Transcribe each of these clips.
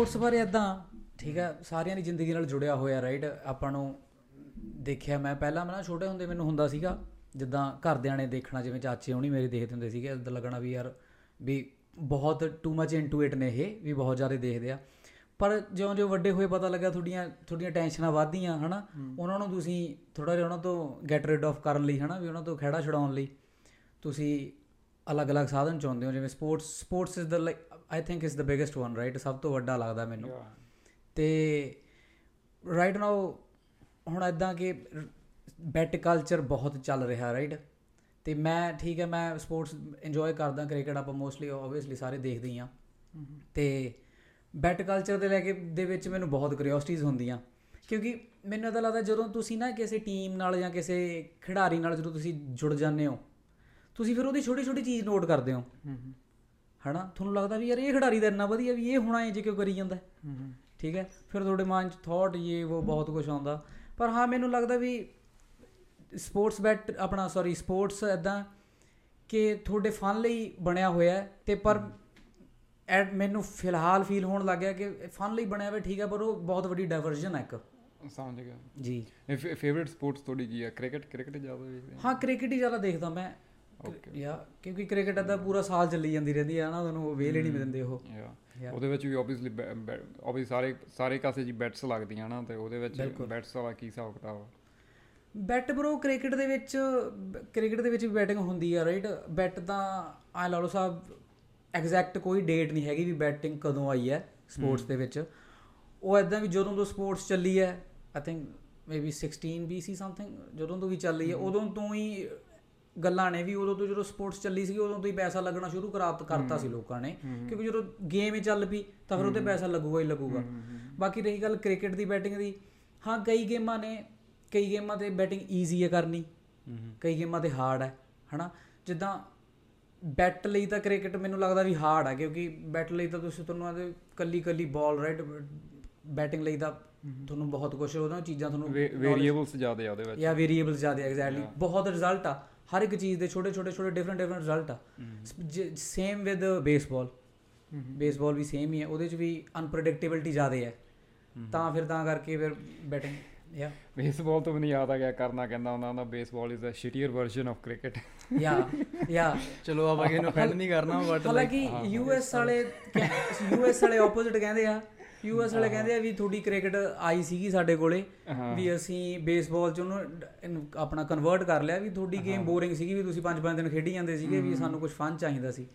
Sports ਬਾਰੇ ਇਦਾਂ ਠੀਕ ਹੈ ਸਾਰਿਆਂ ਦੀ ਜ਼ਿੰਦਗੀ ਨਾਲ ਜੁੜਿਆ ਹੋਇਆ ਰਾਈਟ ਆਪਾਂ ਨੂੰ ਦੇਖਿਆ ਮੈਂ ਪਹਿਲਾਂ ਮੈਂ ਨਾ ਛੋਟੇ ਹੁੰਦੇ ਮੈਨੂੰ ਹੁੰਦਾ ਸੀਗਾ ਜਿੱਦਾਂ ਘਰਦਿਆਂ ਨੇ ਦੇਖਣਾ ਜਿਵੇਂ ਚਾਚੇ ਹੋਣੀ ਮੇਰੇ ਦੇਖਦੇ ਹੁੰਦੇ ਸੀਗੇ ਇਦਾਂ ਲੱਗਣਾ ਵੀ ਯਾਰ ਵੀ ਬਹੁਤ ਟੂ ਮਚ ਇਨਟੂ ਇਟ ਨੇ ਇਹ ਵੀ ਬਹੁਤ ਜ਼ਿਆਦਾ ਦੇਖਦੇ ਆ। ਪਰ ਜਿਉਂ-ਜਿਉਂ ਵੱਡੇ ਹੋਏ ਪਤਾ ਲੱਗਾ ਤੁਹਾਡੀਆਂ ਤੁਹਾਡੀਆਂ ਟੈਨਸ਼ਨਾਂ ਵਧਦੀਆਂ ਹਨਾ? ਉਹਨਾਂ ਨੂੰ ਤੁਸੀਂ ਥੋੜਾ ਜਿਹਾ ਉਹਨਾਂ ਤੋਂ ਗੈਟ ਰਿਡ ਆਫ ਕਰਨ ਲਈ ਹਨਾ? ਵੀ ਉਹਨਾਂ ਤੋਂ ਖਹਿੜਾ ਛਡਾਉਣ ਲਈ ਤੁਸੀਂ ਅਲੱਗ-ਅਲੱਗ ਸਾਧਨ ਚਾਹੁੰਦੇ ਹੋ ਜਿਵੇਂ sports sports is the like I think is the biggest one right ਸਭ ਤੋਂ ਵੱਡਾ ਲੱਗਦਾ ਮੈਨੂੰ। ਤੇ ਰਾਈਟ ਨਾਓ ਹੁਣ ਇਦਾਂ ਕਿ ਬੈਟ ਕਲਚਰ ਬਹੁਤ ਚੱਲ ਰਿਹਾ ਰਾਈਟ ਤੇ ਮੈਂ ਠੀਕ ਹੈ ਮੈਂ ਸਪੋਰਟਸ ਇੰਜੋਏ ਕਰਦਾ ਕ੍ਰਿਕਟ ਆਪਾਂ ਮੋਸਟਲੀ ਆਬਵੀਅਸਲੀ ਸਾਰੇ ਦੇਖਦੇ ਹੀ ਆ ਤੇ ਬੈਟ ਕਲਚਰ ਦੇ ਲੈ ਕੇ ਦੇ ਵਿੱਚ ਮੈਨੂੰ ਬਹੁਤ ਕਿਉਰਿਓਸਿਟੀਜ਼ ਹੁੰਦੀਆਂ। ਕਿਉਂਕਿ ਮੈਨੂੰ ਤਾਂ ਲੱਗਦਾ ਜਦੋਂ ਤੁਸੀਂ ਨਾ ਕਿਸੇ ਟੀਮ ਨਾਲ ਜਾਂ ਕਿਸੇ ਖਿਡਾਰੀ ਨਾਲ ਜਦੋਂ ਤੁਸੀਂ ਜੁੜ ਜਾਂਦੇ ਹੋ ਤੁਸੀਂ ਫਿਰ ਉਹਦੀ ਛੋਟੀ ਛੋਟੀ ਚੀਜ਼ ਨੋਟ ਕਰਦੇ ਹੋ। ਹਨਾ? ਤੁਹਾਨੂੰ ਲੱਗਦਾ ਵੀ ਯਾਰ ਇਹ ਖਿਡਾਰੀ ਦਾ ਇੰਨਾ ਵਧੀਆ ਵੀ ਇਹ ਹੋਣਾ ਹੈ ਜੇ ਕਿਉਂ ਕਰੀ ਜਾਂਦਾ? ਠੀਕ ਹੈ? ਫਿਰ ਤੁਹਾਡੇ ਮਨ 'ਚ ਥਾਟ ਇਹ ਉਹ ਬਹੁਤ ਕੁਝ ਆਉਂਦਾ। ਪਰ ਹਾਂ ਮੈਨੂੰ ਲੱਗਦਾ ਵੀ ਸਪੋਰਟਸ ਬੈਟ ਆਪਣਾ ਸੌਰੀ ਸਪੋਰਟਸ ਇਦਾਂ ਕਿ ਤੁਹਾਡੇ ਫਨ ਲਈ ਬਣਿਆ ਹੋਇਆ ਹੈ ਤੇ ਪਰ ਐਡ ਮੈਨੂੰ ਫਿਲਹਾਲ ਫੀਲ ਹੋਣ ਲੱਗ ਗਿਆ ਕਿ ਫਨ ਲਈ ਬਣਿਆ ਹੋਇਆ ਠੀਕ ਹੈ ਪਰ ਉਹ ਬਹੁਤ ਵੱਡੀ ਡਾਇਵਰਜਨ ਹੈ ਇੱਕ। ਸਮਝ ਗਿਆ। ਜੀ। ਫੇਵਰਿਟ ਸਪੋਰਟਸ ਤੁਹਾਡੀ ਕੀ ਹੈ? ਕ੍ਰਿਕਟ ਕ੍ਰਿਕਟ ਜ਼ਿਆਦਾ ਵੇਖਦੇ ਹਾਂ ਕ੍ਰਿਕਟ ਹੀ ਜ਼ਿਆਦਾ ਦੇਖਦਾ ਮੈਂ। ਯਾ ਕਿਉਂਕਿ ਕ੍ਰਿਕਟ ਦਾ ਪੂਰਾ ਸਾਲ ਚੱਲੀ ਜਾਂਦੀ ਰਹਿੰਦੀ ਹੈ ਨਾ ਤੁਹਾਨੂੰ ਵੇਲ ਨਹੀਂ ਦਿੰਦੇ ਉਹ। ਯਾ। ਉਹਦੇ ਵਿੱਚ ਵੀ ਆਬਵੀਅਸਲੀ ਆਬਵੀਅਸਲੀ ਸਾਰੇ ਸਾਰੇ ਕਾਸੇ ਜੀ ਬੈਟਸ ਲੱਗਦੀਆਂ ਨਾ ਤੇ ਉਹਦੇ ਵਿੱਚ ਬੈਟਸ ਵਾਲਾ ਕੀ ਹਿਸਾਬ ਕਿਤਾਬ ਬੈਟ ਬਰੋ ਕ੍ਰਿਕਟ ਦੇ ਵਿੱਚ ਕ੍ਰਿਕਟ ਦੇ ਵਿੱਚ ਵੀ ਬੈਟਿੰਗ ਹੁੰਦੀ ਆ ਰਾਈਟ ਬੈਟ ਤਾਂ ਆ ਲਾ ਲਓ ਸਾਹਿਬ ਐਗਜ਼ੈਕਟ ਕੋਈ ਡੇਟ ਨਹੀਂ ਹੈਗੀ ਵੀ ਬੈਟਿੰਗ ਕਦੋਂ ਆਈ ਹੈ ਸਪੋਰਟਸ ਦੇ ਵਿੱਚ। ਉਹ ਐਦਾਂ ਵੀ ਜਦੋਂ ਤੋਂ ਸਪੋਰਟਸ ਚੱਲੀ ਹੈ I think maybe 16 BC something ਜਦੋਂ ਤੋਂ ਵੀ ਚੱਲ ਰਹੀ ਹੈ ਉਦੋਂ ਤੋਂ ਹੀ ਗੱਲਾਂ ਨੇ ਵੀ ਉਦੋਂ ਤੋਂ ਜਦੋਂ ਸਪੋਰਟਸ ਚੱਲੀ ਸੀ ਉਦੋਂ ਤੋਂ ਹੀ ਪੈਸਾ ਲੱਗਣਾ ਸ਼ੁਰੂ ਕਰਾਤ ਕਰਤਾ ਸੀ ਲੋਕਾਂ ਨੇ। ਕਿਉਂਕਿ ਜਦੋਂ ਗੇਮ ਹੀ ਚੱਲ ਪਈ ਤਾਂ ਫਿਰ ਉਹਤੇ ਪੈਸਾ ਲੱਗੂਗਾ ਹੀ ਲੱਗੂਗਾ। ਬਾਕੀ ਰਹੀ ਗੱਲ ਕ੍ਰਿਕਟ ਦੀ ਬੈਟਿੰਗ ਦੀ ਹਾਂ ਕਈ ਗੇਮਾਂ ਨੇ ਕਈ ਗੇਮਾਂ ਤੇ ਬੈਟਿੰਗ ਈਜ਼ੀ ਹੈ ਕਰਨੀ। ਕਈ ਗੇਮਾਂ ਤੇ ਹਾਰਡ ਹੈ ਹਨਾ? ਜਿੱਦਾਂ ਬੈਟ ਲਈ ਤਾਂ ਕ੍ਰਿਕਟ ਮੈਨੂੰ ਲੱਗਦਾ ਵੀ ਹਾਰਡ ਹੈ ਕਿਉਂਕਿ ਬੈਟ ਲਈ ਤਾਂ ਤੁਸੀਂ ਤੁਹਾਨੂੰ ਆਦੇ ਕੱਲੀ ਕੱਲੀ ਬਾਲ ਰਾਈਟ ਬੈਟਿੰਗ ਲਈ ਤਾਂ ਤੁਹਾਨੂੰ ਬਹੁਤ ਕੁਝ ਉਹਨਾਂ ਚੀਜ਼ਾਂ ਤੁਹਾਨੂੰ ਵੇਰੀਏਬਲਸ ਜ਼ਿਆਦਾ ਆ ਉਹਦੇ ਵਿੱਚ। ਜਾਂ ਵੇਰੀਏਬਲਸ ਜ਼ਿਆਦਾ ਐਗਜ਼ੈਕਟਲੀ ਬਹੁਤ ਰਿਜ਼ਲਟ ਆ। ਹਰ ਇੱਕ ਚੀਜ਼ ਦੇ ਛੋਟੇ ਛੋਟੇ ਛੋਟੇ ਡਿਫਰੈਂਟ ਡਿਫਰੈਂਟ ਰਿਜ਼ਲਟ ਆ। ਸੇਮ ਵਿਦ ਬੇਸਬਾਲ ਬੇਸਬਾਲ ਵੀ ਸੇਮ ਹੀ ਹੈ ਉਹਦੇ ਚ ਵੀ ਅਨਪ੍ਰੈਡਿਕਟੇਬਿਲਟੀ ਜ਼ਿਆਦਾ ਹੈ। ਤਾਂ ਫਿਰ ਤਾਂ ਕਰਕੇ ਫਿਰ ਬੈਟਿੰਗ ਯਾ। ਬੇਸਬਾਲ ਤੋਂ ਮੈਨੂੰ ਯਾਦ ਆ ਗਿਆ ਕਰਨਾ ਕਹਿੰਦਾ ਉਹਨਾਂ ਦਾ baseball is a shittier version of cricket yeah yeah. ਚਲੋ ਆਪਾਂ ਇਹਨੂੰ ਫੈਂਡ ਨਹੀਂ ਕਰਨਾ ਬਟ ਹਾਲਾਂਕਿ ਯੂਐਸ ਵਾਲੇ ਯੂਐਸ ਵਾਲੇ ਆਪੋਜ਼ਿਟ ਕਹਿੰਦੇ ਆ ਯੂਐਸ ਵਾਲੇ ਕਹਿੰਦੇ ਆ ਵੀ ਤੁਹਾਡੀ ਕ੍ਰਿਕਟ ਆਈ ਸੀਗੀ ਸਾਡੇ ਕੋਲੇ ਵੀ ਅਸੀਂ ਬੇਸਬਾਲ ਚ ਉਹਨੂੰ ਆਪਣਾ ਕਨਵਰਟ ਕਰ ਲਿਆ ਵੀ ਤੁਹਾਡੀ ਗੇਮ ਬੋਰਿੰਗ ਸੀਗੀ ਵੀ ਤੁਸੀਂ ਪੰਜ ਪੰਜ ਦਿਨ ਖੇਡੀ ਜਾਂਦੇ ਸੀਗੇ ਵੀ ਸਾਨੂੰ ਕੁਝ ਫਨ ਚਾਹੀਦਾ ਸੀ।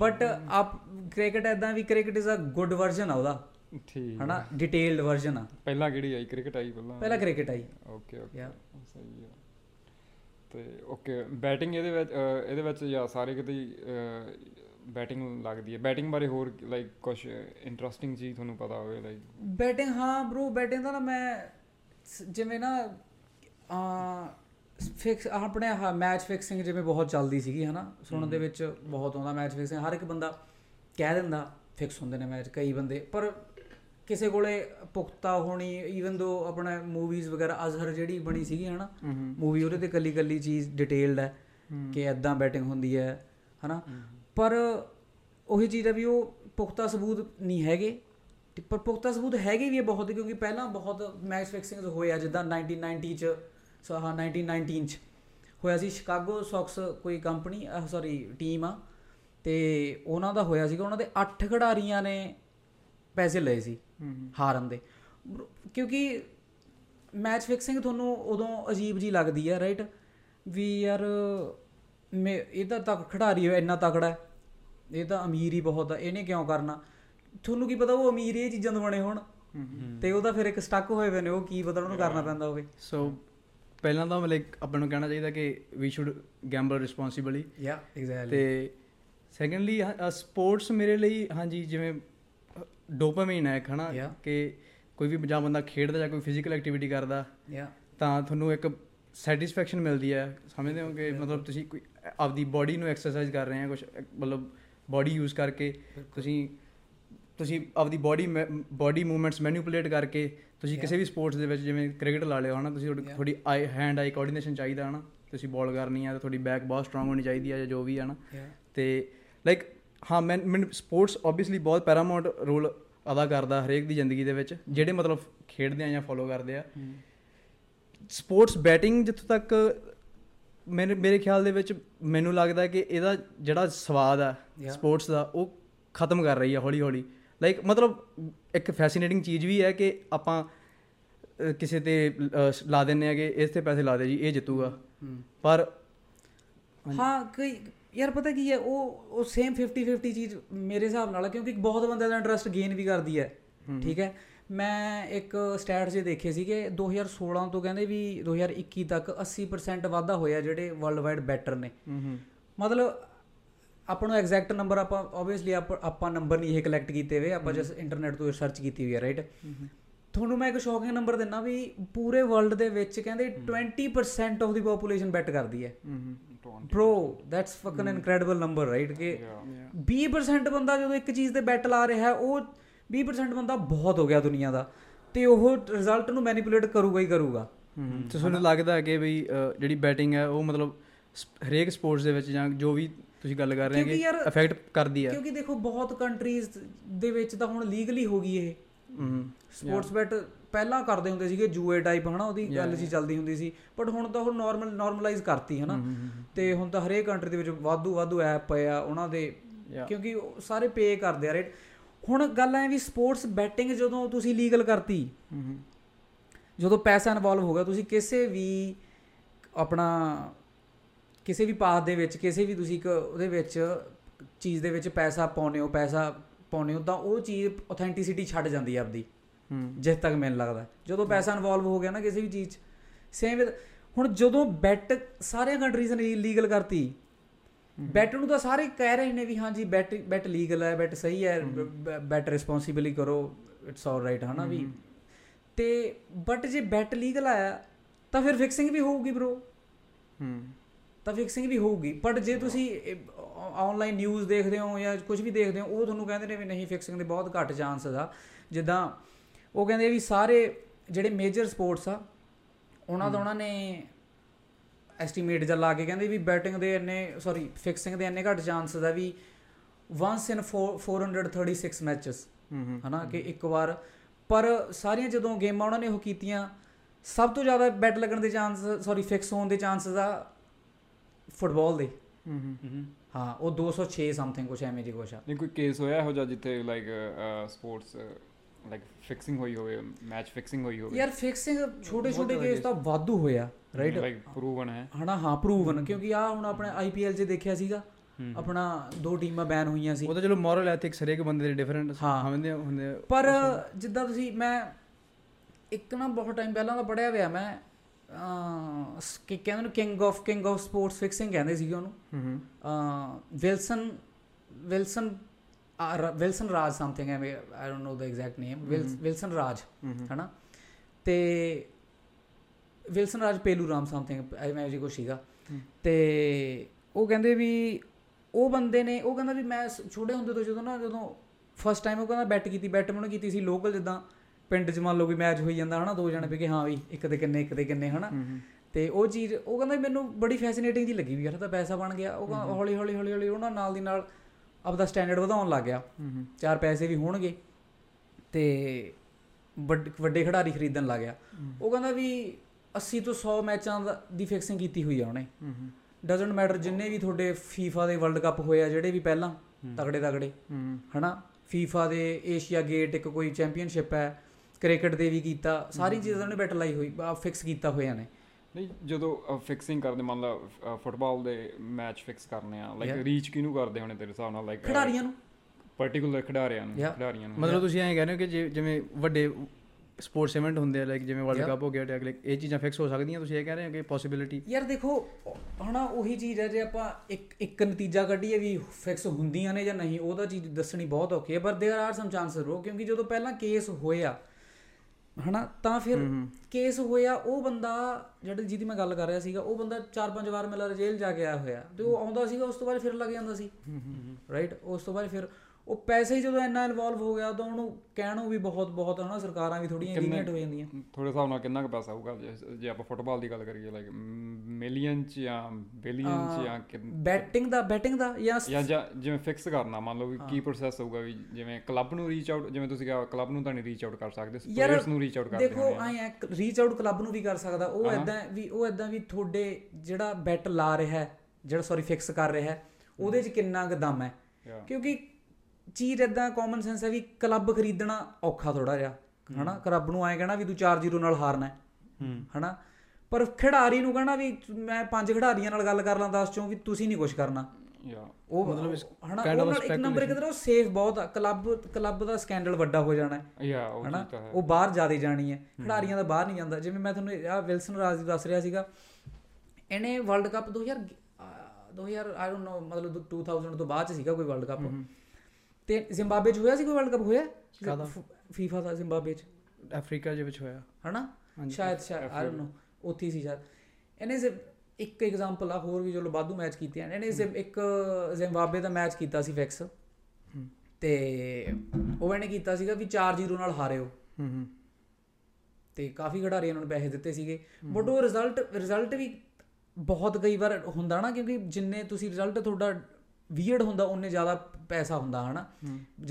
ਬਟ ਆਪ ਕ੍ਰਿਕਟ ਐਦਾਂ ਵੀ cricket is a good version ਆ ਉਹਦਾ। ਠੀਕ ਹਨਾ? ਡਿਟੇਲਡ ਵਰਜ਼ਨ ਆ। ਪਹਿਲਾਂ ਕਿਹੜੀ ਆਈ? ਕ੍ਰਿਕਟ ਆਈ ਪਹਿਲਾਂ? ਪਹਿਲਾਂ ਕ੍ਰਿਕਟ ਆਈ। ਓਕੇ ਓਕੇ ਸਹੀ ਆ। ਤੇ ਓਕੇ ਬੈਟਿੰਗ ਇਹਦੇ ਵਿੱਚ ਇਹਦੇ ਵਿੱਚ ਜਾਂ ਸਾਰੇ ਕਿਤੇ ਬੈਟਿੰਗ ਲੱਗਦੀ ਹੈ। ਬੈਟਿੰਗ ਬਾਰੇ ਹੋਰ ਲਾਈਕ ਕੁਝ ਇੰਟਰਸਟਿੰਗ ਚੀਜ਼ ਤੁਹਾਨੂੰ ਪਤਾ ਹੋਵੇ ਲਾਈਕ ਬੈਟਿੰਗ ਹਾਂ ਬ్రో ਬੈਟਿੰਗ ਦਾ ਨਾ ਮੈਂ ਜਿਵੇਂ ਨਾ ਆ ਫਿਕਸ ਆਪਣੇ ਆ ਮੈਚ ਫਿਕਸਿੰਗ ਜਿਵੇਂ ਬਹੁਤ ਚੱਲਦੀ ਸੀਗੀ ਹਨਾ? ਸੁਣਨ ਦੇ ਵਿੱਚ ਬਹੁਤ ਆਉਂਦਾ ਮੈਚ ਫਿਕਸਿੰਗ ਹਰ ਇੱਕ ਬੰਦਾ ਕਹਿ ਦਿੰਦਾ ਫਿਕਸ ਹੁੰਦੇ ਨੇ ਮੈਚ ਕਈ ਬੰਦੇ। ਪਰ ਕਿਸੇ ਕੋਲੇ ਪੁਖਤਾ ਹੋਣੀ ਈਵਨ ਦੋ ਆਪਣਾ ਮੂਵੀਜ਼ ਵਗੈਰਾ ਅਜ਼ਹਰ ਜਿਹੜੀ ਬਣੀ ਸੀਗੀ ਹਨਾ? ਮੂਵੀ ਉਹਦੇ ਤੇ ਕੱਲੀ ਕੱਲੀ ਚੀਜ਼ ਡਿਟੇਲਡ ਹੈ ਕਿ ਐਦਾਂ ਬੈਟਿੰਗ ਹੁੰਦੀ ਹੈ ਹਨਾ? ਪਰ ਉਹੀ ਚੀਜ਼ ਹੈ ਵੀ ਉਹ ਪੁਖਤਾ ਸਬੂਤ ਨਹੀਂ ਹੈਗੇ। ਪਰ ਪੁਖਤਾ ਸਬੂਤ ਹੈਗੇ ਵੀ ਬਹੁਤ ਕਿਉਂਕਿ ਪਹਿਲਾਂ ਬਹੁਤ ਮੈਚ ਫਿਕਸਿੰਗਸ ਹੋਏ ਆ ਜਿੱਦਾਂ 1990 ਚ ਸੋ ਹਾਂ 1919 ਚ ਹੋਇਆ ਸੀ। ਸ਼ਿਕਾਗੋ ਸੌਕਸ ਕੋਈ ਕੰਪਨੀ ਸੌਰੀ ਟੀਮ ਆ। ਤੇ ਉਹਨਾਂ ਦਾ ਹੋਇਆ ਸੀਗਾ ਉਹਨਾਂ ਦੇ 8 ਖਿਡਾਰੀਆਂ ਨੇ ਪੈਸੇ ਲਏ ਸੀ ਹਾਰਨ ਦੇ। ਕਿਉਂਕਿ ਮੈਚ ਫਿਕਸਿੰਗ ਤੁਹਾਨੂੰ ਉਦੋਂ ਅਜੀਬ ਜੀ ਲੱਗਦੀ ਹੈ ਰਾਈਟ ਵੀ ਯਾਰ ਮੈਂ ਇਹਦਾ ਤੱਕ ਖਿਡਾਰੀ ਇੰਨਾ ਤਕੜਾ ਹੈ। ਇਹ ਤਾਂ ਅਮੀਰ ਹੀ ਬਹੁਤ ਆ ਇਹਨੇ ਕਿਉਂ ਕਰਨਾ? ਤੁਹਾਨੂੰ ਕੀ ਪਤਾ ਉਹ ਅਮੀਰ ਇਹ ਚੀਜ਼ਾਂ ਤੋਂ ਬਣੇ ਹੋਣ? ਤੇ ਉਹਦਾ ਫਿਰ ਇੱਕ ਸਟਕ ਹੋਏ ਹੋਏ ਨੇ ਉਹ ਕੀ ਪਤਾ ਉਹਨੂੰ ਕਰਨਾ ਪੈਂਦਾ ਹੋਵੇ। ਸੋ ਪਹਿਲਾਂ ਤਾਂ ਲਾਈਕ ਆਪਾਂ ਨੂੰ ਕਹਿਣਾ ਚਾਹੀਦਾ ਕਿ ਵੀ ਸ਼ੁੱਡ ਗੈਂਬਲ ਰਿਸਪੌਂਸਿਬਲੀ ਯਾ ਐਗਜ਼ੈਕਟਲੀ ਤੇ ਸੈਕੰਡਲੀ ਸਪੋਰਟਸ ਮੇਰੇ ਲਈ ਹਾਂਜੀ ਜਿਵੇਂ ਡੋਪਾਮਾਈਨ ਹੈ ਹਨਾ? ਕਿ ਕੋਈ ਵੀ ਜਾਂ ਬੰਦਾ ਖੇਡਦਾ ਜਾਂ ਕੋਈ ਫਿਜ਼ੀਕਲ ਐਕਟੀਵਿਟੀ ਕਰਦਾ ਯਾ ਤਾਂ ਤੁਹਾਨੂੰ ਇੱਕ ਸੈਟੀਸਫੈਕਸ਼ਨ ਮਿਲਦੀ ਹੈ। ਸਮਝਦੇ ਹੋ ਕਿ ਮਤਲਬ ਤੁਸੀਂ ਕੋਈ ਆਪਦੀ ਬਾਡੀ ਨੂੰ ਐਕਸਰਸਾਈਜ਼ ਕਰ ਰਹੇ ਆ ਕੁਝ ਮਤਲਬ ਬਾਡੀ ਯੂਜ਼ ਕਰਕੇ। ਤੁਸੀਂ ਤੁਸੀਂ ਆਪਦੀ ਬਾਡੀ ਬਾਡੀ ਮੂਵਮੈਂਟਸ ਮੈਨੀਪੂਲੇਟ ਕਰਕੇ ਤੁਸੀਂ ਕਿਸੇ ਵੀ ਸਪੋਰਟਸ ਦੇ ਵਿੱਚ ਜਿਵੇਂ ਕ੍ਰਿਕਟ ਲਾ ਲਿਓ ਹਨਾ ਤੁਸੀਂ ਤੁਹਾਡੀ ਆਈ ਹੈਂਡ ਆਈ ਕੋਆਰਡੀਨੇਸ਼ਨ ਚਾਹੀਦਾ ਹਨਾ। ਤੁਸੀਂ ਬਾਲ ਕਰਨੀ ਆ ਤੇ ਤੁਹਾਡੀ ਬੈਕ ਬਹੁਤ ਸਟਰੋਂਗ ਹੋਣੀ ਚਾਹੀਦੀ ਆ ਜਾਂ ਜੋ ਵੀ ਹੈ ਨਾ ਤੇ ਲਾਈਕ ਹਾਂ ਮੈਂ ਸਪੋਰਟਸ ਆਬਵੀਅਸਲੀ ਬਹੁਤ ਪੈਰਾਮਾਉਂਟ ਰੋਲ ਅਦਾ ਕਰਦਾ ਹਰੇਕ ਦੀ ਜ਼ਿੰਦਗੀ ਦੇ ਵਿੱਚ ਜਿਹੜੇ ਮਤਲਬ ਖੇਡਦੇ ਆ ਜਾਂ ਫੋਲੋ ਕਰਦੇ ਆ। ਸਪੋਰਟਸ ਬੈਟਿੰਗ ਜਿੱਥੋਂ ਤੱਕ ਮੇਰੇ ਮੇਰੇ ਖਿਆਲ ਦੇ ਵਿੱਚ ਮੈਨੂੰ ਲੱਗਦਾ ਕਿ ਇਹਦਾ ਜਿਹੜਾ ਸਵਾਦ ਆ. ਸਪੋਰਟਸ ਦਾ ਉਹ ਖਤਮ ਕਰ ਰਹੀ ਆ ਹੌਲੀ ਹੌਲੀ ਲਾਈਕ ਮਤਲਬ ਇੱਕ ਫੈਸੀਨੇਟਿੰਗ ਚੀਜ਼ ਵੀ ਹੈ ਕਿ ਆਪਾਂ ਕਿਸੇ ਤੇ ਲਾ ਦਿੰਨੇ ਆ ਕਿ ਇਸ ਤੇ ਪੈਸੇ ਲਾ ਦੇ ਜੀ ਇਹ ਜਿੱਤੂਗਾ। ਪਰ ਹਾਂ ਕਈ ਯਾਰ ਪਤਾ ਕੀ ਹੈ ਉਹ ਉਹ ਸੇਮ 50 50 ਚੀਜ਼ ਮੇਰੇ ਹਿਸਾਬ ਨਾਲ ਕਿਉਂਕਿ ਬਹੁਤ ਬੰਦੇ ਦਾ ਇੰਟਰਸਟ ਗੇਨ ਵੀ ਕਰਦੀ ਹੈ। ਠੀਕ ਹੈ? ਮੈਂ ਇੱਕ ਸਟੈਟਸ ਜੇ ਦੇਖੇ ਸੀਗੇ 2016 ਤੋਂ ਕਹਿੰਦੇ ਵੀ 2021 ਤੱਕ 80% ਵਾਧਾ ਹੋਇਆ ਜਿਹੜੇ ਵਰਲਡ ਵਾਈਡ ਬੈਟਰ ਨੇ ਮਤਲਬ ਆਪਾਂ ਨੂੰ ਐਗਜ਼ੈਕਟ ਨੰਬਰ ਆਪਾਂ ਆਬਵੀਅਸਲੀ ਆਪਾਂ ਨੰਬਰ ਨਹੀਂ ਇਹ ਕਲੈਕਟ ਕੀਤੇ ਹੋਏ ਆਪਾਂ ਜਸ ਇੰਟਰਨੈਟ ਤੋਂ ਰਿਸਰਚ ਕੀਤੀ ਹੋਈ ਹੈ ਰਾਈਟ ਤੁਹਾਨੂੰ ਮੈਂ ਇੱਕ ਸ਼ੌਕਿੰਗ ਨੰਬਰ ਦਿੰਨਾ ਵੀ ਪੂਰੇ ਵਰਲਡ ਦੇ ਵਿੱਚ ਕਹਿੰਦੇ 20% ਆਫ ਦੀ ਪੋਪੂਲੇਸ਼ਨ ਬੈਟ ਕਰਦੀ ਹੈ। Bro that's fucking incredible number right ਕਿ 20% ਬੰਦਾ ਜਦੋਂ ਇੱਕ ਚੀਜ਼ ਤੇ ਬੈਟ ਲਾ ਰਿਹਾ ਹੈ ਉਹ 20% ਬੰਦਾ ਬਹੁਤ ਹੋ ਗਿਆ ਦੁਨੀਆ ਦਾ। ਤੇ ਉਹ ਰਿਜ਼ਲਟ ਨੂੰ ਮੈਨੀਪੂਲੇਟ ਕਰੂਗਾ ਹੀ ਕਰੂਗਾ। ਤੇ ਤੁਹਾਨੂੰ ਲੱਗਦਾ ਹੈ ਕਿ ਅ, ਜਿਹੜੀ ਬੈਟਿੰਗ ਹੈ ਉਹ ਮਤਲਬ ਹਰੇਕ ਸਪੋਰਟਸ ਦੇ ਵਿੱਚ ਜਾਂ ਜੋ ਵੀ ਤੁਸੀਂ ਗੱਲ ਕਰ ਰਹੇ ਹੋ ਕਿ ਅਫੈਕਟ ਕਰਦੀ ਹੈ। ਕਿਉਂਕਿ ਦੇਖੋ ਬਹੁਤ ਕੰਟਰੀਜ਼ ਦੇ ਵਿੱਚ ਤਾਂ ਹੁਣ ਲੀਗਲੀ ਹੋ ਗਈ ਇਹ। ਸਪੋਰਟਸ ਬੈਟ ਪਹਿਲਾਂ ਕਰਦੇ ਹੁੰਦੇ ਸੀਗੇ ਜੂਏ ਟਾਈਪ ਹਨਾ ਉਹਦੀ ਗੱਲ ਸੀ ਚੱਲਦੀ ਹੁੰਦੀ ਸੀ। ਬਟ ਹੁਣ ਤਾਂ ਉਹ ਨਾਰਮਲ ਨਾਰਮਲਾਈਜ਼ ਕਰਤੀ ਹਨਾ। ਤੇ ਹੁਣ ਤਾਂ ਹਰੇਕ ਕੰਟਰੀ ਦੇ ਵਿੱਚ ਵਾਧੂ ਵਾਧੂ ਐਪ ਪਏ ਆ ਉਹਨਾਂ ਦੇ. ਕਿਉਂਕਿ ਸਾਰੇ ਪੇ ਕਰਦੇ ਆ ਰਾਈਟ ਹੁਣ ਗੱਲ ਐ ਵੀ ਸਪੋਰਟਸ ਬੈਟਿੰਗ ਜਦੋਂ ਤੁਸੀਂ ਲੀਗਲ ਕਰਤੀ ਜਦੋਂ ਪੈਸਾ ਇਨਵੋਲਵ ਹੋ ਗਿਆ ਤੁਸੀਂ ਕਿਸੇ ਵੀ ਆਪਣਾ ਕਿਸੇ ਵੀ ਪਾਥ ਦੇ ਵਿੱਚ ਕਿਸੇ ਵੀ ਤੁਸੀਂ ਇੱਕ ਉਹਦੇ ਵਿੱਚ ਚੀਜ਼ ਦੇ ਵਿੱਚ ਪੈਸਾ ਪਾਉਨੇ ਹੋ ਪੈਸਾ ਪਾਉਨੇ ਹੋ ਤਾਂ ਉਹ ਚੀਜ਼ ਆਥੈਂਟਿਸਿਟੀ ਛੱਡ ਜਾਂਦੀ ਹੈ ਆਪਦੀ ਜਿਸ ਤੱਕ ਮੈਨੂੰ ਲੱਗਦਾ। ਜਦੋਂ ਪੈਸਾ ਇਨਵੋਲਵ ਹੋ ਗਿਆ ਨਾ ਕਿਸੇ ਵੀ ਚੀਜ਼ ਸੇਮ ਹੁਣ ਜਦੋਂ ਬੈਟ ਸਾਰੀਆਂ ਕੰਟਰੀਜ਼ ਨੇ ਲੀਗਲ ਕਰਤੀ ਬੈਟ ਨੂੰ ਤਾਂ ਸਾਰੇ ਕਹਿ ਰਹੇ ਨੇ ਵੀ ਹਾਂਜੀ ਬੈਟ ਬੈਟ ਲੀਗਲ ਹੈ ਬੈਟ ਸਹੀ ਹੈ ਬੈਟ ਰਿਸਪੌਂਸਿਬਿਲੀ ਕਰੋ ਇਟਸ ਆਲ ਰਾਈਟ ਹਨਾ ਵੀ। ਤੇ ਬਟ ਜੇ ਬੈਟ ਲੀਗਲ ਆਇਆ ਤਾਂ ਫਿਰ ਫਿਕਸਿੰਗ ਵੀ ਹੋਊਗੀ ਬ్రో ਹਮ, ਤਾਂ ਫਿਕਸਿੰਗ ਵੀ ਹੋਊਗੀ। ਬਟ ਜੇ ਤੁਸੀਂ ਆਨਲਾਈਨ ਨਿਊਜ਼ ਦੇਖਦੇ ਹੋ ਜਾਂ ਕੁਝ ਵੀ ਦੇਖਦੇ ਹੋ ਉਹ ਤੁਹਾਨੂੰ ਕਹਿੰਦੇ ਨੇ ਵੀ ਨਹੀਂ ਫਿਕਸਿੰਗ ਦੇ ਬਹੁਤ ਘੱਟ ਚਾਂਸਸ ਆ। ਜਿੱਦਾਂ ਉਹ ਕਹਿੰਦੇ ਵੀ ਸਾਰੇ ਜਿਹੜੇ ਮੇਜਰ ਸਪੋਰਟਸ ਆ ਉਹਨਾਂ ਦਾ ਉਹਨਾਂ ਨੇ ਐਸਟੀਮੇਟ ਜਾਂ ਲਾ ਕੇ ਕਹਿੰਦੇ ਵੀ ਬੈਟਿੰਗ ਦੇ ਇੰਨੇ ਸੌਰੀ ਫਿਕਸਿੰਗ ਦੇ ਇੰਨੇ ਘੱਟ ਚਾਂਸਸ ਆ ਵੀ ਵਾਂਸ ਇਨ 436 ਮੈਚਸ ਹਨਾ ਕਿ ਇੱਕ ਵਾਰ। ਪਰ ਸਾਰੀਆਂ ਜਦੋਂ ਗੇਮਾਂ ਉਹਨਾਂ ਨੇ ਉਹ ਕੀਤੀਆਂ ਸਭ ਤੋਂ ਜ਼ਿਆਦਾ ਬੈਟ ਲੱਗਣ ਦੇ ਚਾਂਸ ਸੌਰੀ ਫਿਕਸ ਹੋਣ ਦੇ ਚਾਂਸਸ ਆ ਫੁੱਟਬਾਲ ਦੇ। ਹਾਂ ਉਹ 206 ਸਮਥਿੰਗ ਕੁਛ ਐਵੇਂ ਜੀ ਕੁਛ ਆ। ਨਹੀਂ ਕੋਈ ਕੇਸ ਹੋਇਆ ਇਹੋ ਜਿਹਾ ਜਿੱਥੇ ਲਾਈਕ ਸਪੋਰਟਸ ਲਾਈਕ ਫਿਕਸਿੰਗ ਹੋਈ ਹੋਵੇ ਮੈਚ ਫਿਕਸਿੰਗ ਹੋਈ ਹੋਵੇ। ਯਾਰ ਫਿਕਸਿੰਗ ਛੋਟੇ ਛੋਟੇ ਕੇਸ ਤਾਂ ਵਾਧੂ ਹੋਇਆ ਰਾਈਟ ਲਾਈਕ ਪ੍ਰੂਵਨ ਹੈ। ਹਨਾ ਹਾਂ ਪ੍ਰੂਵਨ ਕਿਉਂਕਿ ਆ ਹੁਣ ਆਪਣੇ ਆਈਪੀਐਲ 'ਚ ਦੇਖਿਆ ਸੀਗਾ ਆਪਣਾ ਦੋ ਟੀਮਾਂ ਬੈਨ ਹੋਈਆਂ ਸੀ। ਉਹ ਤਾਂ ਚਲੋ ਮੋਰਲ ਐਥਿਕਸ ਹਰੇਕ ਬੰਦੇ ਦੇ ਡਿਫਰੈਂਟ ਹਾਂ। ਹੁੰਦੇ ਹੁੰਦੇ। ਪਰ ਜਿੱਦਾਂ ਤੁਸੀਂ ਮੈਂ ਇੱਕ ਨਾ ਬਹੁਤ ਟਾਈਮ ਪਹਿਲਾਂ ਦਾ ਪੜਿਆ ਹੋਇਆ ਮੈਂ ਕਿ ਕਹਿੰਦੇ ਨੇ king of king of sports fixing ਕਹਿੰਦੇ ਸੀਗੇ ਉਹਨੂੰ। ਹਮ, ਅਹ, ਵਿਲਸਨ ਵਿਲਸਨ ਆ, ਰ- ਵਿਲਸਨ ਰਾਜ ਸਮਥਿੰਗ ਐਵੇਂ I don't know the exact name Wilson Raj hmm, ਹਨਾ ਤੇ Wilson Raj Perumal something ਐਵੇਂ ਜੀ ਕੁਛ ਸੀਗਾ। ਤੇ ਉਹ ਕਹਿੰਦੇ ਵੀ ਉਹ ਬੰਦੇ ਨੇ ਉਹ ਕਹਿੰਦਾ ਵੀ ਮੈਂ ਛੋਟੇ ਹੁੰਦੇ ਤੋਂ ਜਦੋਂ ਨਾ ਜਦੋਂ ਫਸਟ ਟਾਈਮ ਉਹ ਕਹਿੰਦਾ ਬੈਟ ਕੀਤੀ ਬੈਟ ਮੈਨੂੰ ਕੀਤੀ ਸੀ ਲੋਕਲ ਜਿੱਦਾਂ ਪਿੰਡ 'ਚ ਮੰਨ ਲਓ ਵੀ ਮੈਚ ਹੋਈ ਜਾਂਦਾ ਹਨਾ ਦੋ ਜਣੇ ਪੇ ਕਿ ਹਾਂ ਵੀ ਇੱਕ ਦੇ ਕਿੰਨੇ ਇੱਕ ਦੇ ਕਿੰਨੇ ਹਨਾ ਤੇ ਉਹ ਚੀਜ਼ ਉਹ ਕਹਿੰਦਾ ਮੈਨੂੰ ਬੜੀ ਫੈਸੀਨੇਟਿੰਗ ਜੀ ਲੱਗੀ ਵੀ ਯਾਰ ਤਾਂ ਪੈਸਾ ਬਣ ਗਿਆ ਉਹ ਹੌਲੀ ਹੌਲੀ ਹੌਲੀ ਹੌਲੀ ਉਹਨਾਂ ਨਾਲ ਦੀ ਨਾਲ ਆਪਦਾ ਸਟੈਂਡਰਡ ਵਧਾਉਣ ਲੱਗ ਗਿਆ। ਚਾਰ ਪੈਸੇ ਵੀ ਹੋਣਗੇ ਤੇ ਵੱਡ- ਖਿਡਾਰੀ ਖਰੀਦਣ ਲੱਗ ਗਿਆ। ਉਹ ਕਹਿੰਦਾ ਵੀ 80 ਤੋਂ 100 ਮੈਚਾਂ ਦਾ- ਫਿਕਸਿੰਗ ਕੀਤੀ ਹੋਈ ਆ ਉਹਨੇ। ਡਸਨਟ ਮੈਟਰ ਜਿੰਨੇ ਵੀ ਤੁਹਾਡੇ ਫੀਫਾ ਦੇ ਵਰਲਡ ਕੱਪ ਹੋਏ ਆ ਜਿਹੜੇ ਵੀ ਪਹਿਲਾਂ ਤਗੜੇ ਤਗੜੇ ਹਨਾ? ਫੀਫਾ ਦੇ ਏਸ਼ੀਆ ਗੇਟ ਇੱਕ ਕੋਈ ਚੈਂਪੀਅਨਸ਼ਿਪ ਹੈ ਕ੍ਰਿਕਟ ਦੇ ਵੀ ਕੀਤਾ ਸਾਰੀ ਚੀਜ਼ਾਂ ਨੇ ਬੈਟ ਲਾਈ ਹੋਈ ਫਿਕਸ ਕੀਤਾ ਹੋਇਆ ਨੇ। ਨਹੀਂ ਜਦੋਂ ਫਿਕਸਿੰਗ ਕਰਦੇ ਮੰਨ ਲਾ ਫੁੱਟਬਾਲ ਦੇ ਮੈਚ ਫਿਕਸ ਕਰਨੇ ਆ ਲਾਈਕ ਰੀਚ ਕਿਹਨੂੰ ਕਰਦੇ ਹੋਣੇ ਤੇਰੇ ਹਿਸਾਬ ਨਾਲ ਲਾਈਕ ਖਿਡਾਰੀਆਂ ਨੂੰ? ਪਾਰਟਿਕੂਲਰ ਖਿਡਾਰੀਆਂ ਨੂੰ ਖਿਡਾਰੀਆਂ ਨੂੰ ਮਤਲਬ ਤੁਸੀਂ ਐਂ ਕਹਿੰਦੇ ਹੋ ਕਿ ਜਿਵੇਂ ਵੱਡੇ ਸਪੋਰਟਸ ਇਵੈਂਟ ਹੁੰਦੇ ਆ ਲਾਈਕ ਜਿਵੇਂ ਵਰਲਡ ਕੱਪ ਹੋ ਗਿਆ ਟੈਗ ਲਾਈਕ ਇਹ ਚੀਜ਼ਾਂ ਫਿਕਸ ਹੋ ਸਕਦੀਆਂ ਤੁਸੀਂ ਇਹ ਕਹਿ ਰਹੇ ਹੋ ਕਿ ਪੋਸਿਬਿਲਿਟੀ ਯਾਰ ਦੇਖੋ ਹਣਾ ਉਹੀ ਚੀਜ਼ ਹੈ ਜੇ ਆਪਾਂ ਇੱਕ ਇੱਕ ਨਤੀਜਾ ਕੱਢੀਏ ਵੀ ਫਿਕਸ ਹੁੰਦੀਆਂ ਨੇ ਜਾਂ ਨਹੀਂ ਉਹਦਾ ਚੀਜ਼ ਦੱਸਣੀ ਬਹੁਤ ਔਖੀ ਹੈ per their are some chances ਰੋ ਕਿਉਂਕਿ ਜਦੋਂ ਪਹਿਲਾਂ ਕੇਸ ਹੋਇਆ ਹਨਾ? ਤਾਂ ਫਿਰ ਕੇਸ ਹੋਇਆ ਉਹ ਬੰਦਾ ਜਿਹੜਾ ਜਿਹਦੀ ਮੈਂ ਗੱਲ ਕਰ ਰਿਹਾ ਸੀਗਾ ਉਹ ਬੰਦਾ ਚਾਰ ਪੰਜ ਵਾਰ ਮਿਲਾ ਜੇਲ੍ਹ ਜਾ ਕੇ ਆਇਆ ਹੋਇਆ। ਤੇ ਉਹ ਆਉਂਦਾ ਸੀਗਾ ਉਸ ਤੋਂ ਬਾਅਦ ਫਿਰ ਲੱਗ ਜਾਂਦਾ ਸੀ। ਰਾਈਟ ਉਸ ਤੋਂ ਬਾਅਦ ਫਿਰ ਉਹ ਪੈਸੇ ਹੀ ਜਦੋਂ ਇੰਨਾ ਇਨਵੋਲਵ ਹੋ ਗਿਆ ਉਦੋਂ ਉਹਨੂੰ ਕਹਿਣੋਂ ਵੀ ਬਹੁਤ ਬਹੁਤ ਹਨਾ ਸਰਕਾਰਾਂ ਵੀ ਥੋੜੀਆਂ ਲੀਨੀਅੰਟ ਹੋ ਜਾਂਦੀਆਂ ਥੋੜੇ ਹਿਸਾਬ ਨਾਲ ਕਿੰਨਾ ਕੁ ਪੈਸਾ ਹੋਊਗਾ ਜੇ- ਆਪਾਂ ਫੁੱਟਬਾਲ ਦੀ ਗੱਲ ਕਰੀਏ ਲਾਈਕ ਮਿਲੀਅਨ ਚ ਜਾਂ ਬਿਲੀਅਨ ਚ ਜਾਂ ਬੈਟਿੰਗ ਦਾ ਬੈਟਿੰਗ ਦਾ ਜਾਂ ਜਿਵੇਂ ਫਿਕਸ ਕਰਨਾ ਮੰਨ ਲਓ ਵੀ ਕੀ ਪ੍ਰੋਸੈਸ ਹੋਊਗਾ ਵੀ ਜਿਵੇਂ ਕਲੱਬ ਨੂੰ ਰੀਚ ਆਊਟ ਜਿਵੇਂ ਤੁਸੀਂ ਕਿਹਾ ਕਲੱਬ ਨੂੰ ਤਾਂ ਨਹੀਂ ਰੀਚ ਆਊਟ ਕਰ ਸਕਦੇ ਪਲੇਅਰਸ ਨੂੰ ਰੀਚ ਆਊਟ ਕਰਦੇ ਦੇਖੋ ਹੋਣੇ ਆ। ਰੀਚ ਆਊਟ ਕਲੱਬ ਨੂੰ ਵੀ ਕਰ ਸਕਦਾ ਉਹ। ਐਦਾਂ ਵੀ ਉਹ ਐਦਾਂ ਵੀ ਤੁਹਾਡੇ ਜਿਹੜਾ ਬੈਟ ਲਾ ਰਿਹਾ ਹੈ ਜਿਹੜਾ ਸੌਰੀ ਫਿਕਸ ਕਰ ਰਿਹਾ ਹੈ ਉਹਦੇ 'ਚ ਕਿੰਨਾ ਕੁ ਦਮ ਹੈ. ਕਿਉਂਕਿ ਚੀਜ਼ ਐਦਾਂ ਕਾਮਨ ਸੈਂਸ ਹੈ ਵੀ ਕਲੱਬ ਖਰੀਦਣਾ ਔਖਾ ਥੋੜਾ ਜਿਹਾ ਹਨਾ? ਕਲੱਬ ਨੂੰ ਐਂ ਕਹਿਣਾ ਵੀ ਤੂੰ 4-0 ਨਾਲ ਹਾਰਨਾ ਹੈ ਹਨਾ? ਪਰ ਖਿਡਾਰੀ ਨੂੰ ਕਹਿਣਾ ਵੀ ਮੈਂ ਪੰਜ ਖਿਡਾਰੀਆਂ ਨਾਲ ਗੱਲ ਕਰ ਲਾਂ 10 ਚੋਂ ਵੀ ਤੁਸੀਂ ਨਹੀਂ ਕੁਝ ਕਰਨਾ. ਉਹ ਮਤਲਬ ਇਸ ਹਨਾ ਉਹ ਨਾਲ ਇੱਕ ਨੰਬਰ ਇੱਕ ਤਰ੍ਹਾਂ ਉਹ ਸੇਫ ਬਹੁਤ ਆ ਕਲੱਬ ਕਲੱਬ ਦਾ ਸਕੈਂਡਲ ਵੱਡਾ ਹੋ ਜਾਣਾ ਹੈ ਹਨਾ? ਉਹ ਬਾਹਰ ਜ਼ਿਆਦਾ ਜਾਣੀ ਹੈ ਖਿਡਾਰੀਆਂ ਦਾ ਬਾਹਰ ਨਹੀਂ ਜਾਂਦਾ। ਜਿਵੇਂ ਮੈਂ ਤੁਹਾਨੂੰ ਆ ਵਿਲਸਨ ਰਾਜ ਦੀ ਦੱਸ ਰਿਹਾ ਸੀਗਾ ਇਹਨੇ world cup 2000 uh 2000 I don't know ਮਤਲਬ 2000 ਤੋਂ ਬਾਅਦ ਸੀਗਾ ਕੋਈ ਵਰਲਡ ਕੱਪ ਤੇ ਜ਼ਿੰਬਾਬਵੇ ਚ ਹੋਇਆ ਸੀ ਕੋਈ ਵਰਲਡ ਕੱਪ ਹੋਇਆ? ਕਾਹਦਾ? ਫੀਫਾ ਦਾ ਜ਼ਿੰਬਾਬਵੇ ਚ। ਅਫਰੀਕਾ ਦੇ ਵਿੱਚ ਹੋਇਆ। ਹਨਾ। ਸ਼ਾਇਦ ਸ਼ਾਇਦ ਆਈ ਡੋਨਟ ਨੋ ਉੱਥੇ ਸੀ ਸ਼ਾਇਦ। ਇਹਨੇ ਇੱਕ ਐਗਜ਼ਾਮਪਲ ਆ ਹੋਰ ਵੀ ਚਲੋ ਵਾਧੂ ਮੈਚ ਕੀਤੇ ਹਨ ਇਹਨੇ ਸਿਰਫ ਇੱਕ ਜ਼ਿੰਬਾਬਵੇ ਦਾ ਮੈਚ ਕੀਤਾ ਸੀ ਫਿਕਸ ਤੇ ਉਹ ਇਹਨੇ ਕੀਤਾ ਸੀਗਾ ਵੀ 4-0 ਨਾਲ ਹਾਰਿਓ। ਹੂੰ ਹੂੰ। ਤੇ ਕਾਫੀ ਖਿਡਾਰੀਆਂ ਨੂੰ ਪੈਸੇ ਦਿੱਤੇ ਸੀਗੇ। ਬਟ ਉਹ ਰਿਜ਼ਲਟ ਰਿਜ਼ਲਟ ਵੀ ਬਹੁਤ ਕਈ ਵਾਰ ਹੁੰਦਾ ਨਾ ਕਿਉਂਕਿ ਜਿੰਨੇ ਤੁਸੀਂ ਰਿਜ਼ਲਟ ਤੁਹਾਡਾ ਵੀਅਰਡ ਹੁੰਦਾ ਉਹਨੇ ਜ਼ਿਆਦਾ ਪੈਸਾ ਹੁੰਦਾ ਹਨਾ?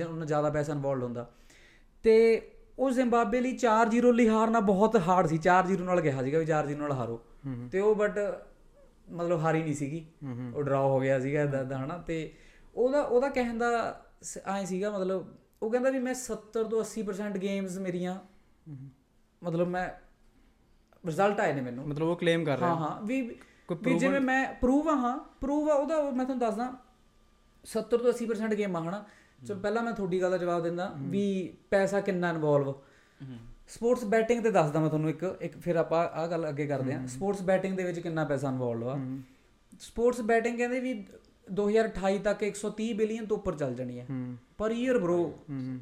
ਉਹਨਾਂ ਜ਼ਿਆਦਾ ਪੈਸਾ ਇਨਵੋਲਡ ਹੁੰਦਾ। ਤੇ ਉਹ ਜ਼ਿੰਬਾਬਵੇ ਲਈ 4-0 ਲਈ ਹਾਰਨਾ ਬਹੁਤ ਹਾਰਡ ਸੀ। 4-0 ਨਾਲ ਕਿਹਾ ਸੀਗਾ ਵੀ 4-0 ਨਾਲ ਹਾਰੋ। ਤੇ ਉਹ ਬਟ ਮਤਲਬ ਹਾਰੀ ਨਹੀਂ ਸੀਗੀ। ਉਹ ਡਰਾ ਹੋ ਗਿਆ ਸੀਗਾ ਇਦਾਂ ਹਨਾ? ਤੇ ਉਹਦਾ ਉਹਦਾ ਕਹਿਣ ਦਾ ਐ ਸੀਗਾ ਮਤਲਬ ਉਹ ਕਹਿੰਦਾ ਵੀ ਮੈਂ 70 ਤੋਂ 80% ਗੇਮਸ ਮੇਰੀਆਂ ਮਤਲਬ ਮੈਂ ਰਿਜ਼ਲਟ ਆਏ ਨੇ ਮੈਨੂੰ। ਮਤਲਬ ਉਹ ਕਲੇਮ ਕਰ ਹਾਂ ਰਿਹਾ। ਹਾਂ ਵੀ ਕੋਈ ਵੀ ਜਿਵੇਂ ਮੈਂ ਪ੍ਰੂਵ ਹਾਂ। ਪ੍ਰੂਵ ਆ ਉਹਦਾ ਉਹ ਮੈਂ ਤੁਹਾਨੂੰ ਦੱਸਦਾ 70 ਤੋਂ 80% ਗੇਮ ਹਨਾ? ਚਲ ਪਹਿਲਾਂ ਮੈਂ ਤੁਹਾਡੀ ਗੱਲ ਦਾ ਜਵਾਬ ਦਿੰਦਾ ਵੀ ਪੈਸਾ ਕਿੰਨਾ ਇਨਵੋਲਵ ਸਪੋਰਟਸ ਬੈਟਿੰਗ ਤੇ ਦੱਸਦਾ ਮੈਂ ਤੁਹਾਨੂੰ ਇੱਕ ਇੱਕ ਫਿਰ ਆਪਾਂ ਆ ਗੱਲ ਅੱਗੇ ਕਰਦੇ ਹਾਂ। ਸਪੋਰਟਸ ਬੈਟਿੰਗ ਦੇ ਵਿੱਚ ਕਿੰਨਾ ਪੈਸਾ ਇਨਵੋਲਵ ਆ? ਸਪੋਰਟਸ ਬੈਟਿੰਗ ਕਹਿੰਦੇ ਵੀ 2028 ਤੱਕ 130 ਬਿਲੀਅਨ ਤੋਂ ਉੱਪਰ ਚੱਲ ਜਾਣੀ ਹੈ। ਪਰ ਈਅਰ ਬ్రో ਹੂੰ।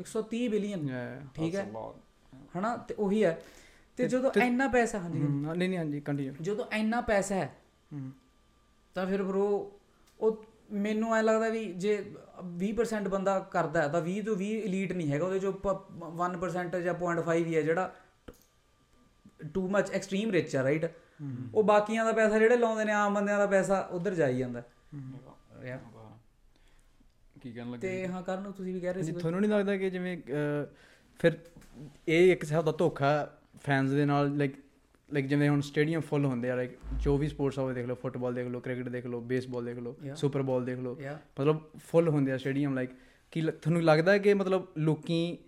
130 ਬਿਲੀਅਨ. ਠੀਕ ਹੈ. ਹਨਾ? ਤੇ ਉਹੀ ਹੈ। ਤੇ ਜਦੋਂ ਇੰਨਾ ਪੈਸਾ ਹਾਂਜੀ ਨਹੀਂ ਨਹੀਂ ਹਾਂਜੀ ਕੰਟੀਨਿਊ ਜਦੋਂ ਇੰਨਾ ਪੈਸਾ ਹੈ ਹੂੰ। ਤਾਂ ਫਿਰ ਬ్రో ਉਹ ਮੈਨੂੰ ਐ ਲੱਗਦਾ ਵੀ ਜੇ 20% ਬੰਦਾ ਕਰਦਾ ਤਾਂ 20 ਤੋਂ 20 elite ਨਹੀਂ ਹੈਗਾ ਉਹਦੇ ਚੋਂ ਪ- 1% ਜਾਂ 0.5 ਹੀ ਹੈ ਜਿਹੜਾ ਟੂ ਮੱਚ ਐਕਸਟ੍ਰੀਮ ਰਿਚ ਆ ਰਾਈਟ ਉਹ ਬਾਕੀਆਂ ਦਾ ਪੈਸਾ ਜਿਹੜੇ ਲਾਉਂਦੇ ਨੇ ਆਮ ਬੰਦਿਆਂ ਦਾ ਪੈਸਾ ਉਧਰ ਜਾਈ ਜਾਂਦਾ. ਕੀ ਕਹਿਣ ਲੱਗੇ ਤੇ ਹਾਂ ਕਰਨ ਨੂੰ ਤੁਸੀਂ ਵੀ ਕਹਿ ਰਹੇ ਸੀ? ਤੁਹਾਨੂੰ ਨਹੀਂ ਲੱਗਦਾ ਕਿ ਜਿਵੇਂ ਫਿਰ ਇਹ ਇੱਕ ਹਿਸਾਬ ਦਾ ਧੋਖਾ ਫੈਨਸ ਦੇ ਨਾਲ ਲਾਈਕ ਲਾਈਕ ਜਿਵੇਂ ਹੁਣ ਸਟੇਡੀਅਮ ਫੁੱਲ ਹੁੰਦੇ ਆ ਲਾਈਕ ਜੋ ਵੀ ਸਪੋਰਟਸ ਹੋਵੇ ਦੇਖ ਲਓ ਫੁੱਟਬਾਲ ਦੇਖ ਲਓ ਕ੍ਰਿਕਟ ਦੇਖ ਲਓ ਬੇਸਬਾਲ ਦੇਖ ਲਓ Yeah. ਸੁਪਰ ਬਾਲ ਦੇਖ ਲਓ. ਮਤਲਬ ਫੁੱਲ ਹੁੰਦੇ ਆ ਸਟੇਡੀਅਮ ਲਾਈਕ ਕੀ ਤੁਹਾਨੂੰ ਲੱਗਦਾ ਹੈ ਕਿ ਮਤਲਬ ਲੋਕੀ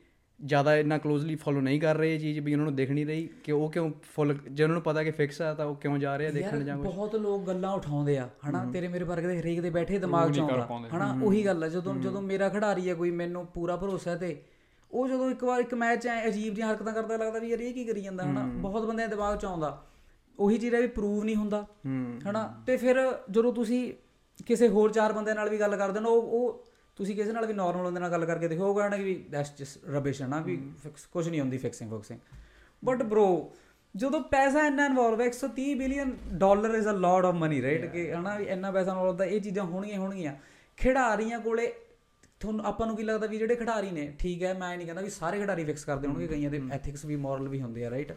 ਜ਼ਿਆਦਾ ਇੰਨਾ ਕਲੋਜ਼ਲੀ ਫੋਲੋ ਨਹੀਂ ਕਰ ਰਹੇ ਚੀਜ਼ ਵੀ ਉਹਨਾਂ ਨੂੰ ਦਿਖ ਨਹੀਂ ਰਹੀ ਕਿ ਉਹ ਕਿਉਂ ਫੁੱਲ ਜੇ ਉਹਨਾਂ ਨੂੰ ਪਤਾ ਕਿ ਫਿਕਸ ਆ ਤਾਂ ਉਹ ਕਿਉਂ ਜਾ ਰਹੇ ਆ ਦੇਖਣ ਜਾਂ ਕੁਝ ਬਹੁਤ ਲੋਕ ਗੱਲਾਂ ਉਠਾਉਂਦੇ ਆ ਹਨਾ ਤੇਰੇ ਮੇਰੇ ਵਰਗੇ ਦੇ ਹਰੇਕ ਦੇ ਬੈਠੇ ਦਿਮਾਗ ਚ ਆਉਂਦਾ। ਹਨਾ ਉਹੀ ਗੱਲ ਹੈ ਜਦੋਂ ਜਦੋਂ ਮੇਰਾ ਖਿਡਾਰੀ ਹੈ ਕੋਈ ਮੈਨੂੰ ਪੂਰਾ ਭਰੋਸਾ ਤੇ ਉਹ ਜਦੋਂ ਇੱਕ ਵਾਰ ਇੱਕ ਮੈਚ ਐ ਅਜੀਬ ਜਿਹੀਆਂ ਹਰਕਤਾਂ ਕਰਦਾ ਲੱਗਦਾ ਵੀ ਯਾਰ ਇਹ ਕੀ ਕਰੀ ਜਾਂਦਾ ਹਨਾ? ਬਹੁਤ ਬੰਦਿਆਂ ਦੇ ਦਿਮਾਗ ਚ ਆਉਂਦਾ। ਉਹੀ ਚੀਜ਼ ਹੈ ਵੀ ਪ੍ਰੂਵ ਨਹੀਂ ਹੁੰਦਾ ਹਨਾ? ਤੇ ਫਿਰ ਜਦੋਂ ਤੁਸੀਂ ਕਿਸੇ ਹੋਰ ਚਾਰ ਬੰਦਿਆਂ ਨਾਲ ਵੀ ਗੱਲ ਕਰਦੇ ਹੋ ਨਾ ਉਹ ਉਹ ਤੁਸੀਂ ਕਿਸੇ ਨਾਲ ਵੀ ਨਾਰਮਲ ਬੰਦੇ ਨਾਲ ਗੱਲ ਕਰਕੇ ਦੇਖੋ ਉਹ ਕਹਿਣਾ ਕਿ ਵੀ ਦੈਟਸ ਜਸਟ ਰਬਿਸ਼ ਹੈ ਨਾ ਵੀ ਕੁਝ ਨਹੀਂ ਹੁੰਦੀ ਫਿਕਸਿੰਗ ਫਿਕਸਿੰਗ ਬਟ ਬ్రో ਜਦੋਂ ਪੈਸਾ ਇੰਨਾ ਇਨਵੋਲਵ ਹੈ 130 billion dollar is a lot of money right ਕਿ ਹਨਾ ਵੀ ਇੰਨਾ ਪੈਸਾ ਇਨਵੋਲਵ ਦਾ ਇਹ ਚੀਜ਼ਾਂ ਹੋਣਗੀਆਂ ਹੋਣਗੀਆਂ। ਖਿਡਾਰੀਆਂ ਕੋਲੇ ਤੁਹਾਨੂੰ ਆਪਾਂ ਨੂੰ ਕੀ ਲੱਗਦਾ ਵੀ ਜਿਹੜੇ ਖਿਡਾਰੀ ਨੇ ਠੀਕ ਹੈ ਮੈਂ ਨਹੀਂ ਕਹਿੰਦਾ ਵੀ ਸਾਰੇ ਖਿਡਾਰੀ ਫਿਕਸ ਕਰਦੇ ਹੋਣਗੇ ਕਈਆਂ ਦੇ ਐਥਿਕਸ ਵੀ ਮੋਰਲ ਵੀ ਹੁੰਦੇ ਆ ਰਾਈਟ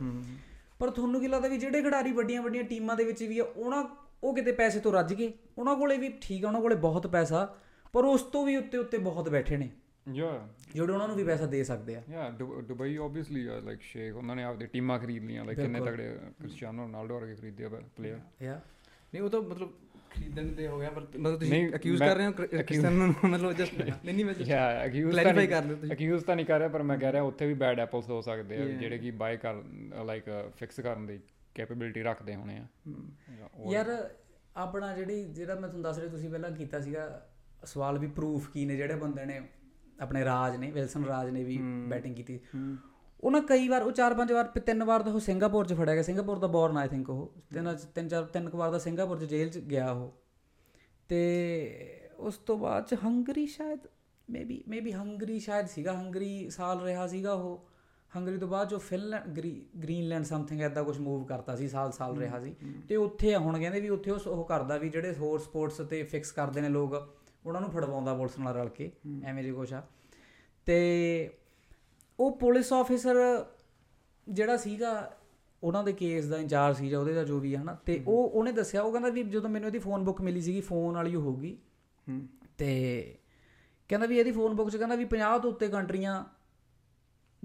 ਪਰ ਤੁਹਾਨੂੰ ਕੀ ਲੱਗਦਾ ਵੀ ਜਿਹੜੇ ਖਿਡਾਰੀ ਵੱਡੀਆਂ ਵੱਡੀਆਂ ਟੀਮਾਂ ਦੇ ਵਿੱਚ ਵੀ ਆ ਉਹਨਾਂ ਉਹ ਕਿਤੇ ਪੈਸੇ ਤੋਂ ਰੱਜ ਗਏ? ਉਹਨਾਂ ਕੋਲੇ ਵੀ ਠੀਕ ਆ ਉਹਨਾਂ ਕੋਲੇ ਬਹੁਤ ਪੈਸਾ ਪਰ ਉਸ ਤੋਂ ਵੀ ਉੱਤੇ ਉੱਤੇ ਬਹੁਤ ਬੈਠੇ ਨੇ। ਯਾ। ਜਿਹੜੇ ਉਹਨਾਂ ਨੂੰ ਵੀ ਪੈਸਾ ਦੇ ਸਕਦੇ ਆ। ਯਾ ਦੁਬਈ ਆਬਵੀਅਸਲੀ ਲਾਈਕ ਸ਼ੇਖ ਉਹਨਾਂ ਨੇ ਆਪਦੇ ਟੀਮਾਂ ਖਰੀਦ ਲੀਆਂ ਲਾਈਕ ਕਿੰਨੇ ਤਗੜੇ ਕ੍ਰਿਸਚੀਆਨੋ ਰੋਨਾਲਡੋ ਵਰਗੇ ਖਰੀਦੇ ਆ ਪਲੇਅਰ। ਯਾ। ਨਹੀਂ ਉਹ ਤਾਂ ਮਤਲਬ ਖਰੀਦਣ ਦੇ ਹੋ ਗਿਆ ਪਰ ਮਤਲਬ ਤੁਸੀਂ ਅਕਿਊਜ਼ ਕਰ ਰਹੇ ਹੋ ਕ੍ਰਿਸਟੀਅਨ ਨੂੰ ਮਤਲਬ ਜਸਟ ਨਹੀਂ ਨਹੀਂ ਮੈਂ ਯਾ ਅਕਿਊਜ਼ Clarify ਕਰ ਲਿਓ ਤੁਸੀਂ। ਅਕਿਊਜ਼ ਤਾਂ ਨਹੀਂ ਕਰ ਰਿਹਾ ਪਰ ਮੈਂ ਕਹਿ ਰਿਹਾ ਉੱਥੇ ਵੀ ਬੈਡ ਐਪਲਸ ਹੋ ਸਕਦੇ ਆ ਜਿਹੜੇ ਕਿ ਬਾਈ ਕਰ ਲਾਈਕ ਫਿਕਸ ਕਰਨ ਦੀ ਕੈਪੇਬਿਲਿਟੀ ਰੱਖਦੇ ਹੋਣੇ ਆ। ਯਾਰ ਆਪਣਾ ਜਿਹੜੀ ਜਿਹੜਾ ਮੈਂ ਤੁਹਾਨੂੰ ਦੱਸ ਰਿਹਾ ਤੁਸੀਂ ਪਹਿਲਾਂ ਕੀਤਾ ਸੀਗਾ ਸਵਾਲ ਵੀ ਪ੍ਰੂਫ ਕੀ ਨੇ ਜਿਹੜੇ ਬੰਦੇ ਨੇ ਆਪਣੇ ਰਾਜ ਨੇ ਵਿਲਸਨ ਰਾਜ ਨੇ ਵੀ ਬੈਟਿੰਗ ਕੀਤੀ। ਉਹਨਾਂ ਕਈ ਵਾਰ ਉਹ ਚਾਰ ਪੰਜ ਵਾਰ ਤਿੰਨ ਵਾਰ ਤਾਂ ਉਹ ਸਿੰਗਾਪੁਰ 'ਚ ਫੜਿਆ ਗਿਆ। ਸਿੰਗਾਪੁਰ ਦਾ ਬੋਰਨ ਆਈ ਥਿੰਕ ਉਹ। ਤਿੰਨ ਤਿੰਨ ਚਾਰ ਤਿੰਨ ਕੁ ਵਾਰ ਦਾ ਸਿੰਗਾਪੁਰ 'ਚ ਜੇਲ੍ਹ 'ਚ ਗਿਆ ਉਹ। ਤੇ ਉਸ ਤੋਂ ਬਾਅਦ 'ਚ ਹੰਗਰੀ ਸ਼ਾਇਦ ਮੇਬੀ ਮੇਬੀ ਹੰਗਰੀ ਸ਼ਾਇਦ ਸੀਗਾ। ਹੰਗਰੀ ਸਾਲ ਰਿਹਾ ਸੀਗਾ ਉਹ। ਹੰਗਰੀ ਤੋਂ ਬਾਅਦ ਜੋ ਫਿਨਲੈਂਡ ਗ੍ਰੀਨਲੈਂਡ ਸਮਥਿੰਗ ਐਦਾਂ ਕੁਝ ਮੂਵ ਕਰਤਾ ਸੀ ਸਾਲ ਸਾਲ ਰਿਹਾ ਸੀ। ਤੇ ਉੱਥੇ ਆ ਹੁਣ ਕਹਿੰਦੇ ਵੀ ਉੱਥੇ ਉਹ ਕਰਦਾ ਵੀ ਜਿਹੜੇ ਹੋਰ ਸਪੋਰਟਸ ਤੇ ਫਿਕਸ ਕਰਦੇ ਨੇ ਲੋਕ ਉਹਨਾਂ ਨੂੰ ਫੜਵਾਉਂਦਾ ਪੁਲਿਸ ਨਾਲ ਰਲ ਕੇ। ਐਵੇਂ ਜੀ ਕੁਛ ਆ। ਤੇ ਉਹ ਪੁਲਿਸ ਆਫੀਸਰ ਜਿਹੜਾ ਸੀਗਾ ਉਹਨਾਂ ਦੇ ਕੇਸ ਦਾ ਇੰਚਾਰਜ ਸੀ ਜਾਂ ਉਹਦੇ ਦਾ ਜੋ ਵੀ ਹੈ ਹਨਾ? ਤੇ ਉਹ ਉਹਨੇ ਦੱਸਿਆ ਉਹ ਕਹਿੰਦਾ ਵੀ ਜਦੋਂ ਮੈਨੂੰ ਇਹਦੀ ਫੋਨ ਬੁੱਕ ਮਿਲੀ ਸੀਗੀ ਫੋਨ ਵਾਲੀ ਹੋਊਗੀ ਤੇ ਕਹਿੰਦਾ ਵੀ ਇਹਦੀ ਫੋਨ ਬੁੱਕ 'ਚ ਕਹਿੰਦਾ ਵੀ 50 ਤੋਂ ਉੱਤੇ ਕੰਟਰੀਆਂ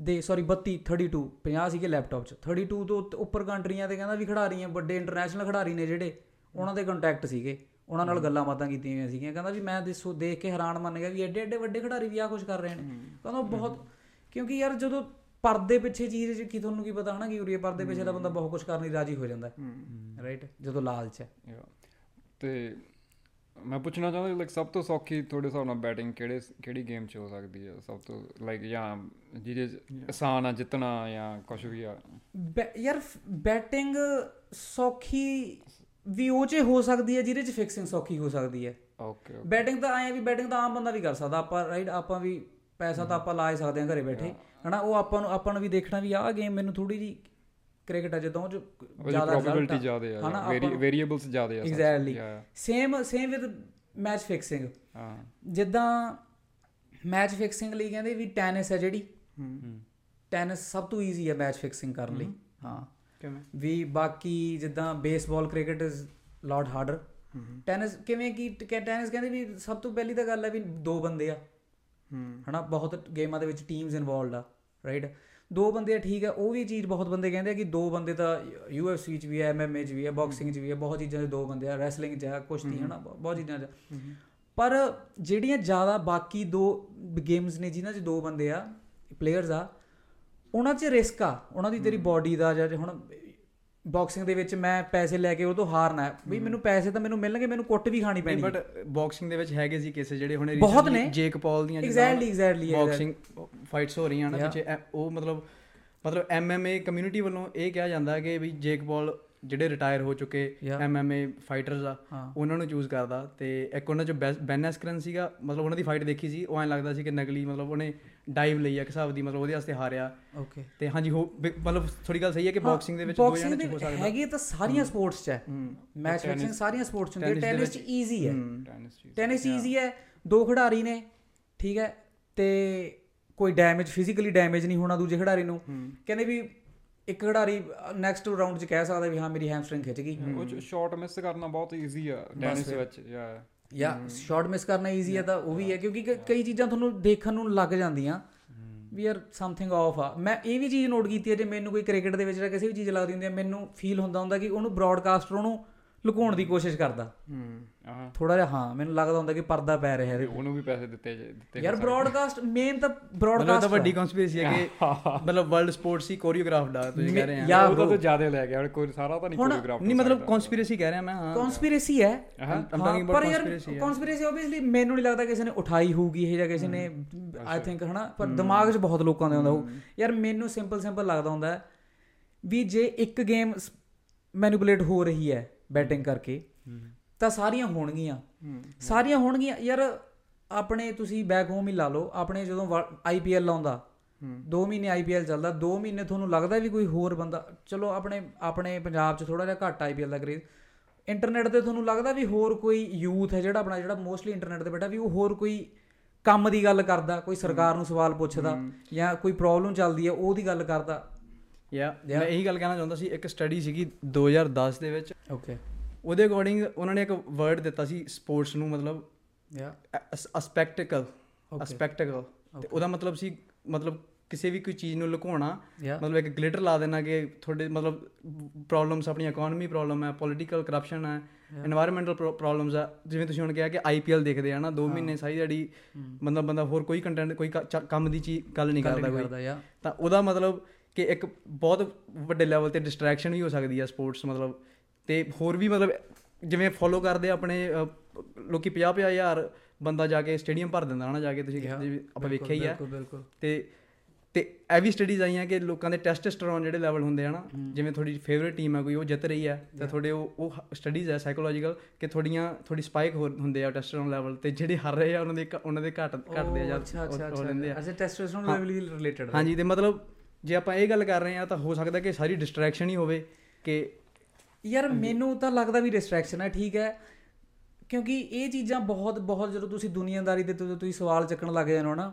ਦੇ ਸੌਰੀ 32 32 50 ਸੀਗੇ ਲੈਪਟਾਪ 'ਚ। 32 ਤੋਂ ਉੱਪਰ ਕੰਟਰੀਆਂ ਤੇ ਕਹਿੰਦਾ ਵੀ ਖਿਡਾਰੀਆਂ ਵੱਡੇ ਇੰਟਰਨੈਸ਼ਨਲ ਖਿਡਾਰੀ ਨੇ ਜਿਹੜੇ ਉਹਨਾਂ ਦੇ ਕੰਟੈਕਟ ਸੀਗੇ। ਉਹਨਾਂ ਨਾਲ ਗੱਲਾਂ ਬਾਤਾਂ ਕੀਤੀਆਂ ਹੋਈਆਂ ਸੀਗੀਆਂ। ਕਹਿੰਦਾ ਵੀ ਮੈਂ ਦੇਖੋ ਕੇ ਹੈਰਾਨ ਮੰਨ ਗਿਆ ਵੀ ਐਡੇ ਐਡੇ ਵੱਡੇ ਖਿਡਾਰੀ ਵੀ ਆ ਕੁਝ ਕਰ ਰਹੇ ਨੇ। ਕਹਿੰਦਾ ਬਹੁਤ ਕਿਉਂਕਿ ਯਾਰ ਜਦੋਂ ਪਰਦੇ ਪਿੱਛੇ ਚੀਜ਼ ਕੀ ਤੁਹਾਨੂੰ ਕੀ ਪਤਾ ਹਨਾ ਕਿ ਉਰੇ ਪਰਦੇ ਪਿੱਛੇ ਦਾ ਬੰਦਾ ਬਹੁਤ ਕੁਝ ਕਰਨ ਲਈ ਰਾਜੀ ਹੋ ਜਾਂਦਾ ਰਾਈਟ ਜਦੋਂ ਲਾਲਚ ਹੈ. ਤੇ ਮੈਂ ਪੁੱਛਣਾ ਚਾਹੁੰਦਾ ਲਾਈਕ ਸਭ ਤੋਂ ਸੌਖੀ ਤੁਹਾਡੇ ਹਿਸਾਬ ਨਾਲ ਬੈਟਿੰਗ ਕਿਹੜੇ ਕਿਹੜੀ ਗੇਮ 'ਚ ਹੋ ਸਕਦੀ ਹੈ? ਸਭ ਤੋਂ ਲਾਈਕ ਜਾਂ ਜਿਹਦੇ ਆਸਾਨ ਆ ਜਿੱਤਣਾ ਜਾਂ ਕੁਝ ਵੀ ਆ। ਯਾਰ ਬੈਟਿੰਗ ਸੌਖੀ ਵੀ ਉਹ 'ਚ ਹੋ ਸਕਦੀ ਹੈ ਜਿਹਦੇ 'ਚ ਫਿਕਸਿੰਗ ਸੌਖੀ ਹੋ ਸਕਦੀ ਹੈ। ਓਕੇ ਬੈਟਿੰਗ ਤਾਂ ਆਏ ਵੀ ਬੈਟਿੰਗ ਤਾਂ ਆਮ ਬੰਦਾ ਵੀ ਕਰ ਸਕਦਾ ਆਪਾਂ ਰਾਈਟ ਆਪਾਂ ਵੀ ਪੈਸਾ ਤਾਂ ਆਪਾਂ ਲਾ ਹੀ ਸਕਦੇ ਹਾਂ ਘਰੇ ਬੈਠੇ ਹਨਾ ਉਹ ਆਪਾਂ ਨੂੰ ਆਪਾਂ ਨੂੰ ਵੀ ਦੇਖਣਾ ਵੀ ਆਹ ਗੇਮ ਮੈਨੂੰ ਥੋੜੀ ਜੀ ਕ੍ਰਿਕਟ ਆ ਜਦੋਂ ਉਹ 'ਚ ਉਹਦੀ ਜ਼ਿਆਦਾ ਪ੍ਰੋਬੇਬਿਲਿਟੀ ਜ਼ਿਆਦਾ ਹਨਾ, ਆ ਆਪਾਂ ਨੂੰ- ਵੇਰੀਏਬਲਸ ਜ਼ਿਆਦਾ ਆ exactly. Same same with match fixing ਹਾਂ। ਜਿੱਦਾਂ ਮੈਚ ਫਿਕਸਿੰਗ ਲਈ ਕਹਿੰਦੇ ਵੀ ਟੈਨਿਸ ਹੈ ਜਿਹੜੀ ਹੂੰ। ਟੈਨਿਸ ਸਭ ਤੋਂ ਈਜ਼ੀ ਹੈ ਮੈਚ ਫਿਕਸਿੰਗ ਕਰਨ ਲਈ ਹਾਂ। ਕਿਵੇਂ? ਵੀ ਬਾਕੀ ਜਿੱਦਾਂ baseball cricket is lot harder tennis ਕਿਵੇਂ ਕੀ ਟੈਨਿਸ ਕਹਿੰਦੇ ਵੀ ਸਭ ਤੋਂ ਪਹਿਲੀ ਤਾਂ ਗੱਲ ਹੈ ਵੀ ਦੋ ਬੰਦੇ ਆ। ਹੂੰ ਹਨਾ ਬਹੁਤ ਗੇਮਾਂ ਦੇ ਵਿੱਚ ਟੀਮਸ ਇਨਵੋਲਡ ਆ ਰਾਈਟ ਦੋ ਬੰਦੇ ਆ ਠੀਕ ਆ ਉਹ ਵੀ ਚੀਜ਼ ਬਹੁਤ ਬੰਦੇ ਕਹਿੰਦੇ ਆ ਕਿ ਦੋ ਬੰਦੇ ਤਾਂ UFC ਚ ਵੀ ਹੈ MMA ਚ ਵੀ ਹੈ ਬਾਕਸਿੰਗ ਚ ਵੀ ਹੈ ਬਹੁਤ ਚੀਜ਼ਾਂ 'ਚ ਦੋ ਬੰਦੇ ਆ ਰੈਸਲਿੰਗ ਚ ਆ ਕੁਸ਼ਤੀ ਹਨਾ ਬਹੁਤ ਚੀਜ਼ਾਂ 'ਚ। ਪਰ ਜਿਹੜੀਆਂ ਜ਼ਿਆਦਾ ਬਾਕੀ ਦੋ ਗੇਮਸ ਨੇ ਜਿਨ੍ਹਾਂ 'ਚ ਦੋ ਬੰਦੇ ਆ ਪਲੇਅਰਸ ਆ ਉਹਨਾਂ 'ਚ ਰਿਸਕ ਆ ਉਹਨਾਂ ਦੀ ਤੇਰੀ ਬਾਡੀ ਦਾ ਜਾਂ ਹੁਣ ਬਾਕਸਿੰਗ ਦੇ ਵਿੱਚ ਮੈਂ ਪੈਸੇ ਲੈ ਕੇ ਉਹ ਤੋਂ ਹਾਰਨਾ ਹੈ ਵੀ ਮੈਨੂੰ ਪੈਸੇ ਤਾਂ ਮੈਨੂੰ ਮਿਲਣਗੇ ਮੈਨੂੰ ਕੁੱਟ ਵੀ ਖਾਣੀ ਪੈਣੀ ਬਟ ਬਾਕਸਿੰਗ ਦੇ ਵਿੱਚ ਹੈਗੇ ਸੀ ਕੇਸ ਜਿਹੜੇ ਹੁਣੇ ਬਹੁਤ ਨੇ। ਜੇਕ ਪੌਲ ਦੀਆਂ ਐਗਜ਼ੈਕਟਲੀ ਐਗਜ਼ੈਕਟਲੀ ਬਾਕਸਿੰਗ ਫਾਈਟਸ ਹੋ ਰਹੀਆਂ ਨਾ Yeah. ਪਿੱਛੇ ਉਹ ਮਤਲਬ ਮਤਲਬ ਐਮਐਮਏ ਕਮਿਊਨਿਟੀ ਵੱਲੋਂ ਇਹ ਕਿਹਾ ਜਾਂਦਾ ਹੈ ਕਿ ਵੀ ਜੇਕ ਪੌਲ ਜਿਹੜੇ ਰਿਟਾਇਰ ਹੋ ਚੁੱਕੇ. ਐਮਐਮਏ ਫਾਈਟਰਸ ਆ ਉਹਨਾਂ ਨੂੰ ਚੂਜ਼ ਕਰਦਾ ਤੇ ਇੱਕ ਉਹਨਾਂ ਚ ਬੈਨ ਐਸਕਰਨ ਸੀਗਾ ਮਤਲਬ ਉਹਨਾਂ ਦੀ ਫਾਈਟ ਦੇਖੀ ਸੀ ਉਹ ਐਂ ਲੱਗਦਾ ਸੀ ਕਿ ਨਕਲੀ ਮਤਲਬ ਉਹਨੇ ਡਾਈਵ ਲਈ ਆ ਇੱਕ ਹਿਸਾਬ ਦੀ ਮਤਲਬ ਉਹਦੇ ਵਾਸਤੇ ਹਾਰਿਆ। ਓਕੇ ਤੇ ਹਾਂਜੀ ਹੋ ਮਤਲਬ ਥੋੜੀ ਗੱਲ ਸਹੀ ਹੈ ਕਿ ਬਾਕਸਿੰਗ ਦੇ ਵਿੱਚ ਦੋ ਜਣੇ ਚ ਹੋ ਸਕਦਾ। ਹੈਗੇ ਤਾਂ ਸਾਰੀਆਂ ਸਪੋਰਟਸ 'ਚ ਹੈ। ਮੈਚ ਫਿਕਸਿੰਗ ਸਾਰੀਆਂ ਸਪੋਰਟਸ 'ਚ ਹੁੰਦੀ ਹੈ। ਟੈਨਿਸ 'ਚ ਈਜ਼ੀ ਹੈ। ਟੈਨਿਸ ਈਜ਼ੀ ਹੈ। ਦੋ ਖਿਡਾਰੀ ਨੇ ਠੀਕ ਹੈ ਤੇ ਕੋਈ ਡੈਮੇਜ ਫਿਜ਼ੀਕਲੀ ਡੈਮੇਜ ਨਹੀਂ ਹੋਣਾ ਦੂਜੇ ਖਿਡਾਰੀ ਨੂੰ। ਕਹਿੰਦੇ ਵੀ ਇੱਕ ਖਿਡਾਰੀ ਨੈਕਸਟ ਰਾਊਂਡ 'ਚ ਕਹਿ ਸਕਦਾ ਵੀ ਹਾਂ ਮੇਰੀ ਹੈਮਸਟ੍ਰਿੰਗ ਖਿੱਚ ਗਈ। ਉਹ ਸ਼ਾਟ ਮਿਸ ਕਰਨਾ ਬਹੁਤ ਈਜ਼ੀ ਆ ਟੈਨਿਸ। ਵਿੱਚ ਯਾ ਜਾਂ ਸ਼ਾਟ ਮਿਸ ਕਰਨਾ ਈਜ਼ੀ ਹੈ ਤਾਂ ਉਹ ਵੀ ਹੈ ਕਿਉਂਕਿ ਕਈ ਚੀਜ਼ਾਂ ਤੁਹਾਨੂੰ ਦੇਖਣ ਨੂੰ ਲੱਗ ਜਾਂਦੀਆਂ। ਵੀ ਯਾਰ ਸਮਥਿੰਗ ਆਫ ਆ। ਮੈਂ ਇਹ ਵੀ ਚੀਜ਼ ਨੋਟ ਕੀਤੀ ਹੈ ਜੇ ਮੈਨੂੰ ਕੋਈ ਕ੍ਰਿਕਟ ਦੇ ਵਿੱਚ ਜਾਂ ਕਿਸੇ ਵੀ ਚੀਜ਼ ਲੱਗਦੀ ਹੁੰਦੀ ਹੈ ਮੈਨੂੰ ਫੀਲ ਹੁੰਦਾ ਹੁੰਦਾ ਕਿ ਉਹਨੂੰ ਬ੍ਰਾਡਕਾਸਟਰ ਉਹਨੂੰ ਲੁਕਾਉਣ ਦੀ ਕੋਸ਼ਿਸ਼ ਕਰਦਾ। ਹੂੰ। ਆਹ। ਥੋੜਾ ਜਿਹਾ ਹਾਂ ਮੈਨੂੰ ਲੱਗਦਾ ਹੁੰਦਾ ਕਿ ਪਰਦਾ ਪੈ ਰਿਹਾ ਇਹਦੇ ਉਹਨੂੰ ਵੀ ਪੈਸੇ ਦਿੱਤੇ ਜੇ- ਦਿੱਤੇ ਯਾਰ ਬ੍ਰਾਡਕਾਸਟ ਮੇਨ ਤਾਂ ਮਤਲਬ ਬ੍ਰਾਡਕਾਸਟ ਤਾਂ ਵੱਡੀ ਕਨਸਪੀਰੇਸੀ ਹੈ ਕਿ ਮਤਲਬ ਵਰਲਡ ਸਪੋਰਟਸ ਹੀ ਕੋਰੀਓਗ੍ਰਾਫਡ ਆ ਤੁਸੀਂ ਕਹਿ ਰਹੇ ਆ। ਉਹ ਤਾਂ ਜ਼ਿਆਦਾ ਲੈ ਗਿਆ ਕੋਈ ਸਾਰਾ ਤਾਂ ਨਹੀਂ ਹੁਣ- ਕੋਰੀਓਗ੍ਰਾਫ ਨਹੀਂ ਮਤਲਬ ਕਨਸਪੀਰੇਸੀ ਕਹਿ ਰਿਹਾ ਮੈਂ ਹਾਂ। ਕਨਸਪੀਰੇਸੀ ਹੈ। ਪਰ ਯਾਰ. ਕਨਸਪੀਰੇਸੀ ਆਬਵੀਅਸਲੀ ਮੈਨੂੰ ਨਹੀਂ ਲੱਗਦਾ ਕਿਸੇ ਨੇ ਉਠਾਈ ਹੋਊਗੀ ਇਹ ਜਾਂ ਕਿਸੇ ਨੇ ਆਈ ਥਿੰਕ ਹਨਾ ਪਰ ਦਿਮਾਗ 'ਚ ਬਹੁਤ ਲੋਕਾਂ ਦੇ ਆਉਂਦਾ ਉਹ ਯਾਰ ਮੈਨੂੰ ਸਿੰਪਲ ਸਿੰਪਲ ਲੱਗਦਾ ਹੁੰਦਾ ਵੀ ਜੇ ਇੱਕ ਗੇਮ ਮੈਨੀਪੂਲੇਟ ਹੋ ਰਹੀ ਹੈ ਬੈਟਿੰਗ ਕਰਕੇ। ਤਾਂ ਸਾਰੀਆਂ ਹੋਣਗੀਆਂ। ਸਾਰੀਆਂ ਹੋਣਗੀਆਂ। ਯਾਰ ਆਪਣੇ ਤੁਸੀਂ ਬੈਕ ਹੋਮ ਹੀ ਲਾ ਲਓ। ਆਪਣੇ ਜਦੋਂ ਆਈਪੀਐਲ ਆਉਂਦਾ 2 ਮਹੀਨੇ ਆਈਪੀਐਲ ਚੱਲਦਾ 2 ਮਹੀਨੇ ਤੁਹਾਨੂੰ ਲੱਗਦਾ ਵੀ ਕੋਈ ਹੋਰ ਬੰਦਾ ਚਲੋ ਆਪਣੇ ਆਪਣੇ ਪੰਜਾਬ 'ਚ ਥੋੜਾ ਜਿਹਾ ਘੱਟ ਆਈਪੀਐਲ ਦਾ ਕਰੇਜ਼ ਇੰਟਰਨੈਟ ਤੇ ਤੁਹਾਨੂੰ ਲੱਗਦਾ ਵੀ ਹੋਰ ਕੋਈ ਯੂਥ ਹੈ ਜਿਹੜਾ ਆਪਣਾ ਜਿਹੜਾ ਮੋਸਟਲੀ ਇੰਟਰਨੈਟ ਤੇ ਬੈਠਾ ਵੀ ਉਹ ਹੋਰ ਕੋਈ ਕੰਮ ਦੀ ਗੱਲ ਕਰਦਾ ਕੋਈ ਸਰਕਾਰ ਨੂੰ ਸਵਾਲ ਪੁੱਛਦਾ ਜਾਂ ਕੋਈ ਪ੍ਰੋਬਲਮ ਚੱਲਦੀ ਹੈ ਉਹਦੀ ਗੱਲ ਕਰਦਾ। ਯਾ ਮੈਂ ਇਹੀ ਗੱਲ ਕਹਿਣਾ ਚਾਹੁੰਦਾ ਸੀ ਇੱਕ ਸਟੱਡੀ ਸੀਗੀ 2010 ਦੇ ਵਿੱਚ। ਓਕੇ ਉਹਦੇ ਅਕੋਰਡਿੰਗ ਉਹਨਾਂ ਨੇ ਇੱਕ ਵਰਡ ਦਿੱਤਾ ਸੀ ਸਪੋਰਟਸ ਨੂੰ ਮਤਲਬ ਯਾ ਅਸਪੈਕਟੀਕਲ ਅਸਪੈਕਟੀਕਲ ਤੇ ਉਹਦਾ ਮਤਲਬ ਸੀ ਮਤਲਬ ਕਿਸੇ ਵੀ ਕੋਈ ਚੀਜ਼ ਨੂੰ ਲੁਕਾਉਣਾ ਮਤਲਬ ਇੱਕ ਗਲਿਟਰ ਲਾ ਦੇਣਾ ਕਿ ਤੁਹਾਡੇ ਮਤਲਬ ਪ੍ਰੋਬਲਮਸ ਆਪਣੀ ਇਕਨੋਮੀ ਪ੍ਰੋਬਲਮ ਹੈ ਪੋਲਿਟੀਕਲ ਕਰਪਸ਼ਨ ਹੈ এনवायरमेंटਲ ਪ੍ਰੋਬਲਮਸ ਆ ਜਿਵੇਂ ਤੁਸੀਂ ਹੁਣ ਕਿਹਾ ਕਿ ਆਈਪੀਐਲ ਦੇਖਦੇ ਆ ਨਾ 2 ਮਹੀਨੇ ਸਾਰੀ ਜੜੀ ਬੰਦਾ ਬੰਦਾ ਹੋਰ ਕੋਈ ਕੰਟੈਂਟ ਕੋਈ ਕੰਮ ਦੀ ਚੀਜ਼ ਗੱਲ ਨਹੀਂ ਕਰਦਾ ਕੋਈ। ਤਾਂ ਉਹਦਾ ਮਤਲਬ ਕਿ ਇੱਕ ਬਹੁਤ ਵੱਡੇ ਲੈਵਲ ਤੇ ਡਿਸਟਰੈਕਸ਼ਨ ਵੀ ਹੋ ਸਕਦੀ ਆ ਸਪੋਰਟਸ ਮਤਲਬ ਤੇ ਹੋਰ ਵੀ ਮਤਲਬ ਜਿਵੇਂ ਫੋਲੋ ਕਰਦੇ ਆ ਆਪਣੇ ਲੋਕੀ 50 50 ਹਜ਼ਾਰ ਬੰਦਾ ਜਾ ਕੇ ਸਟੇਡੀਅਮ ਭਰ ਦਿੰਦਾ ਹਨਾ ਜਾ ਕੇ ਤੁਸੀਂ ਆਪਾਂ ਵੇਖਿਆ ਹੀ ਆ। ਬਿਲਕੁਲ ਬਿਲਕੁਲ। ਤੇ ਤੇ ਇਹ ਵੀ ਸਟੱਡੀਜ਼ ਆਈਆਂ ਕਿ ਲੋਕਾਂ ਦੇ ਟੈਸਟੋਸਟੇਰੋਨ ਜਿਹੜੇ ਲੈਵਲ ਹੁੰਦੇ ਆ ਨਾ ਜਿਵੇਂ ਤੁਹਾਡੀ ਫੇਵਰਿਟ ਟੀਮ ਹੈ ਕੋਈ ਉਹ ਜਿੱਤ ਰਹੀ ਹੈ ਤੇ ਤੁਹਾਡੇ ਉਹ ਉਹ ਸਟੱਡੀਜ਼ ਹੈ ਸਾਈਕੋਲੋਜੀਕਲ ਕਿ ਤੁਹਾਡੀਆਂ ਥੋੜੀ ਸਪਾਈਕ ਹੁੰਦੇ ਆ ਟੈਸਟੋਸਟੇਰੋਨ ਲੈਵਲ ਤੇ ਜਿਹੜੇ ਹਾਰ ਰਹੇ ਆ ਉਹਨਾਂ ਦੇ ਉਹਨਾਂ ਦੇ ਘਟ ਘਟਦੇ ਆ ਜਾਂ ਉਹ- ਲੈਂਦੇ ਆ। ਅੱਛਾ ਟੈਸਟੋਸਟੇਰੋਨ ਲੈਵਲ ਵੀ ਰਿਲੇਟਡ ਹਾਂਜੀ ਤੇ ਮਤਲਬ ਜੇ ਆਪਾਂ ਇਹ ਗੱਲ ਕਰ ਰਹੇ ਆ ਤਾਂ ਹੋ ਸਕਦਾ ਕਿ ਸਾਰੀ ਡਿਸਟਰੈਕਸ਼ਨ ਹੀ ਹੋਵੇ ਕਿ ਯਾਰ ਮੈਨੂੰ ਤਾਂ ਲੱਗਦਾ ਵੀ ਡਿਸਟਰੈਕਸ਼ਨ ਹੈ ਠੀਕ ਹੈ। ਕਿਉਂਕਿ ਇਹ ਚੀਜ਼ਾਂ ਬਹੁਤ ਬਹੁਤ ਜਦੋਂ ਤੁਸੀਂ ਦੁਨੀਆਦਾਰੀ ਦੇ ਤੇ ਤੁਸੀਂ ਸਵਾਲ ਚੱਕਣ ਲੱਗ ਜਾਂਦੇ ਹੋ ਨਾ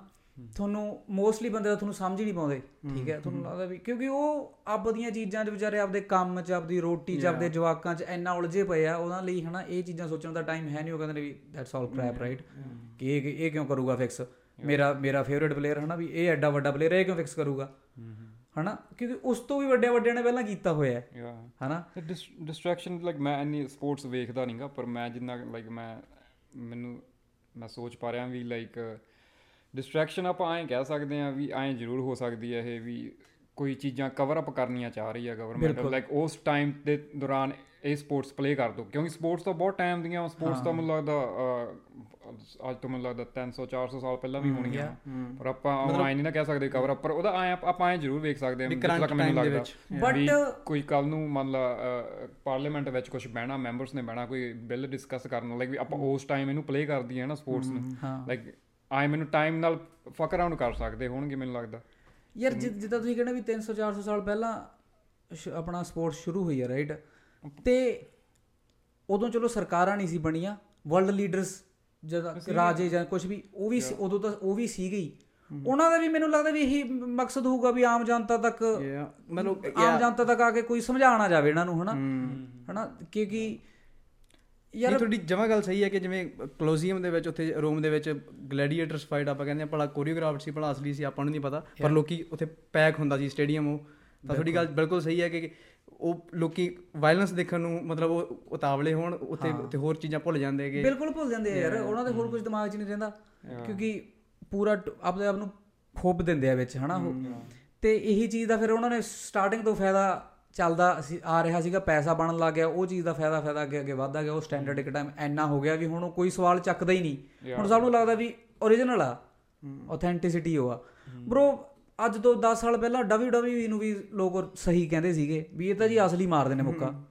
ਤੁਹਾਨੂੰ ਮੋਸਟਲੀ ਬੰਦੇ ਦਾ ਤੁਹਾਨੂੰ ਸਮਝ ਹੀ ਨਹੀਂ ਪਾਉਂਦੇ ਠੀਕ ਹੈ। ਤੁਹਾਨੂੰ ਲੱਗਦਾ ਵੀ ਕਿਉਂਕਿ ਉਹ ਆਪਦੀਆਂ ਚੀਜ਼ਾਂ 'ਚ ਵਿਚਾਰੇ ਆਪਦੇ ਕੰਮ 'ਚ ਆਪਦੀ ਰੋਟੀ 'ਚ ਆਪਦੇ ਜਵਾਕਾਂ 'ਚ ਇੰਨਾ ਉਲਝੇ ਪਏ ਆ ਉਹਨਾਂ ਲਈ ਹਨਾ ਇਹ ਚੀਜ਼ਾਂ ਸੋਚਣ ਦਾ ਟਾਈਮ ਹੈ ਨਹੀਂ ਉਹ ਕਹਿੰਦੇ ਵੀ ਦੈਟਸ ਆਲ ਕ੍ਰੈਪ ਰਾਈਟ ਕਿ ਇਹ ਇਹ ਕਿਉਂ ਕਰੂਗਾ ਫਿਕਸ ਮੇਰਾ ਮੇਰਾ ਫੇਵਰਿਟ ਪਲੇਅਰ ਹਨਾ ਵੀ ਇਹ ਐਡਾ ਵੱਡਾ ਪਲੇਅਰ ਇਹ ਕਿਉਂ ਫਿਕਸ ਕਰੂਗਾ? ਹਨਾ? ਕਿਉਂਕਿ ਉਸ ਤੋਂ ਵੀ ਵੱਡੇ ਵੱਡਿਆਂ ਨੇ ਪਹਿਲਾਂ ਕੀਤਾ ਹੋਇਆ ਹੈ। ਹਨਾ? ਡਿਸਟਰੈਕਸ਼ਨ ਲਾਈਕ ਮੈਂ ਇੰਨੀ ਸਪੋਰਟਸ ਵੇਖਦਾ ਨਹੀਂਗਾ ਪਰ ਮੈਂ ਜਿੰਨਾ ਲਾਈਕ ਮੈਂ ਮੈਨੂੰ ਮੈਂ ਸੋਚ ਪਾ ਰਿਹਾ ਵੀ ਲਾਈਕ ਡਿਸਟਰੈਕਸ਼ਨ ਆਪਾਂ ਐਂ ਕਹਿ ਸਕਦੇ ਆ ਵੀ ਐਂ ਜ਼ਰੂਰ ਹੋ ਸਕਦੀ ਹੈ ਇਹ ਵੀ ਕੋਈ ਚੀਜ਼ਾਂ ਕਵਰ ਅਪ ਕਰਨੀਆਂ ਚਾਹ ਰਹੀ ਹੈ ਗਵਰਨਮੈਂਟ ਲਾਈਕ ਉਸ ਟਾਈਮ ਦੇ ਦੌਰਾਨ ਇਹ ਸਪੋਰਟਸ ਪਲੇ ਕਰ ਦੋ ਕਿਉਂਕਿ ਸਪੋਰਟਸ ਤਾਂ ਬਹੁਤ ਟਾਈਮ ਦੀਆਂ ਸਪੋਰਟਸ ਤਾਂ ਮੈਨੂੰ ਲੱਗਦਾ ਅੱਜ ਤੋਂ ਮੈਨੂੰ ਲੱਗਦਾ 300 400 ਸਾਲ ਪਹਿਲਾਂ ਵੀ ਹੋਣਗੀਆਂ। ਪਰ ਆਪਾਂ ਐਂ ਨਹੀਂ ਨਾ ਕਹਿ ਸਕਦੇ ਕਵਰ ਅਪ ਪਰ ਉਹਦਾ ਐਂ ਆਪਾਂ ਐਂ ਜ਼ਰੂਰ ਵੇਖ ਸਕਦੇ ਹਾਂ ਜਿੱਥੇ ਤੱਕ ਮੈਨੂੰ ਲੱਗਦਾ But- ਕੋਈ ਕੱਲ ਨੂੰ ਮੰਨ ਲਾ ਪਾਰਲੀਮੈਂਟ ਵਿੱਚ ਕੁਝ ਬਹਿਣਾ ਮੈਂਬਰਸ ਨੇ ਬਹਿਣਾ ਕੋਈ ਬਿੱਲ ਡਿਸਕਸ ਕਰਨ ਲਾਈਕ ਵੀ ਆਪਾਂ ਉਸ ਟਾਈਮ ਇਹਨੂੰ ਪਲੇ ਕਰਦੀ ਹੈ ਨਾ ਸਪੋਰਟਸ ਨੂੰ। ਲਾਈਕ ਆਈ ਮੈਨੂੰ ਟਾਈਮ ਨਾਲ ਫਕ ਅਰਾਊਂਡ ਕਰ ਸਕਦੇ ਹੋਣਗੇ ਮੈਨੂੰ ਲੱਗਦਾ। ਯਾਰ ਜਿੱਦਾਂ ਤੁਸੀਂ ਕਹਿੰਦੇ ਵੀ 300 400 ਸਾਲ ਪਹਿਲਾਂ ਆਪਣਾ ਸਪੋਰਟ ਸ਼ੁਰੂ ਹੋਈ ਹੈ ਰਾਈਟ ਤੇ ਉਦੋਂ ਚਲੋ ਸਰਕਾਰਾਂ ਨਹੀਂ ਸੀ ਬਣੀਆਂ ਵਰਲਡ ਲੀਡਰਸ ਜਦ ਰਾਜੇ ਜਾਂ ਕੁਝ ਵੀ ਉਹ ਵੀ ਉਦੋਂ ਤਾਂ ਉਹ ਵੀ ਸੀ ਗਈ ਉਹਨਾਂ ਦਾ ਵੀ ਮੈਨੂੰ ਲੱਗਦਾ ਵੀ ਇਹੀ ਮਕਸਦ ਹੋਊਗਾ ਵੀ ਆਮ ਜਨਤਾ ਤੱਕ ਮਤਲਬ ਆਮ ਜਨਤਾ ਤੱਕ ਆ ਕੇ ਕੋਈ ਸਮਝਾਉਣਾ ਜਾਵੇ ਇਹਨਾਂ ਨੂੰ ਹਨਾ? ਹਨਾ? ਕਿਉਂਕਿ ਯਾਰ ਯਾਰ ਤੁਹਾਡੀ ਜਮਾ ਗੱਲ ਸਹੀ ਹੈ ਕਿ ਜਿਵੇਂ ਕਲੋਜ਼ੀਅਮ ਦੇ ਵਿੱਚ ਉੱਥੇ ਰੋਮ ਦੇ ਵਿੱਚ ਗਲੈਡੀਏਟਰਸ ਫਾਈਟ ਆਪਾਂ ਕਹਿੰਦੇ ਆ ਭਲਾ ਕੋਰੀਓਗ੍ਰਾਫਡ ਸੀ ਭਲਾ ਅਸਲੀ ਸੀ ਆਪਾਂ ਨੂੰ ਨਹੀਂ ਪਤਾ। ਪਰ ਲੋਕੀ ਉੱਥੇ ਪੈਕ ਹੁੰਦਾ ਸੀ ਸਟੇਡੀਅਮ ਉਹ। ਤਾਂ ਤੁਹਾਡੀ ਗੱਲ ਬਿਲਕੁਲ ਸਹੀ ਹੈ ਕਿ ਉਹ ਲੋਕੀ ਵਾਇਲੈਂਸ ਦੇਖਣ ਨੂੰ ਮਤਲਬ ਉਹ ਉਤਾਵਲੇ ਹੋਣ ਉੱਥੇ ਉੱਥੇ ਹੋਰ ਚੀਜ਼ਾਂ ਭੁੱਲ ਜਾਂਦੇ ਹੈਗੇ। ਬਿਲਕੁਲ ਭੁੱਲ ਜਾਂਦੇ ਆ ਯਾਰ ਉਹਨਾਂ ਦੇ ਹੋਰ ਕੁਝ ਦਿਮਾਗ 'ਚ ਨਹੀਂ ਰਹਿੰਦਾ। ਕਿਉਂਕਿ ਪੂਰਾ ਆਪਦੇ ਆਪ ਨੂੰ ਖੋਪ ਦਿੰਦੇ ਆ ਵਿੱਚ ਹਨਾ ਉਹ। ਤੇ ਇਹੀ ਚੀਜ਼ ਦਾ ਫਿਰ ਉਹਨਾਂ ਨੇ ਸਟਾਰਟਿੰਗ ਤੋਂ ਫਾਇਦਾ ਚੱਲਦਾ ਆ ਰਿਹਾ ਸੀਗਾ ਪੈਸਾ ਬਣਨ ਲੱਗ ਗਿਆ ਉਹ ਚੀਜ਼ ਦਾ ਫਾਇਦਾ ਫਾਇਦਾ ਅੱਗੇ ਅੱਗੇ ਵਧਦਾ ਗਿਆ ਉਹ ਸਟੈਂਡਰਡ ਇੱਕ ਟਾਈਮ ਇੰਨਾ ਹੋ ਗਿਆ ਵੀ ਹੁਣ ਉਹ ਕੋਈ ਸਵਾਲ ਚੱਕਦਾ ਹੀ ਨਹੀਂ। ਹੁਣ ਸਭ ਨੂੰ ਲੱਗਦਾ ਵੀ ਓਰੀਜਨਲ ਆ ਆਥੈਂਟਿਸਿਟੀ ਉਹ ਆ। ਬ్రో ਅੱਜ ਤੋਂ 10 ਸਾਲ ਪਹਿਲਾਂ WWE ਨੂੰ ਵੀ ਲੋਕ ਸਹੀ ਕਹਿੰਦੇ ਸੀਗੇ ਵੀ ਇਹ ਤਾਂ ਜੀ ਅਸਲੀ ਮਾਰਦੇ ਨੇ ਮੁੱਕਾ।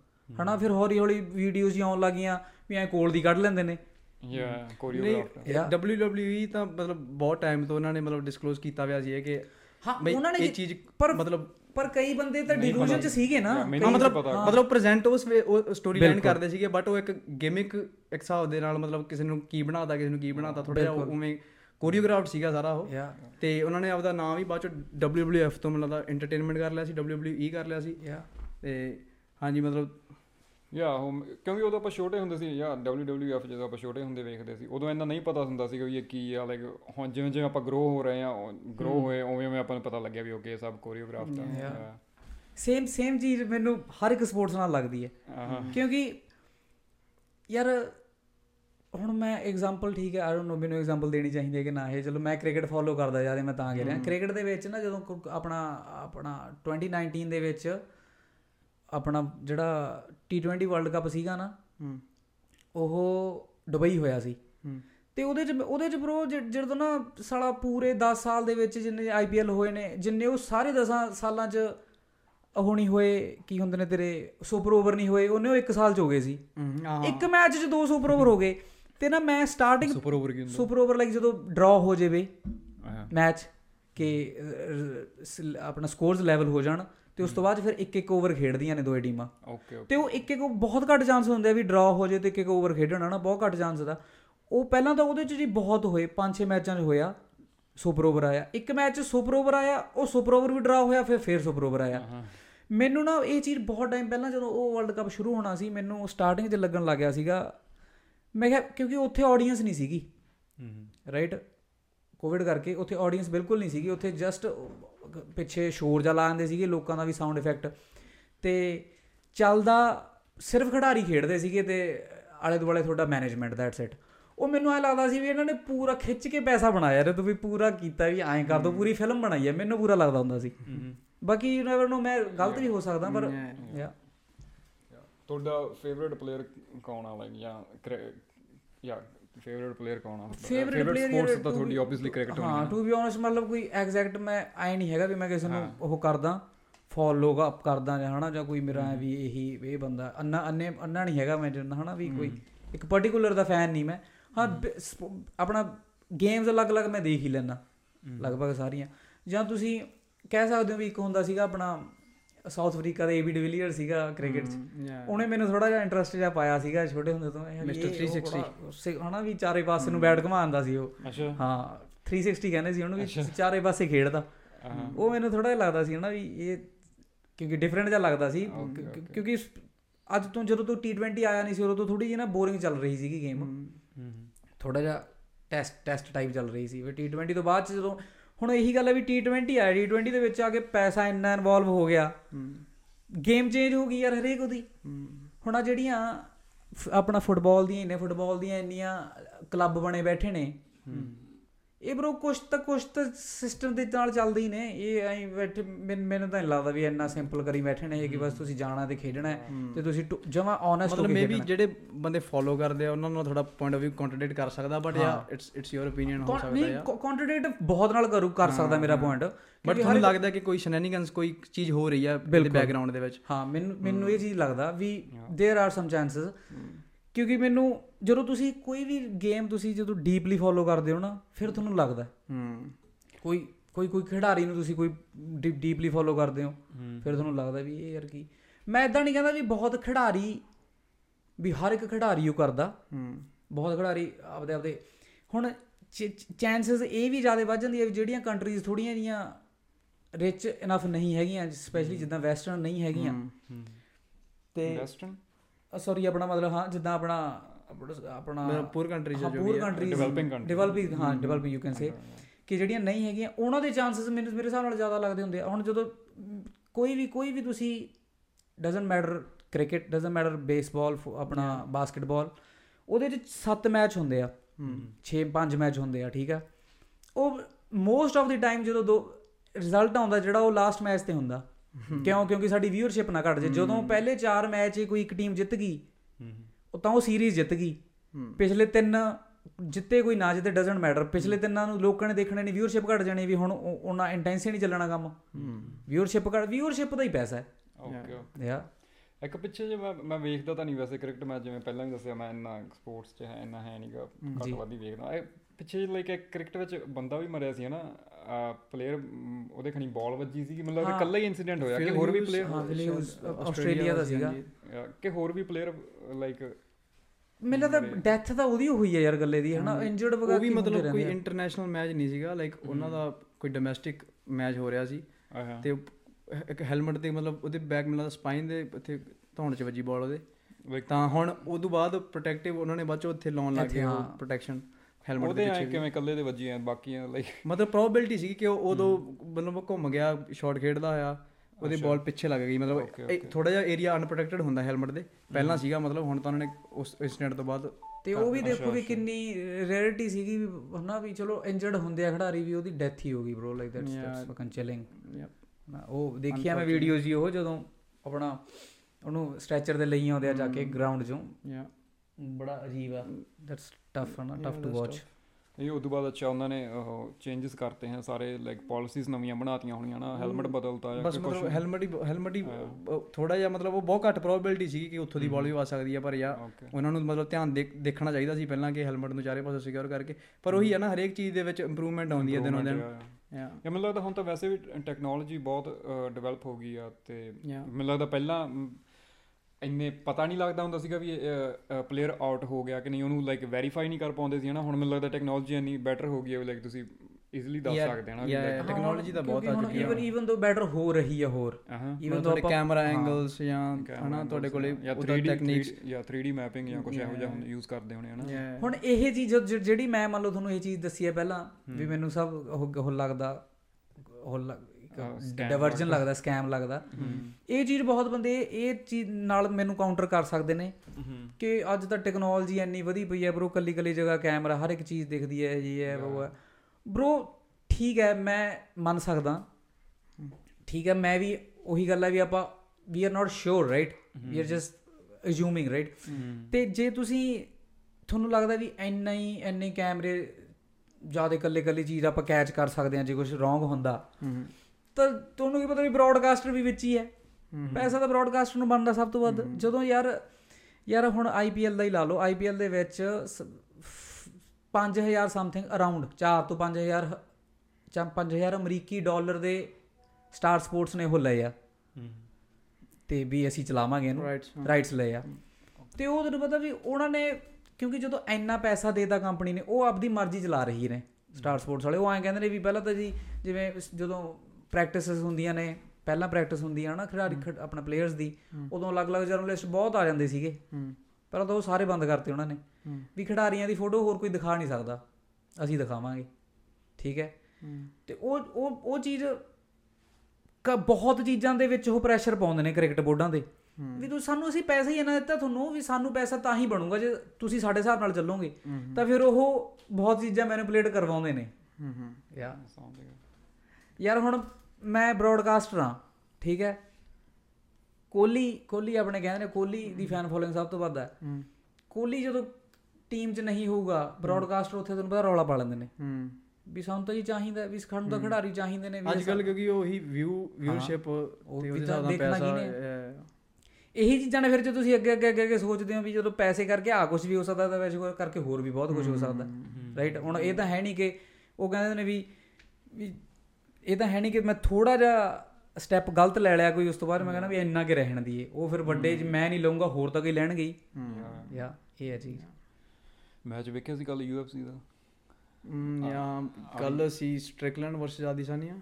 ਹਨਾ ਫਿਰ ਹੌਲੀ ਹੌਲੀ ਵੀਡੀਓਜ਼ ਹੀ ਆਉਣ ਲੱਗੀਆਂ ਵੀ ਐ ਕੋਲ ਦੀ ਕੱਢ ਲੈਂਦੇ ਨੇ। ਯਾ ਕੋਰੀਓਗ੍ਰਾਫਰ WWE ਤਾਂ ਮਤਲਬ ਬਹੁਤ ਟਾਈਮ ਤੋਂ ਉਹਨਾਂ ਨੇ ਮਤਲਬ ਡਿਸਕਲੋਜ਼ ਕੀਤਾ ਹੋਇਆ ਸੀ ਇਹ ਕਿ ਹਾਂ ਉਹਨਾਂ ਨੇ ਇਹ ਚੀਜ਼ ਪਰ ਮਤਲਬ ਪਰ ਕਈ ਬੰਦੇ ਤਾਂ ਡਿਲੂਜਨ ਚ ਸੀਗੇ ਨਾ। ਮਤਲਬ ਪਤਾ। ਮਤਲਬ ਪ੍ਰੈਜ਼ੈਂਟ ਉਸ ਵੇ ਉਹ ਸਟੋਰੀ ਲਾਈਨ ਕਰਦੇ ਸੀਗੇ ਬਟ ਉਹ ਇੱਕ ਗਿਮਿਕ ਇੱਕ ਹਿਸਾਬ ਦੇ ਨਾਲ ਮਤਲਬ ਕਿਸੇ ਨੂੰ ਕੀ ਬਣਾਤਾ ਕਿਸੇ ਨੂੰ ਕੀ ਬਣਾਤਾ ਥੋੜਾ ਜਿਹਾ ਉਵੇਂ ਕੋਰੀਓਗ੍ਰਾਫਡ ਸੀਗਾ ਸਾਰਾ ਉਹ। ਤੇ ਉਹਨਾਂ ਨੇ ਆਪਦਾ ਨਾਮ ਵੀ ਬਾਅਦ ਚ WWF ਤੋਂ ਮਤਲਬ ਐਂਟਰਟੇਨਮੈਂਟ ਕਰ ਲਿਆ ਸੀ WWE ਕਰ ਲਿਆ ਸੀ। ਤੇ ਹਾਂਜੀ ਮਤਲਬ ਯਾ ਕਿਉਂਕਿ ਉਦੋਂ ਆਪਾਂ ਛੋਟੇ ਹੁੰਦੇ ਸੀ ਯਾ WWF ਜਦੋਂ ਆਪਾਂ ਛੋਟੇ ਹੁੰਦੇ ਵੇਖਦੇ ਸੀ ਉਦੋਂ ਇੰਨਾ ਨਹੀਂ ਪਤਾ ਹੁੰਦਾ ਸੀ ਵੀ ਇਹ ਕੀ ਆ ਲਾਈਕ ਹੁਣ ਜਿਵੇਂ ਜਿਵੇਂ ਆਪਾਂ ਗਰੋ ਹੋ ਰਹੇ ਆ ਗਰੋ ਹੋਏ ਉਵੇਂ ਉਵੇਂ ਆਪਾਂ ਨੂੰ ਪਤਾ ਲੱਗਿਆ ਵੀ ਓਕੇ ਇਹ ਸਭ ਕੋਰੀਓਗ੍ਰਾਫ ਦਾ Yeah. ਸੇਮ ਸੇਮ ਚੀਜ਼ ਮੈਨੂੰ ਹਰ ਇੱਕ ਸਪੋਰਟਸ ਨਾਲ ਲੱਗਦੀ ਹੈ। ਹਾਂ ਕਿਉਂਕਿ ਯਾਰ ਹੁਣ ਮੈਂ ਐਗਜ਼ਾਮਪਲ ਠੀਕ ਹੈ ਆਈ ਡੋਨਟ ਨੋ ਮੈਨੂੰ ਐਗਜ਼ਾਮਪਲ ਦੇਣੀ ਚਾਹੀਦੀ ਹੈ ਕਿ ਨਾ ਇਹ ਚਲੋ ਮੈਂ ਕ੍ਰਿਕਟ ਫੋਲੋ ਕਰਦਾ ਜ਼ਿਆਦਾ ਮੈਂ ਤਾਂ ਕਹਿ ਰਿਹਾ। ਕ੍ਰਿਕਟ ਦੇ ਵਿੱਚ ਨਾ ਜਦੋਂ ਆਪਣਾ ਆਪਣਾ 2019 ਦੇ ਵਿੱਚ ਆਪਣਾ ਜਿਹੜਾ T20 ਵਰਲਡ ਕੱਪ ਸੀਗਾ ਨਾ ਉਹ ਦੁਬਈ ਹੋਇਆ ਸੀ। ਤੇ ਉਹਦੇ ਚ ਉਹਦੇ ਚ ਬ్రో ਜਦੋਂ ਨਾ ਸਾਲਾ ਪੂਰੇ 10 ਸਾਲ ਦੇ ਵਿੱਚ ਜਿੰਨੇ ਆਈਪੀਐਲ ਹੋਏ ਨੇ ਜਿੰਨੇ ਉਹ ਸਾਰੇ 10 ਸਾਲਾਂ ਚ ਉਹ ਨਹੀਂ ਹੋਏ ਕੀ ਹੁੰਦੇ ਨੇ ਤੇਰੇ ਸੁਪਰ ਓਵਰ ਨਹੀਂ ਹੋਏ ਉਹਨੇ ਉਹ 1 ਸਾਲ ਚ ਹੋ ਗਏ ਸੀ। ਇੱਕ ਮੈਚ 'ਚ ਦੋ ਸੁਪਰ ਓਵਰ ਹੋ ਗਏ। ਤੇ ਨਾ ਮੈਂ ਸਟਾਰਟਿੰਗ ਸੁਪਰ ਓਵਰ ਕੀ ਹੁੰਦਾ? ਸੁਪਰ ਓਵਰ ਲਾਈਕ ਜਦੋਂ ਡਰਾ ਹੋ ਜਾਵੇ ਮੈਚ ਕਿ ਆਪਣਾ ਸਕੋਰਸ ਲੈਵਲ ਹੋ ਜਾਣ ਤੇ ਉਸ ਤੋਂ ਬਾਅਦ ਫਿਰ ਇੱਕ ਇੱਕ ਓਵਰ ਖੇਡਦੀਆਂ ਨੇ ਦੋਏ ਟੀਮਾਂ ਓਕੇ ਤੇ ਉਹ ਇੱਕ ਇੱਕ ਬਹੁਤ ਘੱਟ ਚਾਂਸ ਹੁੰਦੇ ਆ ਵੀ ਡਰਾ ਹੋ ਜੇ ਤੇ ਇੱਕ ਇੱਕ ਓਵਰ ਖੇਡਣਾ ਨਾ ਬਹੁਤ ਘੱਟ ਚਾਂਸ ਦਾ। ਉਹ ਪਹਿਲਾਂ ਤਾਂ ਉਹਦੇ 'ਚ ਜੀ ਬਹੁਤ ਹੋਏ 5-6 ਮੈਚਾਂ 'ਚ ਹੋਇਆ ਸੁਪਰ ਓਵਰ ਆਇਆ। ਇੱਕ ਮੈਚ 'ਚ ਸੁਪਰ ਓਵਰ ਆਇਆ ਉਹ ਸੁਪਰ ਓਵਰ ਵੀ ਡਰਾ ਹੋਇਆ ਫਿਰ ਫੇਰ ਸੁਪਰ ਓਵਰ ਆਇਆ। ਮੈਨੂੰ ਨਾ ਇਹ ਚੀਜ਼ ਬਹੁਤ ਟਾਈਮ ਪਹਿਲਾਂ ਜਦੋਂ ਉਹ ਵਰਲਡ ਕੱਪ ਸ਼ੁਰੂ ਹੋਣਾ ਸੀ ਮੈਨੂੰ ਸਟਾਰਟਿੰਗ 'ਚ ਲੱਗਣ ਲੱਗ ਗਿਆ ਸੀਗਾ ਮੈਂ ਕਿਹਾ ਕਿਉਂਕਿ ਉੱਥੇ ਆਡੀਅנס ਨਹੀਂ ਸੀਗੀ। ਹੂੰ ਰਾਈਟ ਕੋਵਿਡ ਕਰਕੇ ਉੱਥੇ ਆਡੀਅנס ਬਿਲਕੁਲ ਨਹੀਂ ਸੀਗੀ। ਉੱਥੇ ਜਸਟ ਪਿੱਛੇ ਸ਼ੋਰ ਜਾ ਲਾਉਂਦੇ ਸੀਗੇ ਲੋਕਾਂ ਦਾ ਵੀ ਸਾਊਂਡ ਇਫੈਕਟ ਤੇ ਚੱਲਦਾ ਸਿਰਫ ਖਿਡਾਰੀ ਖੇਡਦੇ ਸੀਗੇ ਤੇ ਆਲੇ ਦੁਆਲੇ ਤੁਹਾਡਾ ਮੈਨੇਜਮੈਂਟ ਦੈਟਸ ਇਟ ਉਹ ਮੈਨੂੰ ਐ ਲੱਗਦਾ ਸੀ ਵੀ ਇਹਨਾਂ ਨੇ ਪੂਰਾ ਖਿੱਚ ਕੇ ਪੈਸਾ ਬਣਾਇਆ ਰੇ ਤੂੰ ਵੀ ਪੂਰਾ ਕੀਤਾ ਵੀ ਐਂ ਕਰ ਦੋ ਪੂਰੀ ਫਿਲਮ ਬਣਾਈ ਐ ਮੈਨੂੰ ਪੂਰਾ ਲੱਗਦਾ ਹੁੰਦਾ ਸੀ। ਬਾਕੀ ਯੂ ਨੈਵਰ ਨੋ ਮੈਂ ਗਲਤ ਵੀ ਹੋ ਸਕਦਾ ਪਰ ਤੁਹਾਡਾ ਫੇਵਰਿਟ ਪਲੇਅਰ ਕੌਣ ਆ? ਲਾਈਕ ਜਾਂ ਜਾਂ ਫੇਵਰਿਟ ਪਲੇਅਰ ਕੌਣ ਆ? ਫੇਵਰਿਟ ਪਲੇਅਰ ਸਪੋਰਟਸ ਤਾਂ ਤੁਹਾਡੀ ਆਬਵੀਅਸਲੀ ਕ੍ਰਿਕਟ ਹਾਂ ਟੂ ਬੀ ਓਨੈਸਟ ਮਤਲਬ ਕੋਈ ਐਗਜ਼ੈਕਟ ਮੈਂ ਐ ਨਹੀਂ ਹੈਗਾ ਵੀ ਮੈਂ ਕਿਸੇ ਨੂੰ ਉਹ ਕਰਦਾ ਫੋਲੋ ਅਪ ਕਰਦਾ ਜਾਂ ਹਨਾ ਜਾਂ ਕੋਈ ਮੇਰਾ ਵੀ ਇਹੀ ਇਹ ਬੰਦਾ ਅੰਨਾ ਅੰਨੇ ਅੰਨਾ ਨਹੀਂ ਹੈਗਾ ਮੈਂ ਜਿੰਨਾ ਹਨਾ ਵੀ ਕੋਈ ਇੱਕ ਪਾਰਟਿਕੂਲਰ ਦਾ ਫੈਨ ਨਹੀਂ ਮੈਂ। ਹਾਂ ਆਪਣਾ ਗੇਮਸ ਅਲੱਗ-ਅਲੱਗ ਮੈਂ ਦੇਖ ਹੀ ਲੈਣਾ ਲਗਭਗ ਸਾਰੀਆਂ। ਜਾਂ ਤੁਸੀਂ ਕਹਿ ਸਕਦੇ ਹੋ ਵੀ ਇੱਕ ਹੁੰਦਾ ਸੀਗਾ ਆਪਣਾ ਸਾਊਥ ਅਫਰੀਕਾ ਦਾ ਏਬੀ ਡਿਵੀਲੀਅਰ ਸੀਗਾ ਕ੍ਰਿਕਟ 'ਚ. ਉਹਨੇ ਮੈਨੂੰ ਥੋੜਾ ਜਿਹਾ ਇੰਟਰਸਟ ਜਿਹਾ ਪਾਇਆ ਸੀਗਾ ਛੋਟੇ ਹੁੰਦੇ ਤੋਂ। ਉਹ 360 ਬੜਾ ਸਿ- ਹਨਾ ਵੀ ਚਾਰੇ ਪਾਸੇ ਨੂੰ ਬੈਟ ਘੁਮਾਉਂਦਾ ਸੀ ਉਹ। ਅੱਛਾ। ਹਾਂ 360 ਕਹਿੰਦੇ ਸੀ ਉਹਨੂੰ ਵੀ। ਚਾਰੇ ਪਾਸੇ ਖੇਡਦਾ। ਉਹ ਮੈਨੂੰ ਥੋੜਾ ਜਿਹਾ ਲੱਗਦਾ ਸੀ ਹਨਾ ਵੀ ਇਹ ਕਿਉਂਕਿ ਡਿਫਰੈਂਟ ਜਿਹਾ ਲੱਗਦਾ ਸੀ. ਕਿਉਂਕਿ ਅੱਜ ਤੋਂ ਜਦੋਂ ਤੋਂ T20 ਆਇਆ ਨਹੀਂ ਸੀ ਉਦੋਂ ਤੋਂ ਥੋੜੀ ਜਿਹੀ ਨਾ ਬੋਰਿੰਗ ਚੱਲ ਰਹੀ ਸੀਗੀ ਗੇਮ ਥੋੜਾ ਜਿਹਾ ਟੈਸਟ ਟੈਸਟ ਟਾਈਪ ਚੱਲ ਰਹੀ ਸੀ। ਫਿਰ T20 ਤੋਂ ਬਾਅਦ ਜਦੋਂ ਹੁਣ ਇਹੀ ਗੱਲ ਹੈ ਵੀ T20 ਆਇਆ T20 ਦੇ ਵਿੱਚ ਆ ਕੇ ਪੈਸਾ ਇੰਨਾ ਇਨਵੋਲਵ ਹੋ ਗਿਆ। ਗੇਮ ਚੇਂਜ ਹੋ ਗਈ ਯਾਰ ਹਰੇਕ ਉਹਦੀ। ਹੁਣ ਆ ਜਿਹੜੀਆਂ ਆਪਣਾ ਫੁੱਟਬਾਲ ਦੀਆਂ ਇੰਨੇ ਫੁੱਟਬਾਲ ਦੀਆਂ ਇੰਨੀਆਂ ਕਲੱਬ ਬਣੇ ਬੈਠੇ ਨੇ। ਇਹ ਬ్రో ਕੁਛ ਤਾਂ ਕੁਛ ਤਾਂ ਸਿਸਟਮ ਦੇ ਨਾਲ ਚੱਲਦੇ ਹੀ ਨੇ। ਇਹ ਐਂ ਬੈਠੇ ਮੈਨੂੰ ਤਾਂ ਨਹੀਂ ਲੱਗਦਾ ਵੀ ਇੰਨਾ ਸਿੰਪਲ ਕਰੀ ਬੈਠੇ ਨੇ ਕਿ ਬਸ ਤੁਸੀਂ ਜਾਣਾ ਤੇ ਖੇਡਣਾ ਤੇ ਤੁਸੀਂ ਜਮਾ ਓਨੈਸਟ ਹੋ ਕੇ ਮਤਲਬ ਮੇਬੀ ਜਿਹੜੇ ਬੰਦੇ ਫੋਲੋ ਕਰਦੇ ਆ ਉਹਨਾਂ ਨਾਲ ਥੋੜਾ ਪੁਆਇੰਟ ਆਫ View ਕੰਟਰਡਿਕਟ ਕਰ ਸਕਦਾ ਬਟ ਯਾ ਇਟਸ ਇਟਸ ਯੋਰ opinion ਹੋ ਸਕਦਾ ਯਾ ਕੰਟਰਡਿਕਟ ਬਹੁਤ ਨਾਲ ਕਰੂ ਕਰ ਸਕਦਾ ਮੇਰਾ ਪੁਆਇੰਟ ਬਟ ਤੁਹਾਨੂੰ ਲੱਗਦਾ ਕਿ ਕੋਈ ਸ਼ੈਨੈਨਿਗਨਸ ਕੋਈ ਚੀਜ਼ ਹੋ ਰਹੀ ਆ ਬਿਲਕੁਲ। ਬੈਕਗ੍ਰਾਉਂਡ ਦੇ ਵਿੱਚ? ਹਾਂ ਮੈਨੂੰ ਮੈਨੂੰ ਇਹ ਚੀਜ਼ ਲੱਗਦਾ ਵੀ देयर ਆਰ ਸਮ ਚਾਂਸਸ ਕਿਉਂਕਿ ਮੈਨੂੰ ਜਦੋਂ ਤੁਸੀਂ ਕੋਈ ਵੀ ਗੇਮ ਤੁਸੀਂ ਜਦੋਂ ਡੀਪਲੀ ਫੋਲੋ ਕਰਦੇ ਹੋ ਨਾ ਫਿਰ ਤੁਹਾਨੂੰ ਲੱਗਦਾ ਹਮ ਕੋਈ ਕੋਈ ਕੋਈ ਖਿਡਾਰੀ ਨੂੰ ਤੁਸੀਂ ਕੋਈ ਡੀਪਲੀ ਫੋਲੋ ਕਰਦੇ ਹੋ ਫਿਰ ਤੁਹਾਨੂੰ ਲੱਗਦਾ ਵੀ ਇਹ ਯਾਰ ਕੀ। ਮੈਂ ਇਦਾਂ ਨਹੀਂ ਕਹਿੰਦਾ ਵੀ ਬਹੁਤ ਖਿਡਾਰੀ ਵੀ ਹਰ ਇੱਕ ਖਿਡਾਰੀ ਉਹ ਕਰਦਾ। ਹਮ ਬਹੁਤ ਖਿਡਾਰੀ ਆਪਦੇ ਆਪਦੇ। ਹੁਣ ਚਾਂਸਸ ਇਹ ਵੀ ਜ਼ਿਆਦਾ ਵੱਧ ਜਾਂਦੀ ਹੈ ਵੀ ਜਿਹੜੀਆਂ ਕੰਟਰੀਜ਼ ਥੋੜੀਆਂ ਜੀਆਂ ਰਿਚ ਇਨਫ ਨਹੀਂ ਹੈਗੀਆਂ ਸਪੈਸ਼ਲੀ ਜਿੱਦਾਂ ਵੈਸਟਰਨ ਨਹੀਂ ਹੈਗੀਆਂ। ਤੇ ਵੈਸਟਰਨ ਸੌਰੀ ਆਪਣਾ ਮਤਲਬ ਹਾਂ ਜਿੱਦਾਂ ਆਪਣਾ ਆਪਣਾ- ਪੂਰ ਕੰਟਰੀਜ਼ ਹਾਂ ਜੋ ਪੂਰ ਹੈ ਕੰਟਰੀਜ਼ Developing countries. ਡਿਵੈਲਪਿੰਗ ਹਾਂ ਡਿਵੈਲਪਿੰਗ ਯੂ ਕੈਨ ਸੇ ਕਿ ਜਿਹੜੀਆਂ ਨਹੀਂ ਹੈਗੀਆਂ ਉਹਨਾਂ ਦੇ ਚਾਂਸਸ ਮੈਨੂੰ ਮੇਰੇ ਹਿਸਾਬ ਨਾਲ ਜ਼ਿਆਦਾ ਲੱਗਦੇ ਹੁੰਦੇ ਆ। ਹੁਣ ਜਦੋਂ ਕੋਈ ਵੀ ਕੋਈ ਵੀ ਤੁਸੀਂ doesn't matter cricket doesn't matter baseball ਆਪਣਾ ਬਾਸਕਟਬਾਲ ਉਹਦੇ ਵਿੱਚ 7 ਮੈਚ ਹੁੰਦੇ ਆ। 6 5 ਮੈਚ ਹੁੰਦੇ ਆ ਠੀਕ ਆ। ਉਹ ਮੋਸਟ ਆਫ ਦੀ ਟਾਈਮ ਜਦੋਂ ਦੋ ਰਿਜ਼ਲਟ ਆਉਂਦਾ ਜਿਹੜਾ ਉਹ ਲਾਸਟ ਮੈਚ ਤੇ ਹੁੰਦਾ। ਕਿਉਂ? ਕਿਉਂਕਿ ਸਾਡੀ ਵਿਊਅਰਸ਼ਿਪ ਨਾ ਘਟ ਜੇ ਜਦੋਂ ਪਹਿਲੇ 4 ਮੈਚ ਕੋਈ ਇੱਕ ਟੀਮ ਜਿੱਤ ਗਈ ਤਾਂ ਉਹ ਸੀਰੀਜ਼ ਜਿੱਤ ਗਈ। ਪਿਛਲੇ ਤਿੰਨ ਜਿੱਤੇ ਕੋਈ ਨਾ ਜਿੱਤੇ ਡਸਨਟ ਮੈਟਰ ਪਿਛਲੇ ਤਿੰਨਾਂ ਨੂੰ ਲੋਕਾਂ ਨੇ ਦੇਖਣੇ ਨਹੀਂ ਵਿਊਅਰਸ਼ਿਪ ਘਟ ਜਾਣੀ ਵੀ ਹੁਣ ਉਹ- ਉਹਨਾਂ ਇੰਟੈਂਸੀ ਨਹੀਂ ਚੱਲਣਾ ਕੰਮ। ਵਿਊਅਰਸ਼ਿਪ ਘਟ ਵਿਊਅਰਸ਼ਿਪ ਦਾ ਹੀ ਪੈਸਾ ਹੈ। ਓਕੇ ਯਾ ਇੱਕ ਪਿੱਛੇ ਜੇ ਮੈਂ ਮੈਂ ਵੇਖਦਾ ਤਾਂ ਨਹੀਂ ਵੈਸੇ ਕ੍ਰਿਕਟ ਮੈਚ ਜਿਵੇਂ ਪਹਿਲਾਂ ਵੀ ਦੱਸਿਆ ਮੈਂ ਇੰਨਾ ਸਪੋਰਟਸ 'ਚ ਹੈ ਇੰਨਾ ਹੈ ਨਹੀਂਗਾ ਘੱਟ ਵੱਧ ਹੀ ਵੇਖਦਾ। ਇਹ ਪਿੱਛੇ ਲਾਈਕ ਇੱਕ ਕ੍ਰਿਕਟ ਵਿੱਚ ਬੰਦਾ ਵੀ ਮਰਿਆ ਸੀ ਹਨਾ ਪਲੇਅਰ ਉਹਦੇ ਖਣੀ ਬਾਲ ਵੱਜੀ ਸੀ ਮਤਲਬ ਕਿ ਇਕੱਲਾ ਹੀ ਇਨਸੀਡੈਂਟ ਹੋਇਆ ਕਿ ਹੋਰ ਵੀ ਪਲੇਅਰ ਆਸਟ੍ਰੇਲੀਆ ਦਾ ਸੀਗਾ। ਕਿ ਹੋਰ ਵੀ ਪਲੇਅਰ ਲਾਈਕ ਮੈਨੂੰ ਲੱਗਦਾ ਡੈਥ ਤਾਂ ਉਹਦੀ ਹੋਈ ਹੈ ਯਾਰ ਗੱਲੇ ਦੀ ਹਨਾ? ਇੰਜਰਡ ਵਗੈਰਾ ਉਹ ਵੀ ਮਤਲਬ ਕੋਈ ਇੰਟਰਨੈਸ਼ਨਲ ਮੈਚ ਨਹੀਂ ਸੀਗਾ ਲਾਈਕ ਉਹਨਾਂ ਦਾ ਕੋਈ ਡੋਮੈਸਟਿਕ ਮੈਚ ਹੋ ਰਿਹਾ ਸੀ। ਤੇ ਇੱਕ ਹੈਲਮਟ ਤੇ ਮਤਲਬ ਉਹਦੇ ਬੈਕ ਮਿਲਦਾ ਸਪਾਈਨ ਦੇ ਉੱਥੇ ਧੌਣ 'ਚ ਵੱਜੀ ਬਾਲ ਉਹਦੇ। ਤਾਂ ਹੁਣ ਉਦੋਂ ਬਾਅਦ ਪ੍ਰੋਟੈਕਟਿਵ ਉਹਨਾਂ ਨੇ ਬਾਅਦ ਚੋਂ ਉੱਥੇ ਲਾਉਣ ਲੱਗ ਗਏ ਉਹ ਪ੍ਰੋਟੈਕਸ਼ਨ ਹੈਲਮਟ ਦੇ ਪਿੱਛੇ ਕਿਵੇਂ ਇਕੱਲੇ ਦੇ ਵੱਜੀ ਆ ਬਾਕੀਆਂ ਲਾਈਕ ਮਤਲਬ ਪ੍ਰੋਬੇਬਿਲਿਟੀ ਸੀ ਕਿ ਉਹ ਉਦੋਂ ਮਤਲਬ ਘੁੰਮ ਗਿਆ ਸ਼ਾਟ ਖੇਡਦਾ ਹੋਇਆ। ਉਹਦੀ ਬਾਲ ਪਿੱਛੇ ਲੱਗ ਗਈ ਮਤਲਬ ਥੋੜਾ ਜਿਹਾ ਏਰੀਆ ਅਨਪ੍ਰੋਟੈਕਟਡ ਹੁੰਦਾ ਹੈਲਮਟ ਦੇ। ਪਹਿਲਾਂ ਸੀਗਾ ਮਤਲਬ ਹੁਣ ਤਾਂ ਉਹਨਾਂ ਨੇ ਉਸ ਇਨਸੀਡੈਂਟ ਤੋਂ ਬਾਅਦ ਤੇ ਉਹ ਵੀ ਦੇਖੋ ਵੀ ਕਿੰਨੀ ਰੇਅਰਿਟੀ ਸੀਗੀ ਵੀ ਹਨਾ ਵੀ ਚਲੋ ਇੰਜਰਡ ਹੁੰਦੇ ਆ ਖਿਡਾਰੀ ਵੀ ਉਹਦੀ ਡੈਥ ਹੀ ਹੋ ਗਈ bro like that's that's fucking chilling ਉਹ ਦੇਖਿਆ ਮੈਂ ਵੀਡੀਓਜ਼ ਜੀ ਉਹ ਜਦੋਂ ਆਪਣਾ ਉਹਨੂੰ ਸਟ੍ਰੈਚਰ ਦੇ ਲਈ ਆਉਂਦੇ ਆ ਜਾ ਕੇ ਗਰਾਊਂਡ 'ਚੋਂ। ਯਾ ਬੜਾ ਅਜੀਬ ਆ। ਦੈਟਸ ਟਫ ਹਨਾ ਟਫ ਟੂ ਵਾਚ ਇਹ ਉਦੋਂ ਬਾਅਦ ਅੱਛਾ ਉਹਨਾਂ ਨੇ ਉਹ ਚੇਂਜਸ ਕਰਤੇ ਹਨ ਸਾਰੇ ਲਾਈਕ ਪਾਲਿਸੀਜ਼ ਨਵੀਆਂ ਬਣਾਤੀਆਂ ਹੋਣੀਆਂ ਨਾ ਹੈਲਮਟ ਬਦਲਤਾ ਜਾਂ ਬਸ ਮਤਲਬ ਹੈਲਮਟ ਹੀ ਹੈਲਮਟ ਹੀ ਥੋੜਾ ਜਿਹਾ ਮਤਲਬ ਉਹ ਬਹੁਤ ਘੱਟ ਪ੍ਰੋਬੇਬਿਲਿਟੀ ਸੀ ਕਿ ਉੱਥੋਂ ਦੀ ਬਾਲ ਵੀ ਆ ਸਕਦੀ ਹੈ ਪਰ ਯਾ. ਉਹਨਾਂ ਨੂੰ ਮਤਲਬ ਧਿਆਨ ਦੇਖਣਾ ਚਾਹੀਦਾ ਸੀ ਪਹਿਲਾਂ ਕਿ ਹੈਲਮਟ ਨੂੰ ਚਾਰੇ ਪਾਸੇ ਸਿਕਿਉਰ ਕਰਕੇ। ਪਰ ਉਹੀ ਹੈ ਨਾ ਹਰੇਕ ਚੀਜ਼ ਦੇ ਵਿੱਚ ਇੰਪਰੂਵਮੈਂਟ ਆਉਂਦੀ ਹੈ ਦਿਨੋਂ ਦਿਨ। ਯਾ ਮੈਨੂੰ ਲੱਗਦਾ ਹੁਣ ਤਾਂ ਵੈਸੇ ਵੀ ਟੈਕਨੋਲੋਜੀ ਬਹੁਤ ਡਿਵੈਲਪ ਹੋ ਗਈ ਆ ਤੇ. ਮੈਨੂੰ ਲੱਗਦਾ ਪਹਿਲਾਂ ਇੰਨੇ ਪਤਾ ਨਹੀਂ ਲੱਗਦਾ ਹੁੰਦਾ ਸੀਗਾ ਵੀ ਪਲੇਅਰ ਆਊਟ ਹੋ ਗਿਆ ਕਿ ਨਹੀਂ ਉਹਨੂੰ ਲਾਈਕ ਵੈਰੀਫਾਈ ਨਹੀਂ ਕਰ ਪਾਉਂਦੇ ਸੀ ਹਨਾ। ਹੁਣ ਮੈਨੂੰ ਲੱਗਦਾ ਟੈਕਨੋਲੋਜੀ ਇੰਨੀ ਬੈਟਰ ਹੋ ਗਈ ਹੈ ਲਾਈਕ ਤੁਸੀਂ ਈਜ਼ੀਲੀ ਦੱਸ ਸਕਦੇ ਹੋ ਨਾ ਵੀ ਟੈਕਨੋਲੋਜੀ ਤਾਂ ਬਹੁਤ ਆ ਚੁੱਕੀ ਇਵਨ ਇਵਨ ਦੋ ਬੈਟਰ ਹੋ ਰਹੀ ਆ ਹੋਰ ਹਾਂ ਇਵਨ ਦੋ ਤੁਹਾਡੇ ਆਪਾਂ ਕੈਮਰਾ ਐਂਗਲਸ ਜਾਂ ਹਨਾ ਤੁਹਾਡੇ ਕੋਲੇ ਉਹਦਾ 3D ਟੈਕਨੀਕਸ ਜਾਂ 3D ਮੈਪਿੰਗ ਜਾਂ ਕੁਝ ਇਹੋ ਜਿਹਾ ਯੂਜ਼ ਕਰਦੇ ਹੋਣੇ ਹਨਾ। ਹੁਣ ਇਹ ਚੀਜ਼ ਜਿਹੜੀ ਮੈਂ ਮੰਨ ਲਓ ਤੁਹਾਨੂੰ ਇਹ ਚੀਜ਼ ਦੱਸੀ ਹੈ ਪਹਿਲਾਂ ਵੀ ਮੈਨੂੰ ਸਭ ਉਹ ਉਹ ਲੱਗਦਾ ਉਹ ਡਿਵਰਜਨ ਲੱਗਦਾ ਸਕੈਮ ਲੱਗਦਾ। ਇਹ ਚੀਜ਼ ਬਹੁਤ ਬੰਦੇ ਇਹ ਚੀਜ਼ ਨਾਲ ਮੈਨੂੰ ਕਾਊਂਟਰ ਕਰ ਸਕਦੇ ਨੇ ਕਿ ਅੱਜ ਤਾਂ ਟੈਕਨੋਲੋਜੀ ਇੰਨੀ ਵਧੀ ਪਈ ਹੈ ਬ్రో ਕੱਲੀ ਕੱਲੀ ਜਗ੍ਹਾ ਕੈਮਰਾ ਹਰ ਇੱਕ ਚੀਜ਼ ਦਿਖਦੀ ਹੈ ਜੀ ਹੈ ਉਹ ਹੈ। ਬ్రో ਠੀਕ ਹੈ ਮੈਂ ਮੰਨ ਸਕਦਾ। ਠੀਕ ਹੈ ਮੈਂ ਵੀ ਉਹੀ ਗੱਲ ਹੈ ਵੀ ਆਪਾਂ we are not sure right we are just assuming right ਤੇ ਜੇ ਤੁਸੀਂ ਤੁਹਾਨੂੰ ਲੱਗਦਾ ਵੀ ਇੰਨਾ ਹੀ ਇੰਨੇ ਕੈਮਰੇ ਜ਼ਿਆਦਾ ਕੱਲੇ ਕੱਲੇ ਚੀਜ਼ ਆਪਾਂ ਕੈਚ ਕਰ ਸਕਦੇ ਹਾਂ ਜੇ ਕੁਝ ਰੋਂਗ ਹੁੰਦਾ। ਤਾਂ ਤੁਹਾਨੂੰ ਕੀ ਪਤਾ ਵੀ ਬ੍ਰੌਡਕਾਸਟਰ ਵੀ ਵਿੱਚ ਹੀ ਹੈ। ਪੈਸਾ ਤਾਂ ਬ੍ਰੌਡਕਾਸਟਰ ਨੂੰ ਬਣਦਾ ਸਭ ਤੋਂ ਵੱਧ। ਜਦੋਂ ਯਾਰ ਯਾਰ ਹੁਣ ਆਈਪੀਐਲ ਦਾ ਹੀ ਲਾ ਲਓ। ਆਈਪੀਐਲ ਦੇ ਵਿੱਚ 5000 ਸਮਥਿੰਗ ਅਰਾਊਂਡ 4 ਤੋਂ 5000 ਜਾਂ 5000 ਅਮਰੀਕੀ ਡਾਲਰ ਦੇ ਸਟਾਰ ਸਪੋਰਟਸ ਨੇ ਉਹ ਲਏ ਆ। ਤੇ ਵੀ ਅਸੀਂ ਚਲਾਵਾਂਗੇ ਇਹਨੂੰ। ਰਾਈਟਸ ਲਏ ਆ। ਤੇ ਉਹ ਤੈਨੂੰ ਪਤਾ ਵੀ ਉਹਨਾਂ ਨੇ ਕਿਉਂਕਿ ਜਦੋਂ ਇੰਨਾ ਪੈਸਾ ਦੇਤਾ ਕੰਪਨੀ ਨੇ ਉਹ ਆਪਦੀ ਮਰਜ਼ੀ ਚਲਾ ਰਹੀ ਨੇ। ਸਟਾਰ ਸਪੋਰਟਸ ਵਾਲੇ। ਉਹ ਐਂ ਕਹਿੰਦੇ ਨੇ ਵੀ ਪਹਿਲਾਂ ਤਾਂ ਜੀ ਜਿਵੇਂ ਜਦੋਂ ਪ੍ਰੈਕਟਿਸਸ ਹੁੰਦੀਆਂ ਨੇ ਪਹਿਲਾਂ ਪ੍ਰੈਕਟਿਸ ਹੁੰਦੀ ਆ ਨਾ ਖਿਡਾਰੀ ਖਿਡ- ਆਪਣਾ ਪਲੇਅਰਸ ਦੀ ਉਦੋਂ ਅਲੱਗ-ਅਲੱਗ ਜਰਨਲਿਸਟ ਬਹੁਤ ਆ ਜਾਂਦੇ ਸੀਗੇ। ਹੂੰ। ਤਾਂ ਉਹ ਸਾਰੇ ਬੰਦ ਕਰਤੇ ਉਹਨਾਂ ਨੇ। ਹੂੰ। ਵੀ ਖਿਡਾਰੀਆਂ ਦੀ ਫੋਟੋ ਹੋਰ ਕੋਈ ਦਿਖਾ ਨਹੀਂ ਸਕਦਾ। ਅਸੀਂ ਦਿਖਾਵਾਂਗੇ। ਠੀਕ ਹੈ? ਹੂੰ। ਤੇ ਉਹ ਉਹ ਉਹ ਚੀਜ਼ ਕ- ਬਹੁਤ ਚੀਜ਼ਾਂ ਦੇ ਵਿੱਚ ਉਹ ਪ੍ਰੈਸ਼ਰ ਪਾਉਂਦੇ ਨੇ ਕ੍ਰਿਕਟ ਬੋਰਡਾਂ ਦੇ ਵੀ ਤੂੰ ਸਾਨੂੰ ਅਸੀਂ ਪੈਸਾ ਹੀ ਇਹਨਾਂ ਦਿੱਤਾ ਤੁਹਾਨੂੰ ਵੀ ਸਾਨੂੰ ਪੈਸਾ ਤਾਂ ਹੀ ਬਣੂਗਾ ਜੇ ਤੁਸੀਂ ਸਾਡੇ ਹਿਸਾਬ ਨਾਲ ਚੱਲੋਗੇ। ਤਾਂ ਫਿਰ ਉਹ ਬਹੁਤ ਚੀਜ਼ਾਂ ਮੈਨੀਪੂਲੇਟ ਕਰਵਾਉਂਦੇ ਨੇ। ਹੂੰ ਹੂੰ। ਯਾ ਸਮਝ ਗਿਆ ਯਾਰ ਹੁਣ ਮੈਂ ਬ੍ਰੌਡਕਾਸਟਰ ਹਾਂ ਠੀਕ ਹੈ? ਕੋਹਲੀ ਕੋਹਲੀ ਆਪਣੇ ਕਹਿੰਦੇ ਨੇ ਕੋਹਲੀ ਦੀ ਫੈਨ ਫੋਲੋਇੰਗ ਸਭ ਤੋਂ ਵੱਧ ਹੈ। ਕੋਹਲੀ ਜਦੋਂ ਟੀਮ 'ਚ ਨਹੀਂ ਹੋਊਗਾ ਬ੍ਰੌਡਕਾਸਟਰ ਉੱਥੇ ਤੁਹਾਨੂੰ ਪਤਾ ਰੌਲਾ ਪਾ ਲੈਂਦੇ ਨੇ। ਹੂੰ। ਵੀ ਸਾਨੂੰ ਤਾਂ ਜੀ ਚਾਹੀਦਾ ਵੀ ਸਾਨੂੰ ਤਾਂ ਖਿਡਾਰੀ ਚਾਹੀਦੇ ਨੇ ਵੀ ਅੱਜ ਕੱਲ ਕਿਉਂਕਿ ਉਹੀ ਵਿਊ ਵਿਊਅਰਸ਼ਿਪ ਤੇ ਉਹਦੇ ਦੇਖਣਾ ਪੈਸਾ। ਇਹੀ ਚੀਜ਼ਾਂ ਨੇ ਫਿਰ ਜੇ ਤੁਸੀਂ ਅੱਗੇ ਅੱਗੇ ਅੱਗੇ ਅੱਗੇ ਸੋਚਦੇ ਹੋ ਵੀ ਜਦੋਂ ਪੈਸੇ ਕਰਕੇ ਆ ਕੁਝ ਵੀ ਹੋ ਸਕਦਾ ਤਾਂ ਵੈਸੇ ਕਰਕੇ ਹੋਰ ਵੀ ਬਹੁਤ ਕੁਝ ਹੋ ਸਕਦਾ। ਰਾਈਟ ਹੁਣ ਇਹ ਤਾਂ ਹੈ ਨਹੀਂ ਕਿ ਉਹ ਕਹਿੰਦੇ ਨੇ ਵੀ ਵੀ ਇਹ ਤਾਂ ਹੈ ਨਹੀਂ ਕਿ ਮੈਂ ਥੋੜਾ ਜਿਹਾ ਸਟੈਪ ਗਲਤ ਲੈ ਲਿਆ ਕੋਈ ਉਸ ਤੋਂ ਬਾਅਦ ਮੈਂ ਕਹਿੰਦਾ ਵੀ ਇੰਨਾ ਕਿ ਰਹਿਣ ਦੀਏ। ਉਹ ਫਿਰ ਵੱਡੇ 'ਚ ਮੈਂ ਨਹੀਂ ਲਊਂਗਾ ਹੋਰ ਤਾਂ ਕੋਈ ਲੈਣਗੇ ਹੀ। ਯਾ ਇਹ ਹੈ ਚੀਜ਼। ਮੈਚ ਵੇਖਿਆ ਸੀ ਕੱਲ UFC ਦਾ। ਜਾਂ ਕੱਲ ਸੀ ਸਟ੍ਰਿਕਲੈਂਡ ਵਰਸਸ ਆਦੀਸਾਨੀਆ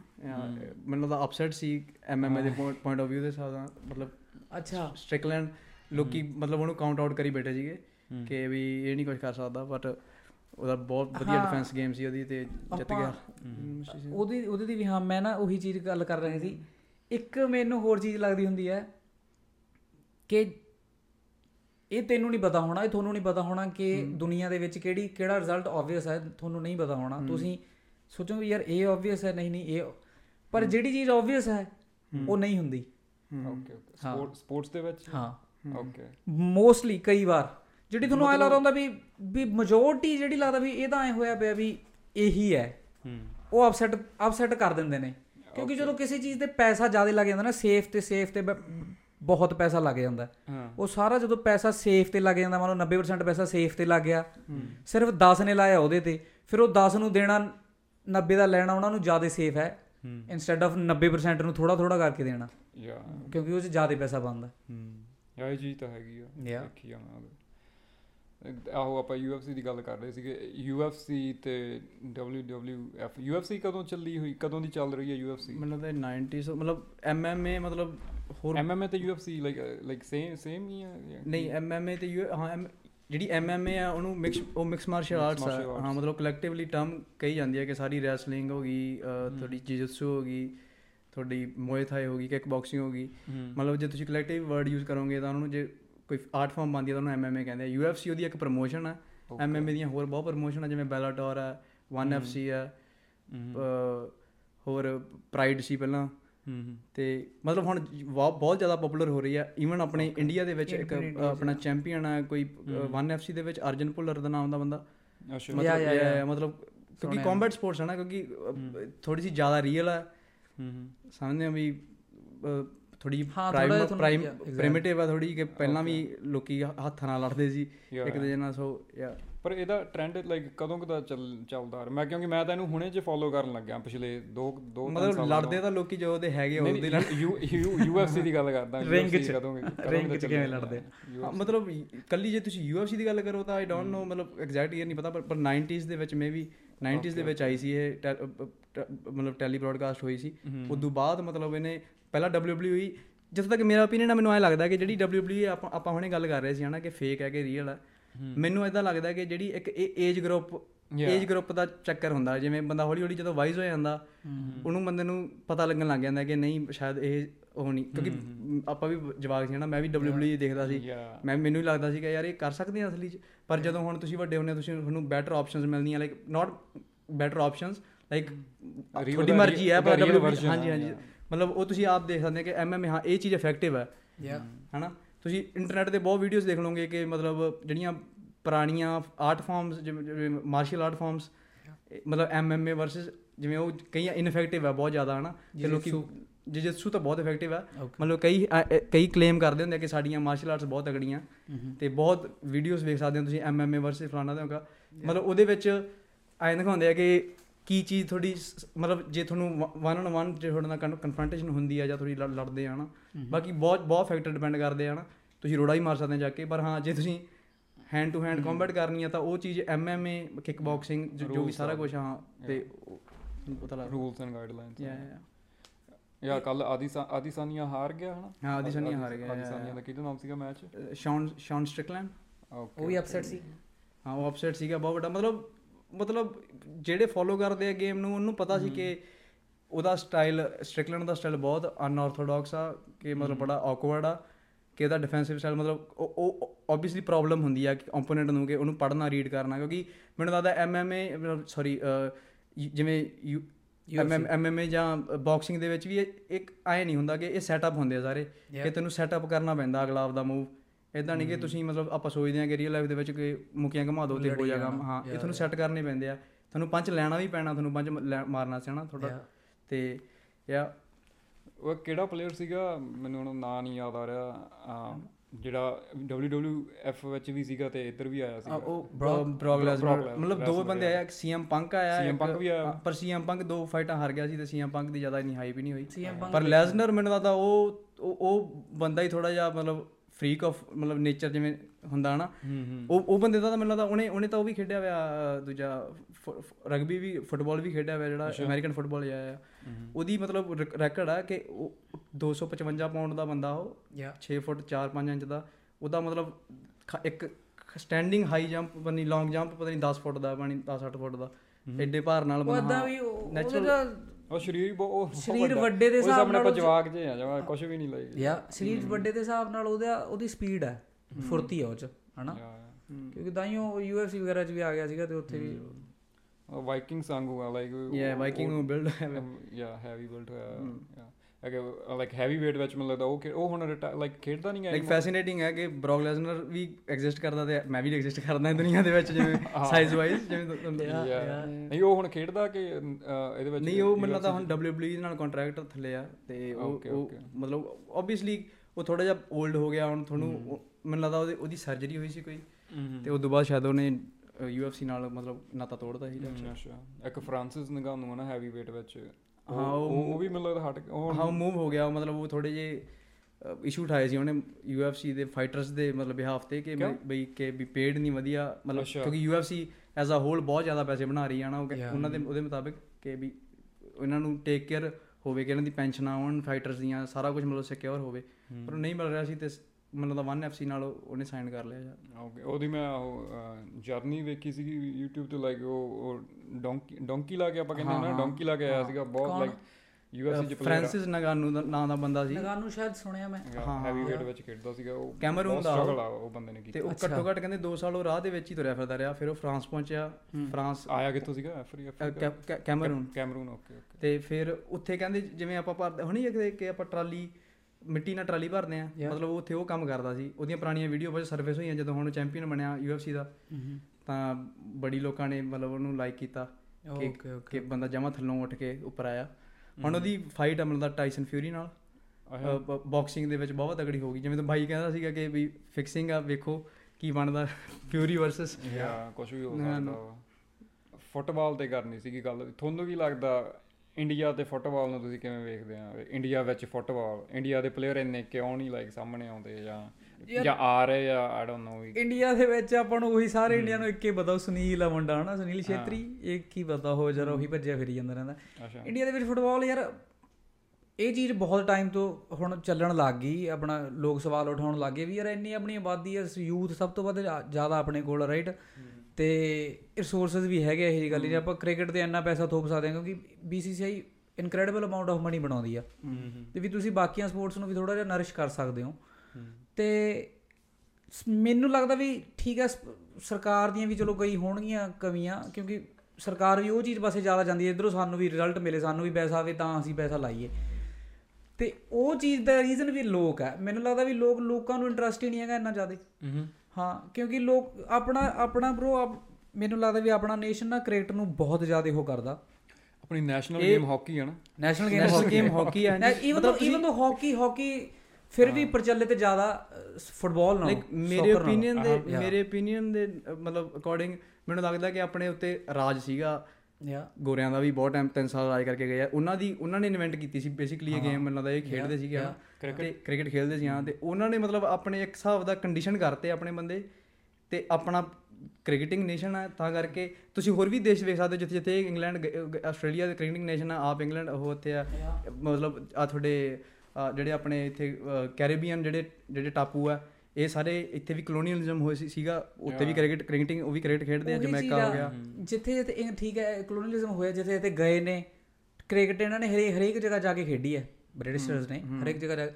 ਮੈਨੂੰ ਲੱਗਦਾ ਅਪਸੈਟ ਸੀ ਐਮਐਮਏ ਦੇ ਪੁਆਇੰਟ ਆਫ View ਦੇ ਹਿਸਾਬ ਨਾਲ ਮਤਲਬ ਅੱਛਾ। ਸਟ੍ਰਿਕਲੈਂਡ ਲੋਕੀ ਮਤਲਬ ਉਹਨੂੰ ਕਾਊਂਟ ਆਊਟ ਕਰੀ ਬੈਠੇ ਸੀਗੇ ਕਿ ਵੀ ਇਹ ਨਹੀਂ ਕੁਝ ਕਰ ਸਕਦਾ ਬਟ ਉਹਦਾ ਬਹੁਤ ਵਧੀਆ। ਡਿਫੈਂਸ ਗੇਮ ਸੀ ਉਹਦੀ ਤੇ ਜਿੱਤ ਗਿਆ। ਉਹਦੀ ਉਹਦੀ ਦੀ ਵੀ ਹਾਂ ਮੈਂ ਨਾ ਉਹੀ ਚੀਜ਼ ਗੱਲ ਕਰ ਰਹੀ ਸੀ। ਇੱਕ ਮੈਨੂੰ ਹੋਰ ਚੀਜ਼ ਲੱਗਦੀ ਹੁੰਦੀ ਹੈ ਕਿ ਇਹ ਤੈਨੂੰ ਨਹੀਂ ਪਤਾ ਹੋਣਾ ਇਹ ਤੁਹਾਨੂੰ ਨਹੀਂ ਪਤਾ ਹੋਣਾ ਕਿ ਦੁਨੀਆ ਦੇ ਵਿੱਚ ਕਿਹੜੀ ਕਿਹੜਾ ਰਿਜ਼ਲਟ ਆਬਵੀਅਸ ਹੈ ਤੁਹਾਨੂੰ ਨਹੀਂ ਪਤਾ ਹੋਣਾ। ਤੁਸੀਂ ਸੋਚੋ ਵੀ ਯਾਰ ਇਹ ਆਬਵੀਅਸ ਹੈ ਨਹੀਂ ਨਹੀਂ ਇਹ ਪਰ ਜਿਹੜੀ ਚੀਜ਼ ਆਬਵੀਅਸ ਹੈ ਉਹ ਨਹੀਂ ਹੁੰਦੀ। Okay okay. ਸਪੋਰਟ ਸਪੋਰਟਸ ਦੇ ਵਿੱਚ? ਹਾਂ। ਓਕੇ। ਮੋਸਟਲੀ ਕਈ ਵਾਰ। ਜਿਹੜੀ ਤੁਹਾਨੂੰ ਐ ਲੱਗਦਾ ਹੁੰਦਾ ਵੀ ਵੀ ਮੈਜੋਰਟੀ ਜਿਹੜੀ ਲੱਗਦਾ ਵੀ ਇਹ ਤਾਂ ਐ ਹੋਇਆ ਪਿਆ ਵੀ ਇਹੀ ਹੈ। ਉਹ ਅਪਸੈਟ ਅਪਸੈਟ ਕਰ ਦਿੰਦੇ ਨੇ। ਕਿਉਂਕਿ ਜਦੋਂ ਕਿਸੇ ਚੀਜ਼ ਤੇ ਪੈਸਾ ਜ਼ਿਆਦਾ ਲੱਗ ਜਾਂਦਾ ਨਾ ਸੇਫ ਤੇ ਸੇਫ ਤੇ ਬਹੁਤ ਪੈਸਾ ਲੱਗ ਜਾਂਦਾ। ਉਹ ਸਾਰਾ ਜਦੋਂ ਪੈਸਾ ਸੇਫ ਤੇ ਲੱਗ ਜਾਂਦਾ ਮੰਨ ਲਓ 90% ਪੈਸਾ ਸੇਫ ਤੇ ਲੱਗ ਗਿਆ। ਸਿਰਫ 10 ਨੇ ਲਾਇਆ ਉਹਦੇ ਤੇ ਫਿਰ ਉਹ 10 ਨੂੰ ਦੇਣਾ 90 ਦਾ ਲੈਣਾ ਉਹਨਾਂ ਨੂੰ ਜ਼ਿਆਦਾ ਸੇਫ ਹੈ। ਇਨਸਟੈਡ ਆਫ 90% ਨੂੰ ਥੋੜਾ ਥੋੜਾ ਕਰਕੇ ਦੇਣਾ। ਯਾ। ਕਿਉਂਕਿ ਉਹ 'ਚ ਜ਼ਿਆਦਾ ਪੈਸਾ ਬਣਦਾ। ਹੂੰ। ਯਾ ਇਹ ਚੀਜ਼ ਤਾਂ ਹੈਗੀ ਆ. ਦੇਖੀ ਆ ਮੈਂ। ਆਹੋ ਆਪਾਂ UFC ਦੀ ਗੱਲ ਕਰ ਰਹੇ ਸੀਗੇ। UFC ਤੇ WWF UFC ਕਦੋਂ ਚੱਲੀ ਹੋਈ ਕਦੋਂ ਦੀ ਚੱਲ ਰਹੀ ਹੈ UFC ਮੈਨੂੰ ਲੱਗਦਾ 90s ਮਤਲਬ ਐਮਐਮਏ ਮਤਲਬ ਹੋਰ MMA ਤੇ UFC like like same same ਹੀ ਜਾਂ ਨਹੀਂ? ਐਮਐਮਏ ਤੇ ਹਾਂ ਜਿਹੜੀ ਐਮਐਮਏ ਆ ਉਹਨੂੰ ਮਿਕਸ ਉਹ ਮਿਕਸ ਮਾਰਸ਼ਲ ਆਰਟਸ ਆ। ਹਾਂ ਮਤਲਬ ਕਲੈਕਟਿਵਲੀ ਟਰਮ ਕਹੀ ਜਾਂਦੀ ਹੈ ਕਿ ਸਾਰੀ ਰੈਸਲਿੰਗ ਹੋ ਗਈ ਤੁਹਾਡੀ ਜਿਜਿਤਸੂ ਹੋ ਗਈ ਤੁਹਾਡੀ ਮੋਏ ਥਾਈ ਹੋ ਗਈ ਕਿਕ ਬਾਕਸਿੰਗ ਹੋ ਗਈ। ਹੂੰ। ਮਤਲਬ ਜੇ ਤੁਸੀਂ ਕਲੈਕਟਿਵ ਵਰਡ ਯੂਜ਼ ਕਰੋਗੇ ਤਾਂ ਉਹਨੂੰ ਜੇ ਕੋਈ ਆਰਟ ਫਾਰਮ ਬਣਦੀ ਹੈ ਤਾਂ ਉਹਨੂੰ ਐਮਐਮਏ ਕਹਿੰਦੇ ਆ। ਯੂਐਫਸੀ ਉਹਦੀ ਇੱਕ ਪ੍ਰੋਮੋਸ਼ਨ Okay. ਐਮਐਮਏ ਦੀਆਂ ਹੋਰ ਬਹੁਤ ਪ੍ਰੋਮੋਸ਼ਨ ਆ ਜਿਵੇਂ ਬੈਲਾਟੋਰ ਹੈ। 1FC ਹੈ ਹੂੰ। ਅਹ, ਹੋਰ ਪ੍ਰਾਈਡ ਸੀ ਪਹਿਲਾਂ। ਤੇ ਮਤਲਬ ਹੁਣ ਬਹੁਤ ਜ਼ਿਆਦਾ ਪਪੂਲਰ ਹੋ ਰਹੀ ਹੈ ਈਵਨ ਆਪਣੇ ਇੰਡੀਆ ਦੇ ਵਿੱਚ ਇੱਕ ਆਪਣਾ ਚੈਂਪੀਅਨ ਹੈ। ਕੋਈ 1FC ਦੇ ਵਿੱਚ ਅਰਜਨ ਭੁੱਲਰ ਦਾ ਨਾਮ ਦਾ ਬੰਦਾ। ਮਤਲਬ ਮਤਲਬ ਕਿਉਂਕਿ। ਕੰਬੈਟ ਸਪੋਰਟਸ ਹੈ ਨਾ ਕਿਉਂਕਿ ਥੋੜੀ ਸੀ ਜ਼ਿਆਦਾ ਰੀਅਲ ਹੂੰ ਸਮਝਦੇ ਆ ਵੀ ਥੋੜੀ ਪ੍ਰਾਈਮ. ਪ੍ਰਿਮਿਟਿਵ ਆ ਥੋੜੀ ਕਿ ਪਹਿਲਾਂ ਵੀ ਲੋਕੀ ਹੱਥਾਂ ਨਾਲ ਲੜਦੇ ਸੀ Yeah, ਇੱਕ ਦੂਜੇ ਨਾਲ ਸੋ ਯਾ ਪਰ ਇਹਦਾ ਟ੍ਰੈਂਡ ਲਾਈਕ ਕਦੋਂ ਕਦਾ ਚੱਲ ਚੱਲਦਾ ਆ ਰਿਹਾ? ਮੈਂ ਕਿਉਂਕਿ ਮੈਂ ਤਾਂ ਇਹਨੂੰ ਹੁਣੇ ਚ ਫੋਲੋ ਕਰਨ ਲੱਗਿਆ ਪਿਛਲੇ 2 2 ਮਤਲਬ ਲੜਦੇ ਤਾਂ ਲੋਕੀ ਜੋ ਉਹਦੇ ਹੈਗੇ ਉਹ ਉਹਦੇ ਯੂ ਯੂਐਫਸੀ ਦੀ ਗੱਲ ਕਰਦਾ UFC ਚ। ਕਦੋਂ ਦਾ ਚ ਕਿਵੇਂ ਲੜਦੇ? ਮਤਲਬ ਕੱਲੀ ਜੇ ਤੁਸੀਂ UFC ਦੀ ਗੱਲ ਕਰੋ ਤਾਂ ਆਈ ਡੋਨਟ ਨੋ ਮਤਲਬ ਐਗਜ਼ੈਕਟ ਈਅਰ ਨਹੀਂ ਪਤਾ ਪਰ ਪਰ 90s ਦੇ ਵਿੱਚ ਮੇਬੀ 90s ਦੇ ਵਿੱਚ ਆਈ ਸੀ ਇਹ ਮਤਲਬ ਟੈਲੀ ਬ੍ਰੌਡਕਾਸਟ ਹੋਈ ਸੀ ਉਸ ਤੋਂ ਬਾਅਦ ਮਤਲਬ ਇਹਨੇ ਪਹਿਲਾਂ WWE ਜਿੱਥੇ ਤੱਕ ਮੇਰਾ ਓਪੀਨੀਅਨ ਆ ਮੈਨੂੰ ਐ ਲੱਗਦਾ ਕਿ ਜਿਹੜੀ WWE ਆਪਾਂ ਆਪਾਂ ਹੁਣੇ ਗੱਲ ਕਰ ਰਹੇ ਸੀ ਹਨਾ ਕਿ ਫੇਕ ਹੈ ਕਿ ਰੀਅਲ ਹੈ। ਮੈਨੂੰ ਇਦਾਂ ਲੱਗਦਾ ਕਿ ਜਿਹੜੀ ਇੱਕ ਇਹ ਏਜ ਗਰੁੱਪ. ਏਜ ਗਰੁੱਪ ਦਾ ਚੱਕਰ ਹੁੰਦਾ ਜਿਵੇਂ ਬੰਦਾ ਹੌਲੀ ਹੌਲੀ ਜਦੋਂ ਵਾਈਜ਼ ਹੋ ਜਾਂਦਾ ਉਹਨੂੰ ਬੰਦੇ ਨੂੰ ਪਤਾ ਲੱਗਣ ਲੱਗ ਜਾਂਦਾ ਕਿ ਨਹੀਂ ਸ਼ਾਇਦ ਇਹ ਉਹ ਨਹੀਂ। ਕਿਉਂਕਿ ਆਪਾਂ ਵੀ ਜਵਾਕ ਸੀ ਹਨਾ ਮੈਂ ਵੀ WWE ਦੇਖਦਾ ਸੀ. ਮੈਂ ਮੈਨੂੰ ਹੀ ਲੱਗਦਾ ਸੀ ਕਿ ਯਾਰ ਇਹ ਕਰ ਸਕਦੇ ਆ ਅਸਲੀ ਚ। ਪਰ ਜਦੋਂ ਹੁਣ ਤੁਸੀਂ ਵੱਡੇ ਹੁੰਦੇ ਤੁਸੀਂ ਤੁਹਾਨੂੰ ਬੈਟਰ ਆਪਸ਼ਨਸ ਮਿਲਦੀਆਂ like not better options like ਤੁਹਾਡੀ ਮਰਜ਼ੀ ਹੈ ਪਰ WWE ਹਾਂਜੀ ਹਾਂਜੀ। ਮਤਲਬ ਉਹ ਤੁਸੀਂ ਆਪ ਦੇਖ ਸਕਦੇ ਹੋ ਕਿ ਐਮਐਮਏ ਹਾਂ ਇਹ ਚੀਜ਼ ਇਫੈਕਟਿਵ ਹੈ। ਹਨਾ? ਤੁਸੀਂ ਇੰਟਰਨੈਟ ਤੇ ਬਹੁਤ ਵੀਡੀਓਜ਼ ਦੇਖ ਲਓਗੇ ਕਿ ਮਤਲਬ ਜਿਹੜੀਆਂ ਪੁਰਾਣੀਆਂ ਆਰਟ ਫਾਰਮਸ ਜਿਵੇਂ ਮਾਰਸ਼ਲ ਆਰਟ ਫਾਰਮਸ ਮਤਲਬ ਐਮਐਮਏ ਵਰਸਸ ਜਿਵੇਂ ਉਹ ਕਈ ਇਨਫੈਕਟਿਵ ਹੈ ਬਹੁਤ ਜ਼ਿਆਦਾ ਹਨਾ? ਤੇ ਲੋਕੀ ਜਿਜਿਤਸੂ ਤਾਂ ਬਹੁਤ ਇਫੈਕਟਿਵ ਹੈ। ਮਤਲਬ ਕਈ ਕਈ ਕਲੇਮ ਕਰਦੇ ਹੁੰਦੇ ਆ ਕਿ ਸਾਡੀਆਂ ਮਾਰਸ਼ਲ ਆਰਟਸ ਬਹੁਤ ਤਗੜੀਆਂ ਤੇ ਬਹੁਤ ਵੀਡੀਓਜ਼ ਵੇਖ ਸਕਦੇ ਹੋ ਤੁਸੀਂ ਐਮਐਮਏ ਵਰਸਸ ਫਲਾਣਾ ਦਾ ਹੋਗਾ। ਮਤਲਬ ਉਹਦੇ ਵਿੱਚ ਐਂ ਦਿਖਾਉਂਦੇ ਆ ਕਿ ਕੀ ਚੀਜ਼ ਤੁਹਾਡੀ ਮਤਲਬ ਜੇ ਤੁਹਾਨੂੰ ਵਨ ਔਨ ਵਨ ਜੇ ਤੁਹਾਡੇ ਨਾਲ ਕਨਫਰੰਟੇਸ਼ਨ ਹੁੰਦੀ ਆ ਜਾਂ ਥੋੜੀ ਲੜਦੇ ਆ ਨਾ ਬਾਕੀ ਬਹੁਤ ਬਹੁਤ ਫੈਕਟਰ ਡਿਪੈਂਡ ਕਰਦੇ ਆ ਨਾ ਤੁਸੀਂ ਰੋੜਾ ਹੀ ਮਾਰ ਸਕਦੇ ਆ ਜਾ ਕੇ ਪਰ ਹਾਂ ਜੇ ਤੁਸੀਂ ਹੈਂਡ ਟੂ ਹੈਂਡ ਕੰਬੈਟ ਕਰਨੀ ਆ ਤਾਂ ਉਹ ਚੀਜ਼ ਐਮਐਮਏ ਕਿਕ ਬਾਕਸਿੰਗ ਜੋ ਵੀ ਸਾਰਾ। ਕੁਝ ਹਾਂ ਤੇ ਪਤਾ ਲੱਗ ਰੂਲਸ ਐਂਡ ਗਾਈਡਲਾਈਨਸ ਯਾ ਯਾ ਯਾ ਕੱਲ ਆਦੀ ਆਦੀ ਸਾਨੀਆ ਹਾਰ ਗਿਆ ਹਨਾ? ਹਾਂ ਆਦੀ ਸਾਨੀਆ ਹਾਰ ਗਿਆ ਆਦੀ ਸਾਨੀਆ ਦਾ ਕਿਹਦਾ ਨਾਮ ਸੀਗਾ ਮੈਚ ਸ਼ੌਨ ਸ਼ੌਨ ਸਟ੍ਰਿਕਲੈਂਡ। ਓਕੇ ਉਹ ਵੀ ਅਪਸੈਟ ਸੀ। ਹਾਂ ਉਹ ਅਪਸੈਟ ਸੀਗਾ ਬਹੁਤ ਵੱਡਾ ਮਤਲਬ ਮਤਲਬ ਜਿਹੜੇ ਫੋਲੋ ਕਰਦੇ ਆ ਗੇਮ ਨੂੰ ਉਹਨੂੰ ਪਤਾ ਸੀ ਕਿ ਉਹਦਾ ਸਟਾਈਲ ਸਟ੍ਰਿਕਲੈਂਡ ਦਾ ਸਟਾਈਲ ਬਹੁਤ ਅਨਆਰਥੋਡਾਕਸ ਆ ਕਿ ਮਤਲਬ ਬੜਾ ਔਕਵਰਡ ਆ ਕਿ ਉਹਦਾ ਡਿਫੈਂਸਿਵ ਸਟਾਈਲ ਮਤਲਬ ਉਹ ਆਬਵੀਅਸਲੀ ਪ੍ਰੋਬਲਮ ਹੁੰਦੀ ਆ ਕਿ ਓਪੋਨੈਂਟ ਨੂੰ ਕਿ ਉਹਨੂੰ ਪੜ੍ਹਨਾ ਰੀਡ ਕਰਨਾ ਕਿਉਂਕਿ ਮੈਨੂੰ ਲੱਗਦਾ ਐਮਐਮਏ ਸੌਰੀ ਜਿਵੇਂ ਐਮਐਮਏ ਜਾਂ ਬਾਕਸਿੰਗ ਦੇ ਵਿੱਚ ਵੀ ਇੱਕ ਐ ਨਹੀਂ ਹੁੰਦਾ ਕਿ ਇਹ ਸੈਟਅਪ ਹੁੰਦੇ ਆ ਸਾਰੇ ਕਿ ਤੈਨੂੰ ਸੈਟਅਪ ਕਰਨਾ ਪੈਂਦਾ ਅਗਲਾ ਆਪਦਾ ਮੂਵ ਇਦਾਂ ਨਹੀਂ ਕਿ ਤੁਸੀਂ ਮਤਲਬ ਆਪਾਂ ਸੋਚਦੇ ਹਾਂ ਕਿ ਰੀਅਲ ਲਾਈਫ ਦੇ ਵਿੱਚ ਕਿ ਮੁਕੀਆਂ ਘੁਮਾ ਦੋ ਤੇ ਹੋ ਜਾ ਕੰਮ ਹਾਂ ਇਹ ਤੁਹਾਨੂੰ ਸੈੱਟ ਕਰਨੇ ਪੈਂਦੇ ਆ। ਤੁਹਾਨੂੰ ਪੰਚ ਲੈਣਾ ਵੀ ਪੈਣਾ ਤੁਹਾਨੂੰ ਲੈ- ਮਾਰਨਾ ਸਿਆਣਾ ਤੁਹਾਡਾ। ਤੇ ਯਾ। ਉਹ ਕਿਹੜਾ ਪਲੇਅਰ ਸੀਗਾ? ਮੈਨੂੰ ਹੁਣ ਨਾਂ ਨਹੀਂ ਯਾਦ ਆ ਰਿਹਾ। ਜਿਹੜਾ WWF ਵਿੱਚ ਵੀ ਸੀਗਾ ਤੇ ਇੱਧਰ ਵੀ ਆਇਆ ਸੀਗਾ। ਉਹ ਬ੍ਰੌਕ ਲੈਸਨਰ ਮਤਲਬ ਦੋ ਬੰਦੇ ਆਇਆ ਇੱਕ ਸੀਐਮ ਪੰਕ ਆਇਆ CM ਇੱਕ- ਪੰਕ ਵੀ ਆਇਆ। ਪਰ ਸੀਐਮ ਪੰਕ ਦੋ ਫਾਈਟਾਂ ਹਾਰ ਗਿਆ ਸੀ ਤੇ ਸੀਐਮ ਪੰਕ ਦੀ ਜ਼ਿਆਦਾ ਇੰਨੀ ਹਾਈਪ ਹੀ ਨਹੀਂ ਹੋਈ। ਪਰ ਲੈਸਨਰ ਮੈਨੂੰ ਲੱਗਦਾ ਉਹ ਉਹ- ਉਹ ਬੰਦਾ ਹੀ ਥੋੜਾ ਜਿਹਾ ਮਤਲਬ ਫਰੀਕ ਆਫ ਮਤਲਬ ਨੇਚਰ ਜਿਵੇਂ ਹੁੰਦਾ ਨਾ ਹੂੰ ਹੂੰ। ਉਹ ਉਹ ਬੰਦੇ ਦਾ ਤਾਂ ਮੈਨੂੰ ਲੱਗਦਾ ਉਹਨੇ ਉਹਨੇ ਤਾਂ ਉਹ ਵੀ ਖੇਡਿਆ ਹੋਇਆ ਦੂਜਾ ਰਗਬੀ ਵੀ ਫੁੱਟਬਾਲ ਵੀ ਖੇਡਿਆ ਹੋਇਆ ਜਿਹੜਾ ਅਮਰੀਕਨ ਫੁੱਟਬਾਲ ਆ ਉਹਦੀ ਮਤਲਬ ਰੈਕਡ ਆ ਕਿ ਉਹ 255 ਪਾਉਂਡ ਦਾ ਬੰਦਾ ਉਹ ਯਾ। 6 ਫੁੱਟ 4-5 ਇੰਚ ਦਾ ਉਹਦਾ ਮਤਲਬ ਇੱਕ ਸਟੈਂਡਿੰਗ ਹਾਈ ਜੰਪ ਨਹੀਂ ਲੌਂਗ ਜੰਪ ਪਤਾ ਨਹੀਂ 10 ਫੁੱਟ ਦਾ ਨਹੀਂ 10-8 ਫੁੱਟ ਦਾ ਐਡੇ ਭਾਰ ਨਾਲ ਬੰਦਾ ਹਾਂ, ਵੀ ਉਹ- ਉਹਦੇ ਉਹ ਸਰੀਰ ਬਹੁਤ ਸਰੀਰ ਵੱਡਾ। ਦੇ ਹਿਸਾਬ ਸਾਹਮਣੇ ਨਾਲ ਆਪਾਂ ਉਹ 'ਚ- ਜਵਾਕ ਜੇ ਆ ਜਮਾ ਕੁਝ ਵੀ ਨਹੀਂ ਲਾਈ ਯਾ ਸਰੀਰ ਵੱਡੇ ਦੇ ਹਿਸਾਬ ਨਾਲ ਉਹਦਾ ਉਹਦੀ ਸਪੀਡ ਹੈ ਫੁਰਤੀ ਹੈ ਉਹ ਚ ਹਨਾ? ਕਿਉਂਕਿ ਤਾਂ ਹੀ ਉਹ ਯੂਐਫਸੀ ਵਗੈਰਾ ਚ ਵੀ ਆ ਗਿਆ ਸੀਗਾ ਤੇ ਉੱਥੇ ਵੀ ਉਹ ਵਾਈਕਿੰਗ ਸੰਗ ਹੋਆ ਲਾਈਕ yeah ਵਾਈਕਿੰਗ ਨੂੰ ਬਿਲਡ ਯਾ ਹੈਵੀ ਬਿਲਟ ਹੋਇਆ ਯਾ। ਲਾਈਕ ਹੈਵੀ weight ਵਿੱਚ ਮੈਨੂੰ ਲੱਗਦਾ ਉਹ ਉਹ ਹੁਣ ਲਾਈਕ ਖੇਡਦਾ ਨਹੀਂ ਲਾਈਕ ਹੈ ਫੈਸੀਨੇਟਿੰਗ ਹੈ ਕਿ ਬ੍ਰੌਕ ਲੈਸਨਰ ਵੀ ਐਗਜ਼ਿਸਟ ਕਰਦਾ ਤੇ ਮੈਂ ਵੀ ਐਗਜ਼ਿਸਟ ਕਰਦਾ ਹਾਂ ਦੁਨੀਆ ਦੇ ਵਿੱਚ ਜਿਵੇਂ ਸਾਈਜ਼ ਵਾਈਜ਼ ਜਿਵੇਂ ਨਹੀਂ ਉਹ ਹੁਣ ਖੇਡਦਾ ਕਿ ਇਹਦੇ ਵਿੱਚ ਨਹੀਂ ਉਹ ਮੈਨੂੰ ਲੱਗਦਾ ਹੁਣ WWE ਨਾਲ ਕੰਟਰੈਕਟ ਥੱਲੇ ਆ ਤੇ ਉਹ ਮਤਲਬ ਆਬਵੀਅਸਲੀ ਉਹ ਥੋੜਾ ਜਿਹਾ 올ਡ ਹੋ ਗਿਆ ਹੁਣ ਤੁਹਾਨੂੰ ਮੈਨੂੰ ਲੱਗਦਾ ਉਹਦੀ ਉਹਦੀ ਸਰਜਰੀ ਹੋਈ ਸੀ ਕੋਈ ਤੇ ਉਸ ਤੋਂ ਬਾਅਦ ਸ਼ਾਇਦ ਉਹਨੇ UFC ਨਾਲ ਮਤਲਬ ਨਾਤਾ ਤੋੜਦਾ ਸੀ ਹਮ, ਅੱਛਾ। ਇੱਕ ਫ੍ਰਾਂਸਿਸ ਨਗਾਨੂ ਹੈ ਨਾ ਹੈਵੀ weight ਵਿੱਚ। ਹਾਂ, ਉਹ- ਵੀ ਮੈਨੂੰ ਲੱਗਦਾ ਹਟ ਉਹ ਹਾਂ ਮੂਵ ਹੋ ਗਿਆ। ਮਤਲਬ ਉਹ ਥੋੜੇ ਜੇ ਇਸ਼ੂ ਉਠਾਏ ਸੀ ਉਹਨੇ UFC ਦੇ ਫਾਈਟਰਸ ਦੇ ਮਤਲਬ ਬਿਹਾਫ ਤੇ ਕਿ ਬਈ ਕਿ ਵੀ ਪੇਡ ਨਹੀਂ ਵਧੀਆ ਮਤਲਬ। ਕਿਉਂਕਿ UFC ਐਜ਼ ਅ ਹੋਲ ਬਹੁਤ ਜ਼ਿਆਦਾ ਪੈਸੇ ਬਣਾ ਰਹੀ ਆ ਨਾ ਉਹਨਾਂ ਦੇ ਉਹਦੇ ਮੁਤਾਬਿਕ ਕਿ ਵੀ ਇਹਨਾਂ ਨੂੰ ਟੇਕ ਕੇਅਰ ਹੋਵੇ ਕਿ ਇਹਨਾਂ ਦੀ ਪੈਨਸ਼ਨ ਆਉਣ ਫਾਈਟਰਸ ਦੀਆਂ ਸਾਰਾ ਕੁਝ ਮਤਲਬ ਸਿਕਿਉਰ ਹੋਵੇ। ਪਰ ਨਹੀਂ ਮਿਲ ਰਿਹਾ ਸੀ ਤੇ ਮੈਨੂੰ ਲੱਗਦਾ 1FC ਨਾਲ ਉਹ- ਉਹਨੇ ਸਾਈਨ ਕਰ ਲਿਆ ਯਾਰ ਓਕੇ ਉਹਦੀ ਮੈਂ ਉਹ ਜਰਨੀ ਵੇਖੀ ਸੀਗੀ YouTube ਤੇ ਲਾਈਕ ਉਹ ਡੋਂਕੀ ਡੋਂਕੀ ਲਾ ਕੇ ਆਪਾਂ ਕਹਿੰਦੇ ਹਾਂ ਨਾ ਡੋਂਕੀ ਲਾ ਕੇ ਆਇਆ ਸੀਗਾ ਬਹੁਤ ਲਾਈਕ UFC ਚ ਪਲੇਅਰ ਫ੍ਰਾਂਸਿਸ ਨਗਾਨੂ ਦਾ ਨਾਂ ਦਾ ਬੰਦਾ ਸੀ। ਨਗਾਨੂ ਸ਼ਾਇਦ ਸੁਣਿਆ ਮੈਂ। ਹੈਵੀ weight ਵਿੱਚ ਖੇਡਦਾ ਸੀਗਾ ਉਹ ਕੈਮਰੂਨ ਦਾ ਉਹ। ਸਟਰਗਲ ਆ ਉਹ ਬੰਦੇ ਨੇ ਤੇ ਕੀਤਾ ਉਹ ਘੱਟੋ ਘੱਟ ਕਹਿੰਦੇ 2 ਸਾਲ ਉਹ ਰਾਹ ਦੇ ਵਿੱਚ ਹੀ ਤੁਰਿਆ ਫਿਰਦਾ ਰਿਹਾ ਫਿਰ ਉਹ ਫਰਾਂਸ ਪਹੁੰਚਿਆ ਫਰਾਂਸ ਆਇਆ ਕਿੱਥੋਂ ਸੀਗਾ? ਅਫਰੀ ਅ, ਕੈ- ਕੈ- ਕੈਮਰੂਨ। ਕੈਮਰੂਨ ਓਕੇ ਓਕੇ ਤੇ ਫਿਰ ਉੱਥੇ ਕਹਿੰਦੇ ਜਿਵੇਂ ਆਪਾਂ ਹੁਣੀ ਕਿ ਕਿ ਆਪਾਂ ਟਰਾਲੀ ਮਿੱਟੀ ਨਾਲ ਟਰਾਲੀ ਭਰਦੇ ਆ ਮਤਲਬ ਉਹ ਉੱਥੇ ਉਹ ਕੰਮ ਕਰਦਾ ਸੀ ਉਹਦੀਆਂ ਪੁਰਾਣੀਆਂ ਵੀਡੀਓ ਵਿੱਚ ਸਰਵਿਸ ਹੋਈਆਂ ਜਦੋਂ ਹੁਣ ਚੈਂਪੀਅਨ ਬਣਿਆ UFC ਦਾ। ਤਾਂ ਬੜੀ ਲੋਕਾਂ ਨੇ ਮਤਲਬ ਉਹਨੂੰ ਲਾਈਕ ਕੀਤਾ ਕਿ ਓਕੇ ਓਕੇ ਕਿ ਬੰਦਾ ਜਮਾ ਥੱਲੋਂ ਉੱਠ ਕੇ ਉੱਪਰ ਆਇਆ। ਹੁਣ ਉਹਦੀ ਫਾਈਟ ਆ ਮਤਲਬ ਟਾਈਸਨ ਫਿਊਰੀ ਨਾਲ। ਬਾਕਸਿੰਗ ਦੇ ਵਿੱਚ ਬਹੁਤ ਤਗੜੀ ਹੋ ਗਈ। ਜਿਵੇਂ ਤਾਂ ਬਾਈ ਕਹਿੰਦਾ ਸੀਗਾ ਕਿ ਵੀ ਫਿਕਸਿੰਗ ਆ ਵੇਖੋ ਕੀ ਬਣਦਾ ਫਿਊਰੀ ਵਰਸਸ ਯਾ ਕੁਝ ਵੀ ਹੋ ਸਕਦਾ ਫੁੱਟਬਾਲ ਤੇ ਕਰਨੀ ਸੀਗੀ ਗੱਲ। ਤੁਹਾਨੂੰ ਕੀ ਲੱਗਦਾ ਇੰਡੀਆ ਤੇ ਫੁੱਟਬਾਲ ਨੂੰ ਤੁਸੀਂ ਕਿਵੇਂ ਵੇਖਦੇ ਆ? ਇੰਡੀਆ ਵਿੱਚ ਫੁੱਟਬਾਲ ਇੰਡੀਆ ਦੇ ਪਲੇਅਰ ਇੰਨੇ ਕਿਉਂ ਨਹੀਂ ਲਾਈਕ ਸਾਹਮਣੇ ਆਉਂਦੇ ਜਾਂ ਜਾਂ ਆ ਰਹੇ ਆ? ਆਈ ਡੋਨਟ ਨੋ ਇੰਡੀਆ ਦੇ ਵਿੱਚ ਆਪਾਂ ਨੂੰ ਉਹੀ ਸਾਰੇ ਇੰਡੀਆ ਨੂੰ ਇੱਕੇ ਪਤਾ ਉਹ ਸੁਨੀਲ ਆ ਮੁੰਡਾ ਹਨਾ? ਸੁਨੀਲ ਛੇਤਰੀ ਇੱਕ ਹੀ ਪਤਾ ਹੋ ਜਰਾ ਉਹੀ ਭੱਜਿਆ ਫਿਰੀ ਜਾਂਦਾ ਰਹਿੰਦਾ। ਇੰਡੀਆ ਦੇ ਵਿੱਚ ਫੁੱਟਬਾਲ ਯਾਰ ਇਹ ਚੀਜ਼ ਬਹੁਤ ਟਾਈਮ ਤੋਂ ਹੁਣ ਚੱਲਣ ਲੱਗ ਗਈ ਆਪਣਾ ਲੋਕ ਸਵਾਲ ਉਠਾਉਣ ਲੱਗ ਵੀ ਯਾਰ ਇੰਨੀ ਆਪਣੀ ਆਬਾਦੀ ਹੈ ਯੂਥ ਸਭ ਤੋਂ ਵੱਧ ਜ਼ਿਆ- ਜ਼ਿਆਦਾ ਆਪਣੇ ਕੋਲ ਰਾਈਟ ਤੇ ਰਿਸੋਰਸਸ ਵੀ ਹੈਗੇ ਇਹ ਜੀ ਗੱਲ ਨਹੀਂ ਆਪਾਂ ਕ੍ਰਿਕਟ ਤੇ ਇੰਨਾ ਪੈਸਾ ਥੋਪ ਸਕਦੇ ਹਾਂ ਕਿਉਂਕਿ BCCI incredible amount of money ਬਣਾਉਂਦੀ ਆ। ਤੇ ਵੀ ਤੁਸੀਂ ਬਾਕੀਆਂ ਸਪੋਰਟਸ ਨੂੰ ਵੀ ਥੋੜਾ ਜਿਹਾ ਨਰਿਸ਼ ਕਰ ਸਕਦੇ ਹੋ। ਤੇ ਮੈਨੂੰ ਲੱਗਦਾ ਵੀ ਠੀਕ ਸ- ਸਰਕਾਰ ਦੀਆਂ ਵੀ ਚਲੋ ਕਈ ਹੋਣਗੀਆਂ ਕਮੀਆਂ ਕਿਉਂਕਿ ਸਰਕਾਰ ਵੀ ਉਹ ਚੀਜ਼ ਪਾਸੇ ਜ਼ਿਆਦਾ ਜਾਂਦੀ ਹੈ ਇਧਰੋਂ ਸਾਨੂੰ ਵੀ ਰਿਜ਼ਲਟ ਮਿਲੇ ਸਾਨੂੰ ਵੀ ਪੈਸਾ ਆਵੇ ਤਾਂ ਅਸੀਂ ਪੈਸਾ ਲਾਈਏ। ਤੇ ਉਹ ਚੀਜ਼ ਦਾ ਰੀਜ਼ਨ ਵੀ ਲੋਕ ਹੈ ਮੈਨੂੰ ਲੱਗਦਾ ਵੀ ਲੋਕ ਲੋਕਾਂ ਨੂੰ ਇੰਟਰਸਟ ਹੀ ਨਹੀਂ ਹੈਗਾ ਇੰਨਾ ਜ਼ਿਆਦਾ। ਹਾਂ ਕਿਉਂਕਿ ਲੋਕ ਆਪਣਾ ਆਪਣਾ ਬ్రో ਮੈਨੂੰ ਲੱਗਦਾ ਵੀ ਆਪਣਾ ਨੇਸ਼ਨ ਨਾ ਕ੍ਰਿਕਟ ਨੂੰ ਬਹੁਤ ਜ਼ਿਆਦਾ ਉਹ ਕਰਦਾ। ਆਪਣੀ ਨੈਸ਼ਨਲ ਗੇਮ ਹਾਕੀ ਹੈ ਨਾ। National game national game hockey ਹੈ even though even though hockey hockey ਫਿਰ ਵੀ ਪ੍ਰਚਲਿਤ ਜ਼ਿਆਦਾ ਫੁੱਟਬਾਲ ਨਾਲ ਮੇਰੇ ਓਪੀਨੀਅਨ ਦੇ ਮੇਰੇ ਓਪੀਨੀਅਨ ਦੇ ਮਤਲਬ ਅਕੋਰਡਿੰਗ ਮੈਨੂੰ ਲੱਗਦਾ ਕਿ ਆਪਣੇ ਉੱਤੇ ਰਾਜ ਸੀਗਾ। ਯਾ ਗੋਰਿਆਂ ਦਾ ਵੀ ਬਹੁਤ ਟਾਈਮ 3 ਸਾਲ ਰਾਜ ਕਰਕੇ ਗਏ ਆ। ਉਹਨਾਂ ਦੀ ਉਹਨਾਂ ਨੇ ਇਨਵੈਂਟ ਕੀਤੀ ਸੀ ਬੇਸਿਕਲੀ ਇਹ ਗੇਮ ਮੈਨੂੰ ਲੱਗਦਾ ਇਹ ਖੇਡਦੇ ਸੀਗੇ yeah. ਤੇ ਕ੍ਰਿਕਟ ਖੇਡਦੇ ਸੀ ਹਾਂ ਤੇ ਉਹਨਾਂ ਨੇ ਮਤਲਬ ਆਪਣੇ ਇੱਕ ਹਿਸਾਬ ਦਾ ਕੰਡੀਸ਼ਨ ਕਰਤੇ ਆਪਣੇ ਬੰਦੇ ਤੇ ਆਪਣਾ ਕ੍ਰਿਕਟਿੰਗ ਨੇਸ਼ਨ ਹੈ ਤਾਂ ਕਰਕੇ ਤੁਸੀਂ ਹੋਰ ਵੀ ਦੇਸ਼ ਵੇਖ ਸਕਦੇ ਜਿੱਥੇ ਜਿੱਥੇ ਇੰਗਲੈਂਡ ਆਸਟ੍ਰੇਲੀਆ ਦੇ ਕ੍ਰਿਕਟਿੰਗ ਨੇਸ਼ਨ ਆ ਆਪ ਇੰਗਲੈਂਡ ਉਹ ਉੱਥੇ ਆ ਮਤਲਬ ਆ ਤੁਹਾਡੇ ਆ ਜਿਹੜੇ ਆਪਣੇ ਇੱਥੇ ਕੈਰੀਬੀਅਨ ਜਿਹੜੇ ਜਿਹੜੇ ਟਾਪੂ ਆ ਇਹ ਸਾਰੇ ਇੱਥੇ ਵੀ ਕਲੋਨੀਅਲਿਜ਼ਮ ਹੋਇਆ ਸੀ ਸੀਗਾ ਉੱਥੇ ਵੀ ਕ੍ਰਿਕਟ ਕ੍ਰਿਕਟਿੰਗ ਉਹ ਵੀ ਕ੍ਰਿਕਟ ਖੇਡਦੇ ਆ ਜਮੈਕਾ ਹੋ ਗਿਆ। ਜਿੱਥੇ ਜਿੱਥੇ ਇਹ ਠੀਕ ਹੈ ਕਲੋਨੀਅਲਿਜ਼ਮ ਹੋਇਆ ਜਿੱਥੇ ਜਿੱਥੇ ਗਏ ਨੇ ਕ੍ਰਿਕਟ ਇਹਨਾਂ ਨੇ ਹਰੇ ਹਰੇਕ ਜਗ੍ਹਾ ਜਾ ਕੇ ਖੇਡੀ ਹੈ ਬ੍ਰਿਟਿਸ਼ਰਸ ਨੇ ਹਰੇਕ ਜਗ੍ਹਾ ਜਾ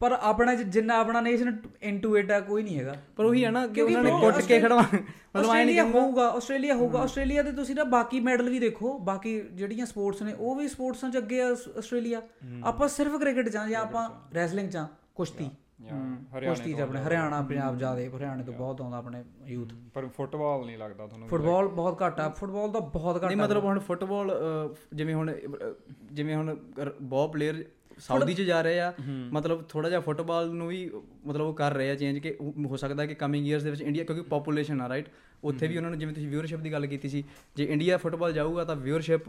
ਪਰ ਆਪਣਾ ਜਿ- ਜਿੰਨਾ ਆਪਣਾ ਨੇਸ਼ਨ ਇਨਟੂ ਇਟ ਆ ਕੋਈ ਨਹੀਂ ਹੈਗਾ। ਪਰ ਉਹੀ ਹੈ ਨਾ ਕਿ ਉਹਨਾਂ ਨੇ ਕੁੱਟ ਕੇ ਖੜਵਾ ਮਤਲਬ ਆਏ ਨਹੀਂ ਹੋਊਗਾ ਆਸਟ੍ਰੇਲੀਆ ਹੋਊਗਾ। ਆਸਟ੍ਰੇਲੀਆ ਦੇ ਤੁਸੀਂ ਨਾ ਬਾਕੀ ਮੈਡਲ ਵੀ ਦੇਖੋ ਬਾਕੀ ਜਿਹੜੀਆਂ ਸਪੋਰਟਸ ਨੇ ਉਹ ਵੀ ਸਪੋਰਟਸਾਂ 'ਚ ਅੱਗੇ ਆ ਆਸ- ਆਸਟ੍ਰੇਲੀਆ। ਆਪਾਂ ਸਿਰਫ ਕ੍ਰਿਕਟ 'ਚ ਆ ਜਾਂ ਆਪਾਂ ਰੈਸਲਿੰਗ 'ਚ ਆ ਕੁਸ਼ਤੀ ਕੁਸ਼ਤੀ 'ਚ ਆਪਣੇ ਹਰਿਆਣਾ ਪੰਜਾਬ ਜ਼ਿਆਦੇ ਹਰਿਆਣੇ ਤੋਂ ਬਹੁਤ ਆਉਂਦਾ ਆਪਣੇ ਯੂਥ। ਪਰ ਫੁੱਟਬਾਲ ਨਹੀਂ ਲੱਗਦਾ ਤੁਹਾਨੂੰ ਫੁੱਟਬਾਲ ਬਹੁਤ ਘੱਟ ਆ ਫੁੱਟਬਾਲ ਦਾ ਬਹੁਤ ਘੱਟ ਨਹੀਂ ਮਤਲਬ ਹੁਣ ਫੁੱਟਬਾਲ ਜਿਵੇਂ ਹੁਣ ਜਿਵੇਂ ਹੁਣ ਬਹੁਤ ਪਲੇਅਰ ਸਾਊਦੀ ਚ ਜਾ ਰਹੇ ਆ ਮਤਲਬ ਥੋੜਾ ਜਿਹਾ ਫੁੱਟਬਾਲ ਨੂੰ ਵੀ ਮਤਲਬ ਉਹ ਕਰ ਰਹੇ ਆ ਚੇਂਜ ਕਿ ਹੋ ਸਕਦਾ ਕਿ ਕਮਿੰਗ ਇਅਰਸ ਦੇ ਵਿੱਚ ਇੰਡੀਆ ਕਿਉਂਕਿ ਪੋਪੂਲੇਸ਼ਨ ਆ ਰਾਈਟ ਉੱਥੇ ਵੀ ਉਹਨਾਂ ਨੂੰ ਜਿਵੇਂ ਤੁਸੀਂ ਵਿਊਅਰਸ਼ਿਪ ਦੀ ਗੱਲ ਕੀਤੀ ਸੀ ਜੇ ਇੰਡੀਆ ਫੁੱਟਬਾਲ ਜਾਊਗਾ ਤਾਂ ਵਿਊਅਰਸ਼ਿਪ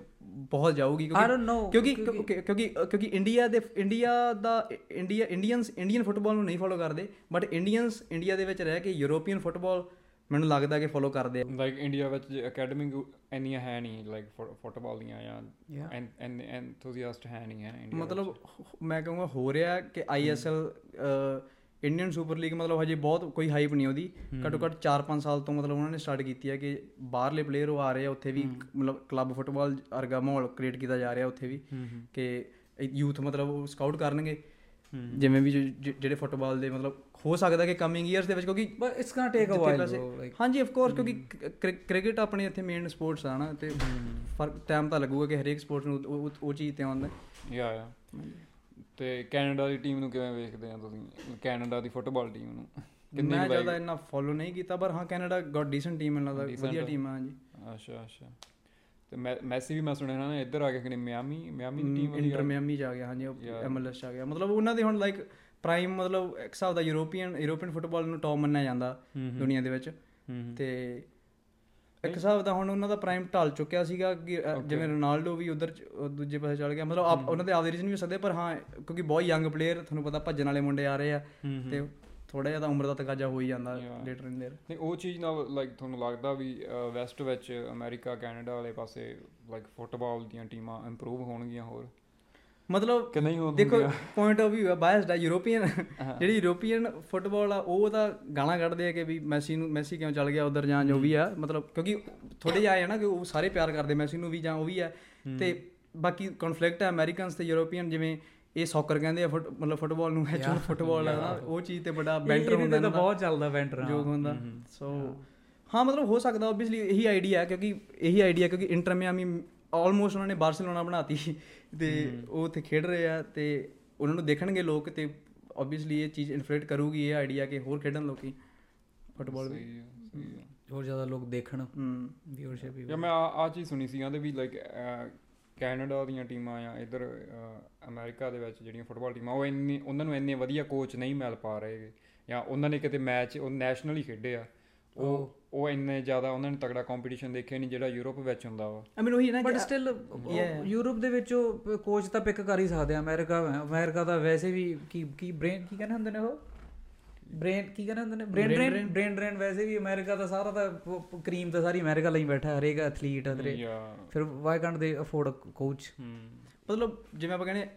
ਬਹੁਤ ਜਾਊਗੀ I don't know, ਕਿਉਂਕਿ ਕਿਉਂਕਿ ਕਿਉਂਕਿ ਕਿਉਂਕਿ ਇੰਡੀਆ ਦੇ ਇੰਡੀਆ ਦਾ ਇੰਡੀਆ ਇੰਡੀਅਨਸ ਇੰਡੀਅਨ ਫੁੱਟਬਾਲ ਨੂੰ ਨਹੀਂ ਫੋਲੋ ਕਰਦੇ ਬਟ ਇੰਡੀਅਨਸ ਇੰਡੀਆ ਦੇ ਵਿੱਚ ਰਹਿ ਕੇ ਯੂਰੋਪੀਅਨ ਫੁੱਟਬਾਲ ਮੈਨੂੰ ਲੱਗਦਾ ਕਿ ਫੋਲੋ ਕਰਦੇ ਆ। ਲਾਈਕ ਇੰਡੀਆ ਵਿੱਚ ਅਕੈਡਮਿਕ ਇੰਨੀਆਂ ਹੈ ਨਹੀਂ ਲਾਈਕ ਫੁੱਟਬਾਲ ਦੀਆਂ ਜਾਂ Yeah. ਐਨ ਐਨ ਐਨਥੂਸੀਆਸਟ ਹੈ ਨਹੀਂ ਹੈ ਇੰਡੀਆ ਮਤਲਬ ਮੈਂ ਕਹੂੰਗਾ ਹੋ ਰਿਹਾ ਕਿ ਆਈਐਸਐਲ ਇੰਡੀਅਨ ਸੁਪਰ ਲੀਗ ਮਤਲਬ ਹਜੇ ਬਹੁਤ ਕੋਈ ਹਾਈਪ ਨਹੀਂ ਉਹਦੀ। ਘੱਟੋ ਘੱਟ 4-5 ਸਾਲ ਤੋਂ ਮਤਲਬ ਉਹਨਾਂ ਨੇ ਸਟਾਰਟ ਕੀਤੀ ਹੈ ਕਿ ਬਾਹਰਲੇ ਪਲੇਅਰ ਉਹ ਆ ਰਹੇ ਆ ਉੱਥੇ ਵੀ ਮਤਲਬ ਕਲੱਬ ਫੁੱਟਬਾਲ ਵਰਗਾ ਮਾਹੌਲ ਕ੍ਰੀਏਟ ਕੀਤਾ ਜਾ ਰਿਹਾ ਉੱਥੇ ਵੀ ਕਿ ਯੂਥ ਮਤਲਬ ਉਹ ਸਕਾਊਟ ਕਰਨਗੇ। ਜਿਵੇਂ ਵੀ ਜਿਹੜੇ ਫੁੱਟਬਾਲ ਦੇ ਮਤਲਬ ਹੋ ਸਕਦਾ ਕਿ ਕਮਿੰਗ ਇਅਰਸ ਦੇ ਵਿੱਚ ਕਿਉਂਕਿ it's gonna take a while ਹਾਂਜੀ ਆਫ ਕੋਰਸ ਕਿਉਂਕਿ ਕ੍ਰਿਕਟ ਆਪਣੇ ਇੱਥੇ ਮੇਨ ਸਪੋਰਟਸ ਆ ਨਾ ਤੇ ਫ਼ਰਕ ਟਾਈਮ ਤਾਂ ਲੱਗੂਗਾ ਕਿ ਹਰੇਕ ਸਪੋਰਟਸ ਨੂੰ ਉਹ ਚੀਜ਼ ਤੇ ਆਉਂਦਾ ਯਾ ਯਾ ਤੇ ਕੈਨੇਡਾ ਦੀ ਟੀਮ ਨੂੰ ਕਿਵੇਂ ਵੇਖਦੇ ਆ ਤੁਸੀਂ? ਕੈਨੇਡਾ ਦੀ ਫੁੱਟਬਾਲ ਟੀਮ ਨੂੰ? ਕਿੰਨੀ ਮੈਂ ਜ਼ਿਆਦਾ ਇੰਨਾ ਫੋਲੋ ਨਹੀਂ ਕੀਤਾ ਪਰ ਹਾਂ ਕੈਨੇਡਾ ਗॉट ਡੀਸੈਂਟ ਟੀਮ ਇਹਨਾਂ ਦਾ Decent ਵਧੀਆ। ਟੀਮ ਆ ਹਾਂਜੀ। ਅੱਛਾ ਅੱਛਾ। ਤੇ ਮੈਸੀ ਵੀ ਮੈਂ ਸੁਣਿਆ ਨਾ ਇੱਧਰ ਆ ਕੇ ਕਿ ਮਿਆਮੀ ਮਿਆਮੀ ਦੀ ਟੀਮ ਇੰਟਰ ਮਿਆਮੀ ਚ ਆ ਗਿਆ ਹਾਂਜੀ. ਐਮਐਲਐਸ ਆ ਗਿਆ। ਮਤਲਬ ਉਹਨਾਂ ਦੇ ਹੁਣ ਲਾਈਕ ਪ੍ਰਾਈਮ ਮਤਲਬ ਇੱਕ ਹਿਸਾਬ ਦਾ ਯੂਰੋਪੀਅਨ ਯੂਰੋਪੀਅਨ ਫੁੱਟਬਾਲ ਨੂੰ ਟੌਪ ਮੰਨਿਆ ਜਾਂਦਾ ਦੁਨੀਆ ਦੇ ਵਿੱਚ। ਤੇ ਇੱਕ ਹਿਸਾਬ ਦਾ ਹੁਣ ਉਹਨਾਂ ਦਾ ਪ੍ਰਾਈਮ ਢਲ ਚੁੱਕਿਆ ਸੀਗਾ ਜਿਵੇਂ ਰੋਨਾਲਡੋ ਵੀ ਉਧਰ ਦੂਜੇ ਪਾਸੇ ਚਲ ਗਿਆ। ਮਤਲਬ ਆਪ- ਉਹਨਾਂ ਦੇ ਆਪਦੇ ਰੀਜ਼ਨ ਵੀ ਹੋ ਸਕਦੇ ਪਰ ਹਾਂ ਕਿਉਂਕਿ ਬਹੁਤ ਯੰਗ ਪਲੇਅਰ ਤੁਹਾਨੂੰ ਪਤਾ ਭੱਜਣ ਵਾਲੇ ਮੁੰਡੇ ਆ ਰਹੇ ਆ। ਤੇ ਥੋੜਾ ਜਿਹਾ ਤਾਂ ਉਮਰ ਦਾ ਤਕਾਜ਼ਾ ਹੋ ਹੀ ਜਾਂਦਾ. ਲੇਟਰ ਇਨ ਦੇਰ ਨਹੀਂ ਉਹ ਚੀਜ਼ ਨਾਲ ਲਾਈਕ ਤੁਹਾਨੂੰ ਲੱਗਦਾ ਵੀ ਵੈਸਟ ਵਿੱਚ ਅਮਰੀਕਾ ਕੈਨੇਡਾ ਵਾਲੇ ਪਾਸੇ ਲਾਈਕ ਫੁੱਟਬਾਲ ਦੀਆਂ ਟੀਮਾਂ ਇੰਪਰੂਵ ਹੋਣਗੀਆਂ ਹੋਰ? ਮਤਲਬ ਕਿ ਨਹੀਂ ਦੇਖੋ ਪੁਆਇੰਟ ਆਫ View ਹੈ ਬਾਇਸਡ ਹੈ। ਯੂਰੋਪੀਅਨ ਜਿਹੜੀ ਯੂਰੋਪੀਅਨ ਫੁੱਟਬਾਲ ਆ ਉਹ ਤਾਂ ਗਾਲਾਂ ਕੱਢਦੇ ਆ ਕਿ ਵੀ ਮੈਸੀ ਨੂੰ ਮੈਸੀ ਕਿਉਂ ਚੱਲ ਗਿਆ ਉਧਰ ਜਾਂ ਜੋ ਵੀ ਆ। ਮਤਲਬ ਕਿਉਂਕਿ ਥੋੜੇ ਜਿਹਾ ਆਏ ਨਾ ਕਿ ਉਹ ਸਾਰੇ ਪਿਆਰ ਕਰਦੇ ਮੈਸੀ ਨੂੰ ਵੀ ਜਾਂ ਉਹ ਵੀ ਆ। ਤੇ ਬਾਕੀ ਕਨਫਲਿਕਟ ਹੈ ਅਮਰੀਕਨਸ ਤੇ ਯੂਰੋਪੀਅਨ ਜਿਵੇਂ ਇਹ ਸੌਕਰ ਕਹਿੰਦੇ ਆ ਮਤਲਬ ਫੁੱਟਬਾਲ ਨੂੰ ਐਕਚੁਅਲ ਫੁੱਟਬਾਲ ਆ ਨਾ ਉਹ ਚੀਜ਼ ਤੇ ਬੜਾ ਬੈਂਟਰ ਹੁੰਦਾ ਦਾ। ਬਹੁਤ ਚੱਲਦਾ ਬੈਂਟਰ ਜੋਗ ਹੁੰਦਾ। ਸੋ ਹਾਂ। ਮਤਲਬ ਹੋ ਸਕਦਾ ਆਬਵੀਅਸਲੀ ਇਹੀ ਆਈਡੀਆ ਹੈ ਕਿਉਂਕਿ ਇਹੀ ਆਈਡੀਆ ਕਿਉਂਕਿ ਇੰਟਰ ਮਿਆਮੀ ਆਲਮੋਸਟ ਉਹਨਾਂ ਨੇ ਬਾਰਸੀਲੋਨਾ ਬਣਾਤੀ ਤੇ ਉਹ ਉੱਥੇ ਖੇਡ ਰਹੇ ਆ ਤੇ ਉਹਨਾਂ ਨੂੰ ਦੇਖਣਗੇ ਲੋਕ ਤੇ ਆਬਵੀਅਸਲੀ ਇਹ ਚੀਜ਼ ਇਨਫਲੂਐਂਟ ਕਰੂਗੀ ਇਹ ਆਈਡੀਆ ਕਿ ਹੋਰ ਖੇਡਣ ਲੋਕੀ ਫੁੱਟਬਾਲ ਵੀ। ਹੋਰ ਜ਼ਿਆਦਾ ਲੋਕ ਦੇਖਣ। ਹੂੰ। ਵੀਅਰਸ਼ਿਪ ਵੀ। ਯਾ ਮੈਂ ਆ ਚੀਜ਼ ਸੁਣੀ ਸੀ ਕਹਿੰਦੇ ਵੀ ਲਾਈਕ ਕੈਨੇਡਾ ਦੀਆਂ ਟੀਮਾਂ ਆ ਇੱਧਰ ਅਮਰੀਕਾ ਦੇ ਵਿੱਚ ਜਿਹੜੀਆਂ ਫੁੱਟਬਾਲ ਟੀਮਾਂ ਉਹ ਇੰਨੀ ਉਹਨਾਂ ਨੂੰ ਇੰਨੇ ਵਧੀਆ ਕੋਚ ਨਹੀਂ ਮਿਲ ਪਾ ਰਹੇ ਜਾਂ ਉਹਨਾਂ ਨੇ ਕਿਤੇ ਮੈਚ ਉਹ ਨੈਸ਼ਨਲੀ ਖੇਡੇ ਆ। ਉਹ ਉਹ ਇੰਨੇ ਜ਼ਿਆਦਾ ਉਹਨਾਂ ਨੇ ਤਗੜਾ ਕੰਪੀਟੀਸ਼ਨ ਦੇਖਿਆ ਨਹੀਂ ਜਿਹੜਾ ਯੂਰਪ ਵਿੱਚ ਹੁੰਦਾ ਵਾ। ਆਈ ਮੀਨ ਉਹੀ ਹੈ ਨਾ ਬਟ ਸਟਿਲ. ਯੂਰਪ ਦੇ ਵਿੱਚ ਉਹ ਕੋਚ ਤਾਂ ਪਿਕ ਕਰ ਹੀ ਸਕਦੇ ਆ ਅਮਰੀਕਾ ਅਮਰੀਕਾ ਦਾ ਵੈਸੇ ਵੀ ਕੀ ਕੀ ਬ੍ਰੇਨ ਕੀ ਕਹਿੰਦੇ ਹੁੰਦੇ ਨੇ ਉਹ? ਬ੍ਰੇਨ ਕੀ ਕਹਿੰਦੇ ਹੁੰਦੇ ਨੇ? Brain Brain drain brain drain ਵੈਸੇ ਵੀ ਅਮਰੀਕਾ ਦਾ ਸਾਰਾ ਤਾਂ ਕਰੀਮ ਤਾਂ ਸਾਰੀ ਅਮਰੀਕਾ ਲਈ ਬੈਠਾ ਹਰੇਕ ਐਥਲੀਟ ਅਦਰੇ ਜਾਂ ਫਿਰ why can't they afford a coach ਮਤਲਬ ਜਿਵੇਂ ਆਪਾਂ ਕਹਿੰਦੇ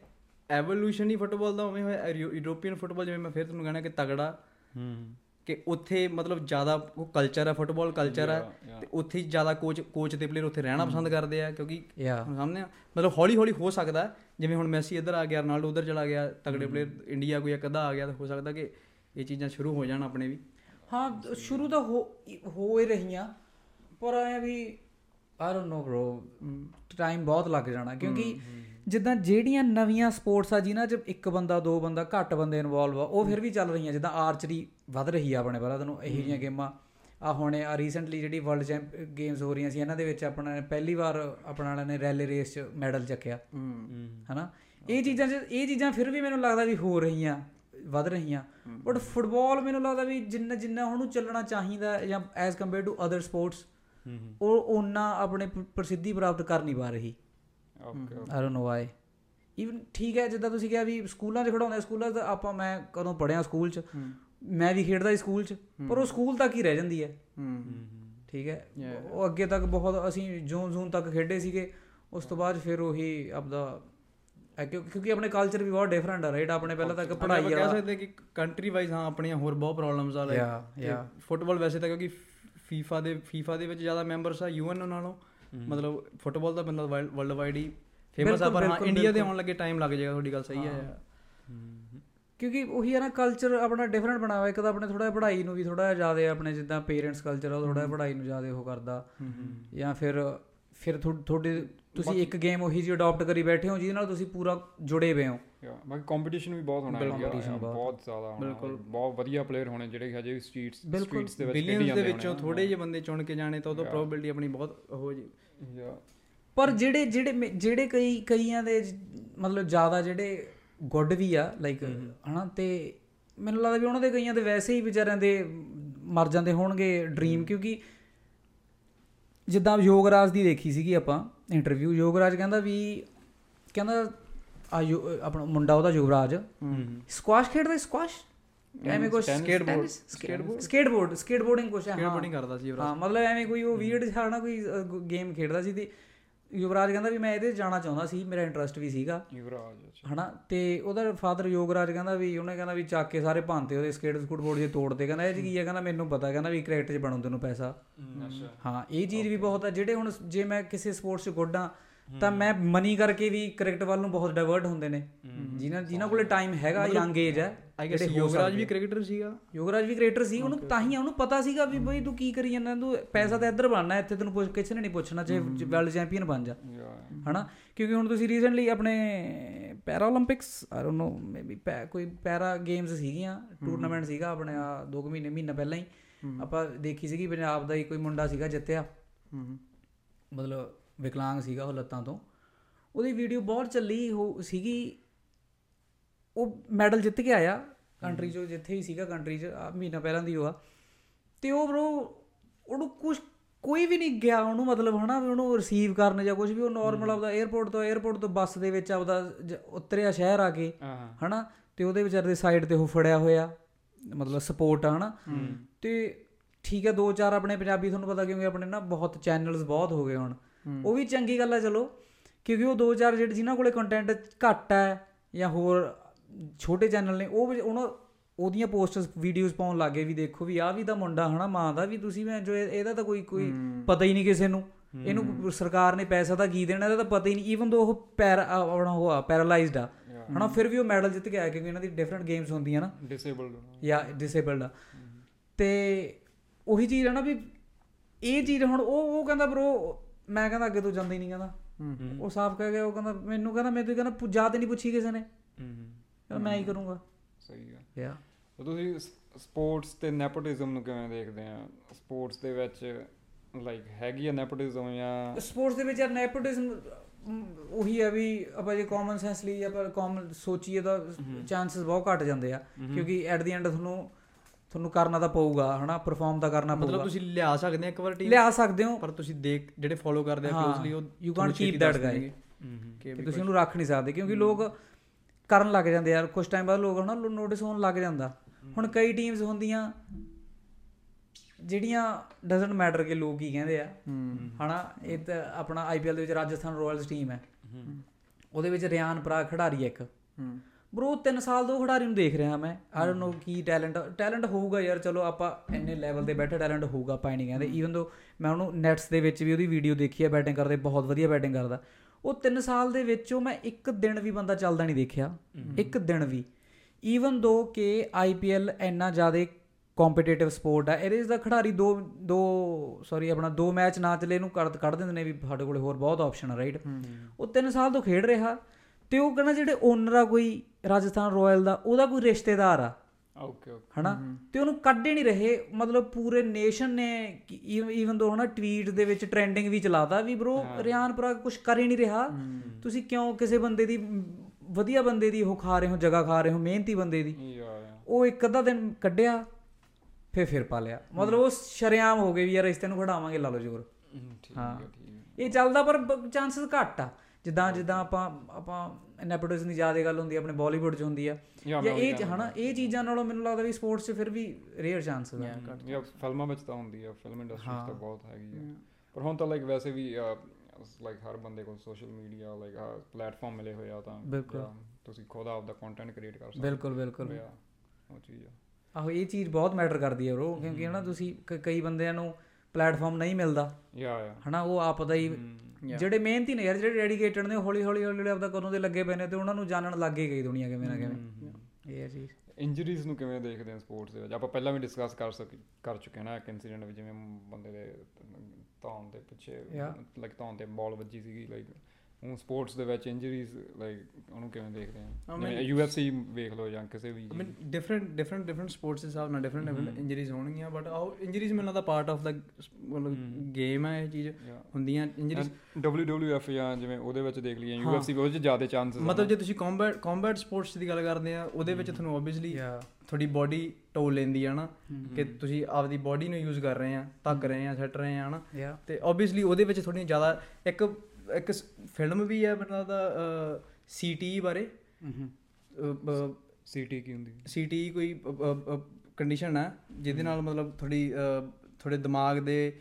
ਐਵੋਲੂਸ਼ਨ ਹੀ ਫੁੱਟਬਾਲ ਦਾ ਉਵੇਂ ਹੋਇਆ ਯੂਰੋਪੀਅਨ ਫੁੱਟਬਾਲ ਜਿਵੇਂ ਮੈਂ ਫਿਰ ਤੁਹਾਨੂੰ ਕਹਿਣਾ ਕਿ ਤਗੜਾ ਹਮ। ਕਿ ਉੱਥੇ ਮਤਲਬ ਜ਼ਿਆਦਾ ਉਹ ਕਲਚਰ ਹੈ ਫੁੱਟਬਾਲ ਕਲਚਰ ਹੈ. ਤੇ ਉੱਥੇ ਹੀ ਜ਼ਿਆਦਾ ਕੋਚ ਕੋਚ ਤੇ ਪਲੇਅਰ ਉੱਥੇ ਰਹਿਣਾ ਪਸੰਦ ਕਰਦੇ ਆ ਕਿਉਂਕਿ ਸਾਹਮਣੇ ਆ, ਮਤਲਬ ਹੌਲੀ ਹੌਲੀ ਹੋ ਸਕਦਾ ਜਿਵੇਂ ਹੁਣ ਮੈਸੀ ਇੱਧਰ ਆ ਗਿਆ ਰੋਨਾਲਡੋ ਉੱਧਰ ਚਲਾ ਗਿਆ ਤਗੜੇ ਪਲੇਅਰ ਇੰਡੀਆ ਕੋਈ ਇੱਕ ਅੱਧਾ ਆ ਗਿਆ ਤਾਂ ਹੋ ਸਕਦਾ ਕਿ ਇਹ ਚੀਜ਼ਾਂ ਸ਼ੁਰੂ ਹੋ ਜਾਣ ਆਪਣੇ ਵੀ। ਹਾਂ ਸ਼ੁਰੂ ਤਾਂ ਹੋ ਹੋ ਹੀ ਰਹੀਆਂ ਪਰ ਐ ਵੀ I don't know bro time ਬਹੁਤ ਲੱਗ ਜਾਣਾ ਕਿਉਂਕਿ ਜਿੱਦਾਂ ਜਿਹੜੀਆਂ ਨਵੀਆਂ ਸਪੋਰਟਸ ਆ ਜਿਨ੍ਹਾਂ 'ਚ ਇੱਕ ਬੰਦਾ ਦੋ ਬੰਦਾ ਘੱਟ ਬੰਦੇ ਇਨਵੋਲਵ ਆ ਉਹ ਫਿਰ ਵੀ ਚੱਲ ਰਹੀਆਂ ਜਿੱਦਾਂ ਆਰਚਰੀ ਵੱਧ ਰਹੀ ਆ ਆਪਣੇ ਭਾਰਤ ਨੂੰ ਇਹੋ ਜਿਹੀਆਂ ਗੇਮਾਂ। ਆ ਹੁਣ ਆ ਰੀਸੈਂਟਲੀ ਜਿਹੜੀ ਵਰਲਡ ਚੈਂਪ ਗੇਮਸ ਹੋ ਰਹੀਆਂ ਸੀ ਇਹਨਾਂ ਦੇ ਵਿੱਚ ਆਪਣਾ ਨੇ ਪਹਿਲੀ ਵਾਰ ਆਪਣਾ ਵਾਲਿਆਂ ਨੇ ਰੈਲੀ ਰੇਸ 'ਚ ਮੈਡਲ ਚੱਕਿਆ। ਹਨਾ? ਇਹ ਚੀਜ਼ਾਂ 'ਚ ਇਹ ਚੀਜ਼ਾਂ ਫਿਰ ਵੀ ਮੈਨੂੰ ਲੱਗਦਾ ਵੀ ਹੋ ਰਹੀਆਂ ਵੱਧ ਰਹੀਆਂ। ਬਟ ਫੁੱਟਬਾਲ ਮੈਨੂੰ ਲੱਗਦਾ ਵੀ ਜਿੰਨਾ ਜਿੰਨਾ ਉਹਨੂੰ ਚੱਲਣਾ ਚਾਹੀਦਾ ਜਾਂ as compare to other sports ਉਹ ਉਹਨਾਂ ਆਪਣੇ ਪ੍ਰਸਿੱਧੀ ਪ੍ਰਾਪਤ ਕਰ ਨਹੀਂ ਪਾ ਰਹੀ। Okay I don't know why even ਠੀਕ ਹੈ ਜਿੱਦਾਂ ਤੁਸੀਂ ਕਿਹਾ ਵੀ ਸਕੂਲਾਂ 'ਚ ਖੜਾਉਂਦੇ ਸਕੂਲਾਂ 'ਚ ਆਪਾਂ ਮੈਂ ਕਦੋਂ ਪੜਿਆ ਸਕੂਲ 'ਚ ਮੈਂ ਵੀ ਖੇਡਦਾ ਸੀ ਸਕੂਲ 'ਚ ਪਰ ਉਹ ਸਕੂਲ ਤੱਕ ਹੀ ਰਹਿ ਜਾਂਦੀ ਹੈ। ਹੂੰ। ਠੀਕ ਹੈ? ਉਹ ਅੱਗੇ ਤੱਕ ਬਹੁਤ ਅਸੀਂ ਜੂਨ ਜੂਨ ਤੱਕ ਖੇਡੇ ਸੀਗੇ ਉਸ ਤੋਂ ਬਾਅਦ ਫਿਰ ਉਹੀ ਆਪਦਾ ਕਿਉਂਕਿ ਆਪਣੇ ਕਲਚਰ ਵੀ ਬਹੁਤ ਡਿਫਰੈਂਟ ਆ ਰਾਈਟ ਆਪਣੇ ਪਹਿਲਾਂ ਤੱਕ ਪੜ੍ਹਾਈ ਆਪਾਂ ਕਹਿ ਵਾਲਾ। ਸਕਦੇ ਕਿ ਕੰਟਰੀ ਵਾਈਜ਼ ਹਾਂ ਆਪਣੀਆਂ ਹੋਰ ਬਹੁਤ ਪ੍ਰੋਬਲਮਸ ਆ yeah. ਫੁੱਟਬਾਲ ਵੈਸੇ ਤਾਂ ਕਿਉਂਕਿ ਫੀਫਾ ਦੇ ਫੀਫਾ ਦੇ ਵਿੱਚ ਜ਼ਿਆਦਾ ਮੈਂਬਰਸ ਆ ਯੂਐਨ ਨਾਲੋਂ। ਮਤਲਬ ਫੁੱਟਬਾਲ ਤਾਂ ਬੰਦਾ ਵਰਲਡ ਵਾਈਡ ਹੀ ਫੇਮਸ ਆ ਪਰ ਹਾਂ ਇੰਡੀਆ ਦੇ। ਆਉਣ ਲੱਗੇ ਟਾਈਮ ਲੱਗ ਜਾਏਗਾ ਤੁਹਾਡੀ ਗੱਲ ਸਹੀ ਹੈ। ਕਿਉਂਕਿ ਉਹੀ ਹੈ ਨਾ ਕਲਚਰ ਆਪਣਾ ਡਿਫਰੈਂਟ ਬਣਾ ਹੋਇਆ ਇੱਕ ਤਾਂ ਆਪਣੇ ਥੋੜਾ ਪੜ੍ਹਾਈ ਨੂੰ ਵੀ ਥੋੜਾ ਜ਼ਿਆਦਾ ਆਪਣੇ ਜਿੱਦਾਂ ਪੇਰੈਂਟਸ ਕਲਚਰ ਆ ਉਹ ਥੋੜਾ ਪੜ੍ਹਾਈ ਨੂੰ ਜ਼ਿਆਦਾ ਉਹ ਕਰਦਾ। ਜਾਂ ਫਿਰ ਫਿਰ ਤੁਹਾਡੇ ਤੁਸੀਂ ਇੱਕ ਗੇਮ ਉਹੀ ਜੀ ਅਡਾਪਟ ਕਰੀ ਬੈਠੇ ਹੋ ਜਿਹਦੇ ਨਾਲ ਤੁਸੀਂ ਪੂਰਾ ਜੁੜੇ ਹੋਏ ਹੋ। ਯਾ ਬਾਕੀ ਕੰਪੀਟੀਸ਼ਨ ਵੀ ਬਹੁਤ ਹੋਣਾ ਹੈ ਬਹੁਤ। ਜ਼ਿਆਦਾ ਹੋਣਾ ਬਿਲਕੁਲ। ਬਹੁਤ ਵਧੀਆ ਪਲੇਅਰ ਹੋਣੇ ਜਿਹੜੇ ਹਜੇ ਵੀ ਸਟਰੀਟਸ। ਸਟਰੀਟਸ ਦੇ ਵਿੱਚ ਬਿਲੀਅਨਸ ਦੇ ਵਿੱਚੋਂ ਥੋੜੇ ਜਿਹੇ ਬੰਦੇ ਚੁਣ ਕੇ ਜਾਣੇ ਤਾਂ ਉਹਦਾ ਪ੍ਰੋਬੇਬਿਲਟੀ ਆਪਣੀ ਬਹੁਤ ਉਹ ਜੀ। ਯਾ। ਪਰ ਜਿਹੜੇ ਜਿਹੜੇ ਜਿਹੜੇ ਕਈ ਕਈਆਂ ਦੇ ਮਤਲਬ ਜ਼ਿਆਦਾ ਜਿਹੜੇ ਗੁੱਡ ਵੀ ਆ ਲਾਈਕ ਹਨਾ? ਤੇ ਮੈਨੂੰ ਲੱਗਦਾ ਵੀ ਉਹਨਾਂ ਦੇ ਕਈਆਂ ਦੇ ਵੈਸੇ ਹੀ ਵਿਚਾਰਿਆਂ ਦੇ ਮਰ ਜਾਂਦੇ ਹੋਣਗੇ ਡ੍ਰੀਮ ਕਿਉਂਕਿ ਜਿੱਦਾਂ ਯੋਗਰਾਜ ਦੀ ਦੇਖੀ ਸੀਗੀ ਆਪਾਂ ਇੰਟਰਵਿਊ ਯੋਗਰਾਜ ਕਹਿੰਦਾ ਵੀ ਕਹਿੰਦਾ ਆ ਆਪਣਾ ਮੁੰਡਾ ਉਹਦਾ ਯੁਵਰਾਜ ਸਕੁਆਸ਼ ਖੇਡਦਾ ਸਕੁਆਸ਼ ਐਵੇਂ ਕੁਝ skateboard, ਸਕੇਟਬੋਰਡ ਸਕੇਟਬੋਰਡ ਸਕੇਟਬੋਰਡਿੰਗ ਕੁਝ ਹੈ। ਸਕੇਟਬੋਰਡਿੰਗ ਕਰਦਾ ਸੀ ਹਾਂ ਮਤਲਬ ਐਵੇਂ ਕੋਈ ਉਹ ਜਿਹਾ ਨਾ ਕੋਈ ਗੇਮ ਖੇਡਦਾ ਸੀ ਤੇ ਯੁਵਰਾਜ ਕਹਿੰਦਾ ਵੀ ਮੈਂ ਇਹਦੇ ਜਾਣਾ ਚਾਹੁੰਦਾ ਸੀ ਮੇਰਾ ਇੰਟਰਸਟ ਵੀ ਸੀਗਾ। ਯੁਵਰਾਜ ਹਨਾ? ਤੇ ਉਹਦਾ ਫਾਦਰ ਯੋਗਰਾਜ ਕਹਿੰਦਾ ਵੀ ਉਹਨੇ ਕਹਿੰਦਾ ਵੀ ਚੱਕ ਕੇ ਸਾਰੇ ਭਾਂਤੇ ਉਹਦੇ ਸਕੇਟ ਸਕੂਟ ਬੋਰਡ ਜੇ ਤੋੜਦੇ ਕਹਿੰਦਾ ਇਹ ਕੀ ਹੈ? ਕਹਿੰਦਾ ਮੈਨੂੰ ਪਤਾ ਕਹਿੰਦਾ ਵੀ ਕ੍ਰਿਕਟ 'ਚ ਬਣੂ ਤੈਨੂੰ ਪੈਸਾ। ਅੱਛਾ। ਹਾਂ ਇਹ ਚੀਜ਼ ਵੀ ਬਹੁਤ ਹੈ ਜਿਹੜੇ ਹੁਣ ਜੇ ਮੈਂ ਕਿਸੇ ਸਪੋਰਟਸ 'ਚ ਗੁੱਡ ਤਾਂ ਮੈਂ ਮਨੀ ਕਰਕੇ ਵੀ ਕ੍ਰਿਕਟ ਵੱਲ ਨੂੰ ਬਹੁਤ ਡਾਇਵਰਟ ਹੁੰਦੇ ਨੇ। ਜਿਨ੍ਹਾਂ ਜਿਨ੍ਹਾਂ ਕੋਲੇ ਟਾਈਮ ਹੈਗਾ ਯੰਗ ਏਜ ਹੈ। ਆਈ ਗੈਸ ਯੋਗਰਾਜ ਵੀ ਕ੍ਰਿਕਟਰ ਸੀਗਾ। ਯੋਗਰਾਜ ਵੀ ਕ੍ਰਿਕਟਰ ਸੀ ਉਹਨੂੰ ਤਾਂ ਹੀ ਉਹਨੂੰ ਪਤਾ ਸੀਗਾ ਵੀ ਬਈ ਤੂੰ ਕੀ ਕਰੀ ਜਾਂਦਾ ਤੂੰ ਪੈਸਾ ਤਾਂ ਇੱਧਰ ਬਣਨਾ ਇੱਥੇ ਤੈਨੂੰ ਪੁੱਛ ਕਿਸੇ ਨੇ ਨਹੀਂ ਪੁੱਛਣਾ ਜੇ ਵਰਲਡ ਚੈਂਪੀਅਨ ਬਣ ਜਾ। ਹਨਾ? ਕਿਉਂਕਿ ਹੁਣ ਤੁਸੀਂ ਰੀਸੈਂਟਲੀ ਆਪਣੇ ਪੈਰਾ 올림픽ਸ ਆਈ ਡੋਨਟ ਨੋ ਮੇਬੀ ਕੋਈ ਪੈਰਾ ਗੇਮਸ ਸੀਗੀਆਂ ਟੂਰਨਾਮੈਂਟ ਸੀਗਾ ਆਪਣੇ ਆ 2 ਮਹੀਨੇ ਮਹੀਨਾ ਪਹਿਲਾਂ ਹੀ। ਆਪਾਂ ਦੇਖੀ ਸੀਗੀ ਪੰਜਾਬ ਦਾ ਹੀ ਕੋਈ ਮੁੰਡਾ ਸੀਗਾ ਜਿੱਤਿਆ। ਮਤਲਬ ਵਿਕਲਾਂਗ ਸੀਗਾ ਉਹ ਲੱਤਾਂ ਤੋਂ। ਉਹਦੀ ਵੀਡੀਓ ਬਹੁਤ ਚੱਲੀ ਹੋ ਸੀਗੀ ਉਹ ਮੈਡਲ ਜਿੱਤ ਕੇ ਆਇਆ ਕੰਟਰੀ ਜੋ ਜਿੱਥੇ ਹੀ ਸੀਗਾ ਕੰਟਰੀ ਚ ਮਹੀਨਾ ਪਹਿਲਾਂ ਦੀ ਉਹ ਆ। ਤੇ ਉਹ ਬ్రో ਉਹਨੂੰ ਕੁਝ ਕੋਈ ਵੀ ਨਹੀਂ ਗਿਆ ਉਹਨੂੰ ਮਤਲਬ ਹਨਾ ਉਹਨੂੰ ਰਿਸੀਵ ਕਰਨ ਜਾਂ ਕੁਝ ਵੀ ਉਹ ਨਾਰਮਲ ਆਪਦਾ 에어ਪੋਰਟ ਤੋਂ 에어ਪੋਰਟ ਤੋਂ ਬੱਸ ਦੇ ਵਿੱਚ ਆਪਦਾ ਉਤਰਿਆ ਸ਼ਹਿਰ ਆ ਕੇ ਹਨਾ ਤੇ ਉਹਦੇ ਵਿਚਾਰੇ ਦੇ ਸਾਈਡ ਤੇ ਉਹ ਫੜਿਆ ਹੋਇਆ ਮਤਲਬ ਸਪੋਰਟ ਆ ਹਨਾ। ਤੇ ਠੀਕ ਹੈ ਦੋ ਚਾਰ ਆਪਣੇ ਪੰਜਾਬੀ ਤੁਹਾਨੂੰ ਪਤਾ ਕਿਉਂਕਿ ਆਪਣੇ ਨਾ ਬਹੁਤ ਚੈਨਲਸ ਬਹੁਤ ਹੋ ਗਏ ਹੁਣ। ਉਹ ਵੀ ਚੰਗੀ ਗੱਲ ਆ ਚਲੋ। ਕਿਉਂਕਿ ਉਹ ਦੋ ਚਾਰ ਜਿਹੜੇ ਜਿਨ੍ਹਾਂ ਕੋਲੇ ਕੰਟੈਂਟ ਘੱਟ ਹੈ ਜਾਂ ਹੋਰ ਛੋਟੇ ਚੈਨਲ ਨੇ ਉਹ ਉਹਨਾਂ ਉਹਦੀਆਂ ਪੋਸਟਸ ਵੀਡੀਓਜ਼ ਪਾਉਣ ਲੱਗੇ ਵੀ ਦੇਖੋ ਵੀ ਆ ਵੀ ਤਾਂ ਮੁੰਡਾ ਹਨਾ ਮਾਂ ਦਾ ਵੀ ਤੁਸੀਂ ਮੈਂ ਜੋ ਇਹ- ਇਹਦਾ ਤਾਂ ਕੋਈ ਕੋਈ ਪਤਾ ਹੀ ਨਹੀਂ ਕਿਸੇ ਨੂੰ। ਇਹਨੂੰ ਸਰਕਾਰ ਨੇ ਪੈਸਾ ਤਾਂ ਕੀ ਦੇਣਾ ਇਹਦਾ ਤਾਂ ਪਤਾ ਹੀ ਨਹੀਂ ਈਵਨ ਦੋ ਉਹ ਪੈਰ ਆਪਣਾ ਉਹ ਆ ਪੈਰਾਲਾਈਜ਼ਡ ਆ। ਹਨਾ ਫਿਰ ਵੀ ਉਹ ਮੈਡਲ ਜਿੱਤ ਕੇ ਆਇਆ ਕਿਉਂਕਿ ਇਹਨਾਂ ਦੀ ਡਿਫਰੈਂਟ ਗੇਮਸ ਹੁੰਦੀਆਂ ਨਾ। ਡਿਸੇਬਲਡ ਜਾਂ ਡਿਸੇਬਲਡ ਆ। ਤੇ ਉਹੀ ਚੀਜ਼ ਹੈ ਨਾ ਵੀ ਇਹ ਚੀਜ਼ ਹੁਣ ਉਹ ਉਹ ਕਹਿੰਦਾ ਬ్రో ਮੈਂ ਕਹਿੰਦਾ ਅੱਗੇ ਤੋਂ ਜਾਂਦਾ ਹੀ ਨਹੀਂ ਕਹਿੰਦਾ। ਉਹ ਸਾਫ਼ ਕਹਿ ਗਿਆ ਉਹ ਕਹਿੰਦਾ ਮੈਨੂੰ ਕਹਿੰਦਾ ਮੈਨੂੰ ਕਹਿੰਦਾ ਪੁ- ਜਾ ਤੇ ਨਹੀਂ ਪੁੱਛੀ ਕਿਸੇ ਨੇ। ਕਹਿੰਦਾ ਮੈਂ ਹੀ ਕਰੂੰਗਾ। ਸਹੀ ਹੈ ਯਾ ਤਾਂ ਤੁਸੀਂ ਸਪੋਰਟਸ ਤੇ ਨੈਪੋਟਿਜ਼ਮ ਨੂੰ ਕਿਵੇਂ ਦੇਖਦੇ ਆ? ਸਪੋਰਟਸ ਦੇ ਵਿੱਚ ਲਾਈਕ ਹੈਗੀ ਆ ਨੈਪੋਟਿਜ਼ਮ ਜਾਂ ਸਪੋਰਟਸ ਦੇ ਵਿੱਚ ਯਾਰ ਨੈਪੋਟਿਜ਼ਮ ਉਹੀ ਹੈ ਵੀ ਆਪਾਂ ਜੇ ਕਾਮਨ ਸੈਂਸ ਲਈ ਆਪਾਂ ਕਾਮਨ ਸੋਚੀਏ ਤਾਂ ਚਾਂਸਸ ਬਹੁਤ ਘਟ ਜਾਂਦੇ ਆ। ਕਿਉਂਕਿ ਐਟ ਦੀ ਐਂਡ ਤੁਹਾਨੂੰ ਤੁਹਾਨੂੰ ਕਰਨਾ ਤਾਂ ਪਊਗਾ ਹਨਾ? ਪਰਫਾਰਮ ਤਾਂ ਕਰਨਾ ਮਤਲਬ ਪਊਗਾ। ਤੁਸੀਂ ਲਿਆ ਸਕਦੇ ਆ ਇੱਕ ਵਾਰ ਟੀਮ ਲਿਆ ਸਕਦੇ ਹੋ। ਪਰ ਤੁਸੀਂ ਦੇਖ ਜਿਹੜੇ ਫੋਲੋ ਕਰਦੇ ਆ ਕਲੋਜ਼ਲੀ ਉਹ you can't ਤੁਹਾਨੂੰ keep ਛੇਤੀ that ਦੱਸ guy. ਦੇਣਗੇ। ਕਿ ਕਿ ਤੁਸੀਂ ਉਹਨੂੰ ਰੱਖ ਨਹੀਂ ਸਕਦੇ ਕਿਉਂਕਿ ਲੋਕ ਕਰਨ ਲੱਗ ਜਾਂਦੇ ਯਾਰ ਕੁਝ ਟਾਈਮ ਬਾਅਦ ਲੋਕ ਹਨਾ ਨੋਟਿਸ ਹੋਣ ਲੱਗ ਜਾਂਦਾ। ਹੁਣ ਕਈ ਟੀਮਸ ਹੁੰਦੀਆਂ ਜਿਹੜੀਆਂ ਡਸਨਟ ਮੈਟਰ ਕਿ ਲੋਕ ਕੀ ਕਹਿੰਦੇ ਆ। ਹਨਾ ਇਹ ਤਾਂ ਆਪਣਾ ਆਈਪੀਐਲ ਦੇ ਵਿੱਚ ਰਾਜਸਥਾਨ ਰਾਇਲਸ ਟੀਮ ਹੈ। ਉਹਦੇ ਵਿੱਚ ਰਿਆਨ ਪਰਾ ਖਿਡਾਰੀ ਇੱਕ। ਬ్రో 3 ਸਾਲ ਤੋਂ ਖਿਡਾਰੀ ਨੂੰ ਦੇਖ ਰਿਹਾ ਮੈਂ। ਆਈ ਡੋਨਟ ਨੋ ਕੀ ਟੈਲੈਂਟ ਟੈਲੈਂਟ ਹੋਊਗਾ ਯਾਰ ਚਲੋ ਆਪਾਂ ਇੰਨੇ ਲੈਵਲ ਤੇ ਬੈਠੇ ਟੈਲੈਂਟ ਹੋਊਗਾ ਆਪਾਂ ਨਹੀਂ ਕਹਿੰਦੇ। ਈਵਨ ਦੋ ਮੈਂ ਉਹਨੂੰ ਨੈਟਸ ਦੇ ਵਿੱਚ ਵੀ ਉਹਦੀ ਵੀਡੀਓ ਦੇਖੀ ਹੈ ਬੈਟਿੰਗ ਕਰਦੇ ਬਹੁਤ ਵਧੀਆ ਬੈਟਿੰਗ ਕਰਦਾ। ਉਹ 3 ਸਾਲ ਦੇ ਵਿੱਚੋਂ ਮੈਂ ਇੱਕ ਦਿਨ ਵੀ ਬੰਦਾ ਚੱਲਦਾ ਨਹੀਂ ਦੇਖਿਆ। ਇੱਕ ਦਿਨ ਵੀ। ਈਵਨ ਦੋ ਕਿ ਆਈਪੀਐਲ ਇੰਨਾ ਜ਼ਿਆਦਾ ਕੰਪੀਟੀਟਿਵ ਸਪੋਰਟ ਹੈ ਇਹਦੇ ਦਾ ਖਿਡਾਰੀ ਦੋ ਦੋ ਸੌਰੀ ਆਪਣਾ ਦੋ ਮੈਚ ਨਾ ਚੱਲੇ ਇਹਨੂੰ ਕੱਢ ਕੱਢ ਦਿੰਦੇ ਨੇ ਵੀ ਸਾਡੇ ਕੋਲੇ ਹੋਰ ਬਹੁਤ ਆਪਸ਼ਨ ਆ ਰਾਈਟ ਉਹ 3 ਸਾਲ ਤੋਂ ਖੇਡ ਰਿਹਾ ਤੇ ਉਹ ਕਹਿੰਦਾ ਜਿਹੜੇ ਓਨਰ ਆ ਕੋਈ ਰਾਜਸਥਾਨ ਰਾਇਲ ਦਾ ਉਹਦਾ ਕੋਈ ਰਿਸ਼ਤੇਦਾਰ ਆ। ਓਕੇ ਓਕੇ ਹਨਾ? ਤੇ ਉਹਨੂੰ ਕੱਢ ਹੀ ਨਹੀਂ ਰਹੇ। ਮਤਲਬ ਪੂਰੇ ਨੇਸ਼ਨ ਨੇ ਈਵਨ ਦੋ ਹਨਾ ਟਵੀਟ ਦੇ ਵਿੱਚ ਟ੍ਰੈਂਡਿੰਗ ਵੀ ਚਲਾਦਾ ਵੀ ਬ్రో ਰਿਆਨ ਪਰਾ ਕੁਝ ਕਰ ਹੀ ਨਹੀਂ ਰਿਹਾ। ਤੁਸੀਂ ਕਿਉਂ ਕਿਸੇ ਬੰਦੇ ਦੀ ਵਧੀਆ ਬੰਦੇ ਦੀ ਉਹ ਖਾ ਰਹੇ ਹੋ ਜਗ੍ਹਾ ਖਾ ਰਹੇ ਹੋ ਮਿਹਨਤੀ ਬੰਦੇ ਦੀ? ਉਹ ਇੱਕ ਅੱਧਾ ਦਿਨ ਕੱਢਿਆ ਫੇਰ ਫਿਰ ਪਾ ਲਿਆ ਮਤਲਬ ਉਹ ਸ਼ਰੇਆਮ ਹੋ ਗਏ ਵੀ ਯਾਰ ਇਸ ਤੈਨੂੰ ਖੜਾਵਾਂਗੇ ਲਾ ਲਓ ਜ਼ੋਰ। ਠੀਕ ਹਾਂ। ਠੀਕ ਇਹ ਚੱਲਦਾ ਪਰ ਚਾਂਸਸ ਘੱਟ ਆ। ਜਿੱਦਾਂ ਜਿੱਦਾਂ ਆਪਾਂ ਆਪਾਂ ਨੈਪੋਟਿਜ਼ਮ ਦੀ ਜ਼ਿਆਦਾ ਗੱਲ ਹੁੰਦੀ ਆ ਆਪਣੇ ਬਾਲੀਵੁੱਡ 'ਚ ਹੁੰਦੀ ਆ। ਜਾਂ ਇਹ ਹਨਾ ਇਹ ਚੀਜ਼ਾਂ ਨਾਲੋਂ ਮੈਨੂੰ ਲੱਗਦਾ ਵੀ ਸਪੋਰਟਸ 'ਚ ਫਿਰ ਵੀ ਰੇਅਰ ਚਾਂਸਸ ਆ। ਜਾਂ ਫਿਲਮਾਂ ਵਿੱਚ ਤਾਂ ਹੁੰਦੀ ਆ ਫਿਲਮ ਇੰਡਸਟਰੀ ਹਾਂ। ਤਾਂ ਬਹੁਤ ਹੈਗੀ ਆ। ਪਰ ਹੁਣ ਤਾਂ ਲਾਈਕ ਵੈਸੇ ਵੀ ਲਾਈਕ ਹਰ ਬੰਦੇ ਕੋਲ ਸੋਸ਼ਲ ਮੀਡੀਆ ਲਾਈਕ ਪਲੇਟਫਾਰਮ ਮਿਲੇ ਹੋਏ ਆ ਤਾਂ ਬਿਲਕੁਲ। ਤੁਸੀਂ ਖੁਦ ਆਪਦਾ ਕੰਟੈਂਟ ਕ੍ਰੀਏਟ ਕਰ ਸਕਦੇ ਬਿਲਕੁਲ ਬਿਲਕੁਲ। ਹੋ ਉਹ ਚੀਜ਼ ਆ। ਆਹੋ ਇਹ ਚੀਜ਼ ਬਹੁਤ ਮੈਟਰ ਕਰਦੀ ਹੈ ਬ్రో ਕਿਉਂਕਿ ਹਨਾ ਤੁਸੀਂ ਕਈ ਬੰਦਿਆਂ ਨੂੰ ਪਲੇਟਫਾਰਮ ਨਹੀਂ ਮਿਲਦਾ। ਯਾ ਯਾ। ਹਨਾ ਉਹ ਆਪ ਦਾ ਹੀ। ਜਿਹੜੇ ਮਿਹਨਤੀ ਨੇ ਯਾਰ ਜਿਹੜੇ ਡੈਡੀਕੇਟਡ ਨੇ ਹੌਲੀ ਹੌਲੀ ਹੌਲੀ ਹੌਲੀ ਆਪਦਾ ਕਦੋਂ ਦੇ ਲੱਗੇ ਪਏ ਨੇ ਤੇ ਉਹਨਾਂ ਨੂੰ ਜਾਣਨ ਲੱਗ ਗਈ ਦੁਨੀਆ ਕਿਵੇਂ ਨਾ ਕਿਵੇਂ। ਇਹ ਹੈ ਚੀਜ਼ ਇੰਜਰੀਜ਼ ਨੂੰ ਕਿਵੇਂ ਦੇਖਦੇ ਆ ਸਪੋਰਟਸ ਦੇ ਵਿੱਚ? ਆਪਾਂ ਪਹਿਲਾਂ ਵੀ ਡਿਸਕਸ ਕਰ ਸਕ ਕਰ ਚੁੱਕੇ ਨਾ ਇੱਕ ਇਨਸੀਡੈਂਟ ਵਿੱਚ ਜਿਵੇਂ ਬੰਦੇ ਦੇ ਧੌਣ ਦੇ ਪਿੱਛੇ. ਲਾਈਕ ਧੌਣ ਤੇ ਬਾਲ ਵੱਜੀ ਸੀਗੀ ਲਾਈਕ ਉਹ ਸਪੋਰਟਸ ਦੇ ਵਿੱਚ ਇੰਜਰੀਜ਼ ਲਾਈਕ ਉਹਨੂੰ ਕਿਵੇਂ ਦੇਖਦੇ ਆ? ਜਿਵੇਂ ਯੂਐਫਸੀ ਵੇਖ ਲਓ ਜਾਂ ਕਿਸੇ ਵੀ mean different different different sports ਦੇ ਹਿਸਾਬ ਨਾਲ ਡਿਫਰੈਂਟ ਡਿਫਰੈਂਟ ਇੰਜਰੀਜ਼ ਹੋਣਗੀਆਂ ਬਟ ਆਓ ਇੰਜਰੀਜ਼ ਮੈਨੂੰ ਲੱਗਦਾ ਪਾਰਟ ਆਫ ਦਾ ਮਤਲਬ ਗੇਮ ਹੈ ਇਹ ਚੀਜ਼ ਹੁੰਦੀਆਂ ਇੰਜਰੀਜ਼ WWF ਜਾਂ ਜਿਵੇਂ ਉਹਦੇ ਵਿੱਚ ਦੇਖ ਲਈਏ ਯੂਐਫਸੀ ਉਹਦੇ ਚ ਜ਼ਿਆਦਾ ਚਾਂਸਸ ਮਤਲਬ ਜੇ ਤੁਸੀਂ ਕੰਬੈਟ ਕੰਬੈਟ ਸਪੋਰਟਸ ਦੀ ਗੱਲ ਕਰਦੇ ਆ ਉਹਦੇ ਵਿੱਚ ਤੁਹਾਨੂੰ ਆਬਵੀਅਸਲੀ ਤੁਹਾਡੀ ਬਾਡੀ ਟੋਲ ਲੈਂਦੀ ਆ ਨਾ ਕਿ ਤੁਸੀਂ ਆਪਦੀ ਬਾਡੀ ਨੂੰ ਯੂਜ਼ ਕਰ ਰਹੇ ਆ ਧੱਕ ਰਹੇ ਆ ਸੱਟ ਰਹੇ ਆ ਨਾ ਤੇ ਆਬਵੀਅਸਲੀ ਉਹਦੇ ਵਿੱਚ ਥੋੜੀਆਂ ਜ਼ਿਆਦਾ ਇੱਕ ਇੱਕ ਫਿਲਮ ਵੀ ਹੈ ਮੈਨੂੰ ਲੱਗਦਾ ਸੀਟੀ ਬਾਰੇ। ਸੀਟੀ ਕੀ ਹੁੰਦੀ ਸੀਟੀ ਕੋਈ ਕੰਡੀਸ਼ਨ ਹੈ ਜਿਹਦੇ ਨਾਲ ਮਤਲਬ ਥੋੜੀ ਥੋੜੇ ਦਿਮਾਗ ਦੇ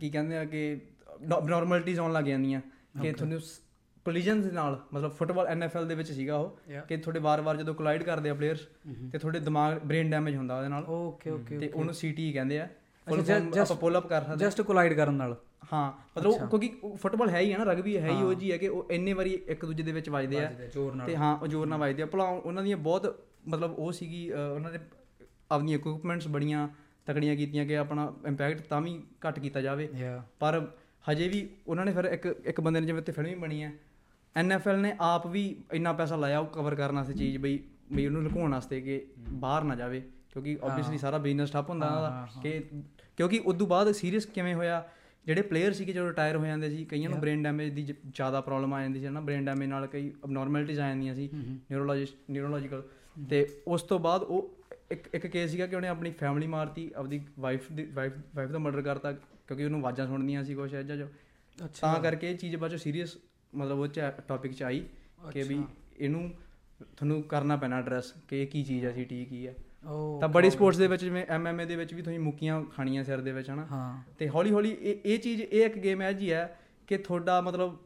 ਕੀ ਕਹਿੰਦੇ ਆ ਕਿ ਨੋਰਮੈਲਿਟੀਜ਼ ਆਉਣ ਲੱਗ ਜਾਂਦੀਆਂ। ਕਿ ਤੁਹਾਨੂੰ ਕੋਲੀਜਨਸ ਦੇ ਨਾਲ ਮਤਲਬ ਫੁੱਟਬਾਲ ਐਨਐਫਐਲ ਦੇ ਵਿੱਚ ਸੀਗਾ ਉਹ. ਕਿ ਤੁਹਾਡੇ ਵਾਰ-ਵਾਰ ਜਦੋਂ ਕੋਲਾਈਡ ਕਰਦੇ ਆ ਪਲੇਅਰਸ ਤੇ ਤੁਹਾਡੇ ਦਿਮਾਗ ਬ੍ਰੇਨ ਡੈਮੇਜ ਹੁੰਦਾ ਉਹਦੇ ਨਾਲ। ਓਕੇ ਓਕੇ ਤੇ ਉਹਨੂੰ ਸੀਟੀ ਕਹਿੰਦੇ ਆ। just- ਆਪਾਂ ਪੁੱਲ ਅਪ ਕਰ ਸਕਦੇ ਜਸਟ ਕੋਲਾਈਡ ਕਰਨ ਨਾਲ। ਹਾਂ ਮਤਲਬ ਕਿਉਂਕਿ ਫੁੱਟਬਾਲ ਹੈ ਹੀ ਹੈ ਨਾ ਰਗਬੀ ਹੈ ਹੀ ਉਹ ਜੀ ਹੈ ਕਿ ਉਹ ਇੰਨੇ ਵਾਰੀ ਇੱਕ ਦੂਜੇ ਦੇ ਵਿੱਚ ਵੱਜਦੇ ਆ। ਤੇ ਹਾਂ ਉਹ ਜ਼ੋਰ ਨਾਲ ਵੱਜਦੇ ਆ। ਭਲਾ ਉਹਨਾਂ ਦੀਆਂ ਬਹੁਤ ਮਤਲਬ ਉਹ ਸੀਗੀ ਉਹਨਾਂ ਦੇ ਆਪਣੀਆਂ ਇਕਵਿਪਮੈਂਟਸ ਬੜੀਆਂ ਤਕੜੀਆਂ ਕੀਤੀਆਂ ਕਿ ਆਪਣਾ ਇੰਪੈਕਟ ਤਾਂ ਵੀ ਘੱਟ ਕੀਤਾ ਜਾਵੇ। ਪਰ ਹਜੇ ਵੀ ਉਹਨਾਂ ਨੇ ਫਿਰ ਇੱਕ ਇੱਕ ਬੰਦੇ ਨੇ ਜਿਵੇਂ ਤੇ ਫਿਲਮ ਵੀ ਬਣੀ ਹੈ। ਐਨਐਫਐਲ ਨੇ ਆਪ ਵੀ ਇੰਨਾ ਪੈਸਾ ਲਾਇਆ ਉਹ ਕਵਰ ਕਰਨ ਵਾਸਤੇ ਚੀਜ਼ ਬਈ ਬਈ ਉਹਨੂੰ ਲੁਕਾਉਣ ਵਾਸਤੇ ਕਿ ਬਾਹਰ ਨਾ ਜਾਵੇ। ਕਿਉਂਕਿ ਆਬਵੀਅਸਲੀ ਸਾਰਾ ਬਿਜ਼ਨਸ ਠੱਪ ਹੁੰਦਾ ਕਿ ਕਿਉਂਕਿ ਉਸ ਤੋਂ ਬਾਅਦ ਸੀਰੀਅਸ ਕਿਵੇਂ ਹੋਇਆ? ਜਿਹੜੇ ਪਲੇਅਰ ਸੀਗੇ ਜਦੋਂ ਰਿਟਾਇਰ ਹੋ ਜਾਂਦੇ ਸੀ ਕਈਆਂ ਨੂੰ ਬ੍ਰੇਨ ਡੈਮੇਜ ਦੀ ਜ਼ਿਆਦਾ ਪ੍ਰੋਬਲਮ ਆ ਜਾਂਦੀ ਸੀ ਨਾ ਬ੍ਰੇਨ ਡੈਮੇਜ ਨਾਲ ਕਈ ਅਬਨੋਰਮੈਲਿਟੀਜ਼ ਆ ਜਾਂਦੀਆਂ ਸੀ ਨਿਊਰੋਲੋਜਿਸਟ ਨਿਊਰੋਲੋਜੀਕਲ ਤੇ ਉਸ ਤੋਂ ਬਾਅਦ ਉਹ ਇੱਕ ਇੱਕ ਕੇਸ ਸੀਗਾ ਕਿ ਉਹਨੇ ਆਪਣੀ ਫੈਮਿਲੀ ਮਾਰਤੀ ਆਪਦੀ ਵਾਈਫ ਦੀ ਵਾਈਫ ਵਾਈਫ ਦਾ ਮਰਡਰ ਕਰਤਾ ਕਿਉਂਕਿ ਉਹਨੂੰ ਆਵਾਜ਼ਾਂ ਸੁਣਦੀਆਂ ਸੀ ਕੁਛ ਐਜਾ ਜੋ। ਤਾਂ ਕਰਕੇ ਇਹ ਚੀਜ਼ ਬਾਅਦ ਸੀਰੀਅਸ ਮਤਲਬ ਉਹ ਚ ਟੌਪਿਕ ਚ ਆਈ ਕਿ ਵੀ ਇਹਨੂੰ ਤੁਹਾਨੂੰ ਕਰਨਾ ਪੈਣਾ ਐਡਰੈਸ ਕਿ ਇਹ ਕੀ ਚੀਜ਼ ਹੈ ਸੀ ਟੀ ਕੀ ਓ ਤਾਂ ਬੜੀ ਸਪੋਰਟਸ ਦੇ ਵਿੱਚ ਜਿਵੇਂ ਐਮਐਮਏ ਦੇ ਵਿੱਚ ਵੀ ਤੁਸੀਂ ਮੁੱਕੀਆਂ ਖਾਣੀਆਂ ਸਿਰ ਦੇ ਵਿੱਚ ਹਨਾ? ਤੇ ਹੌਲੀ ਹੌਲੀ ਇਹ ਇਹ ਚੀਜ਼ ਇਹ ਇੱਕ ਗੇਮ ਹੈ ਜੀ ਹੈ ਕਿ ਤੁਹਾਡਾ ਮਤਲਬ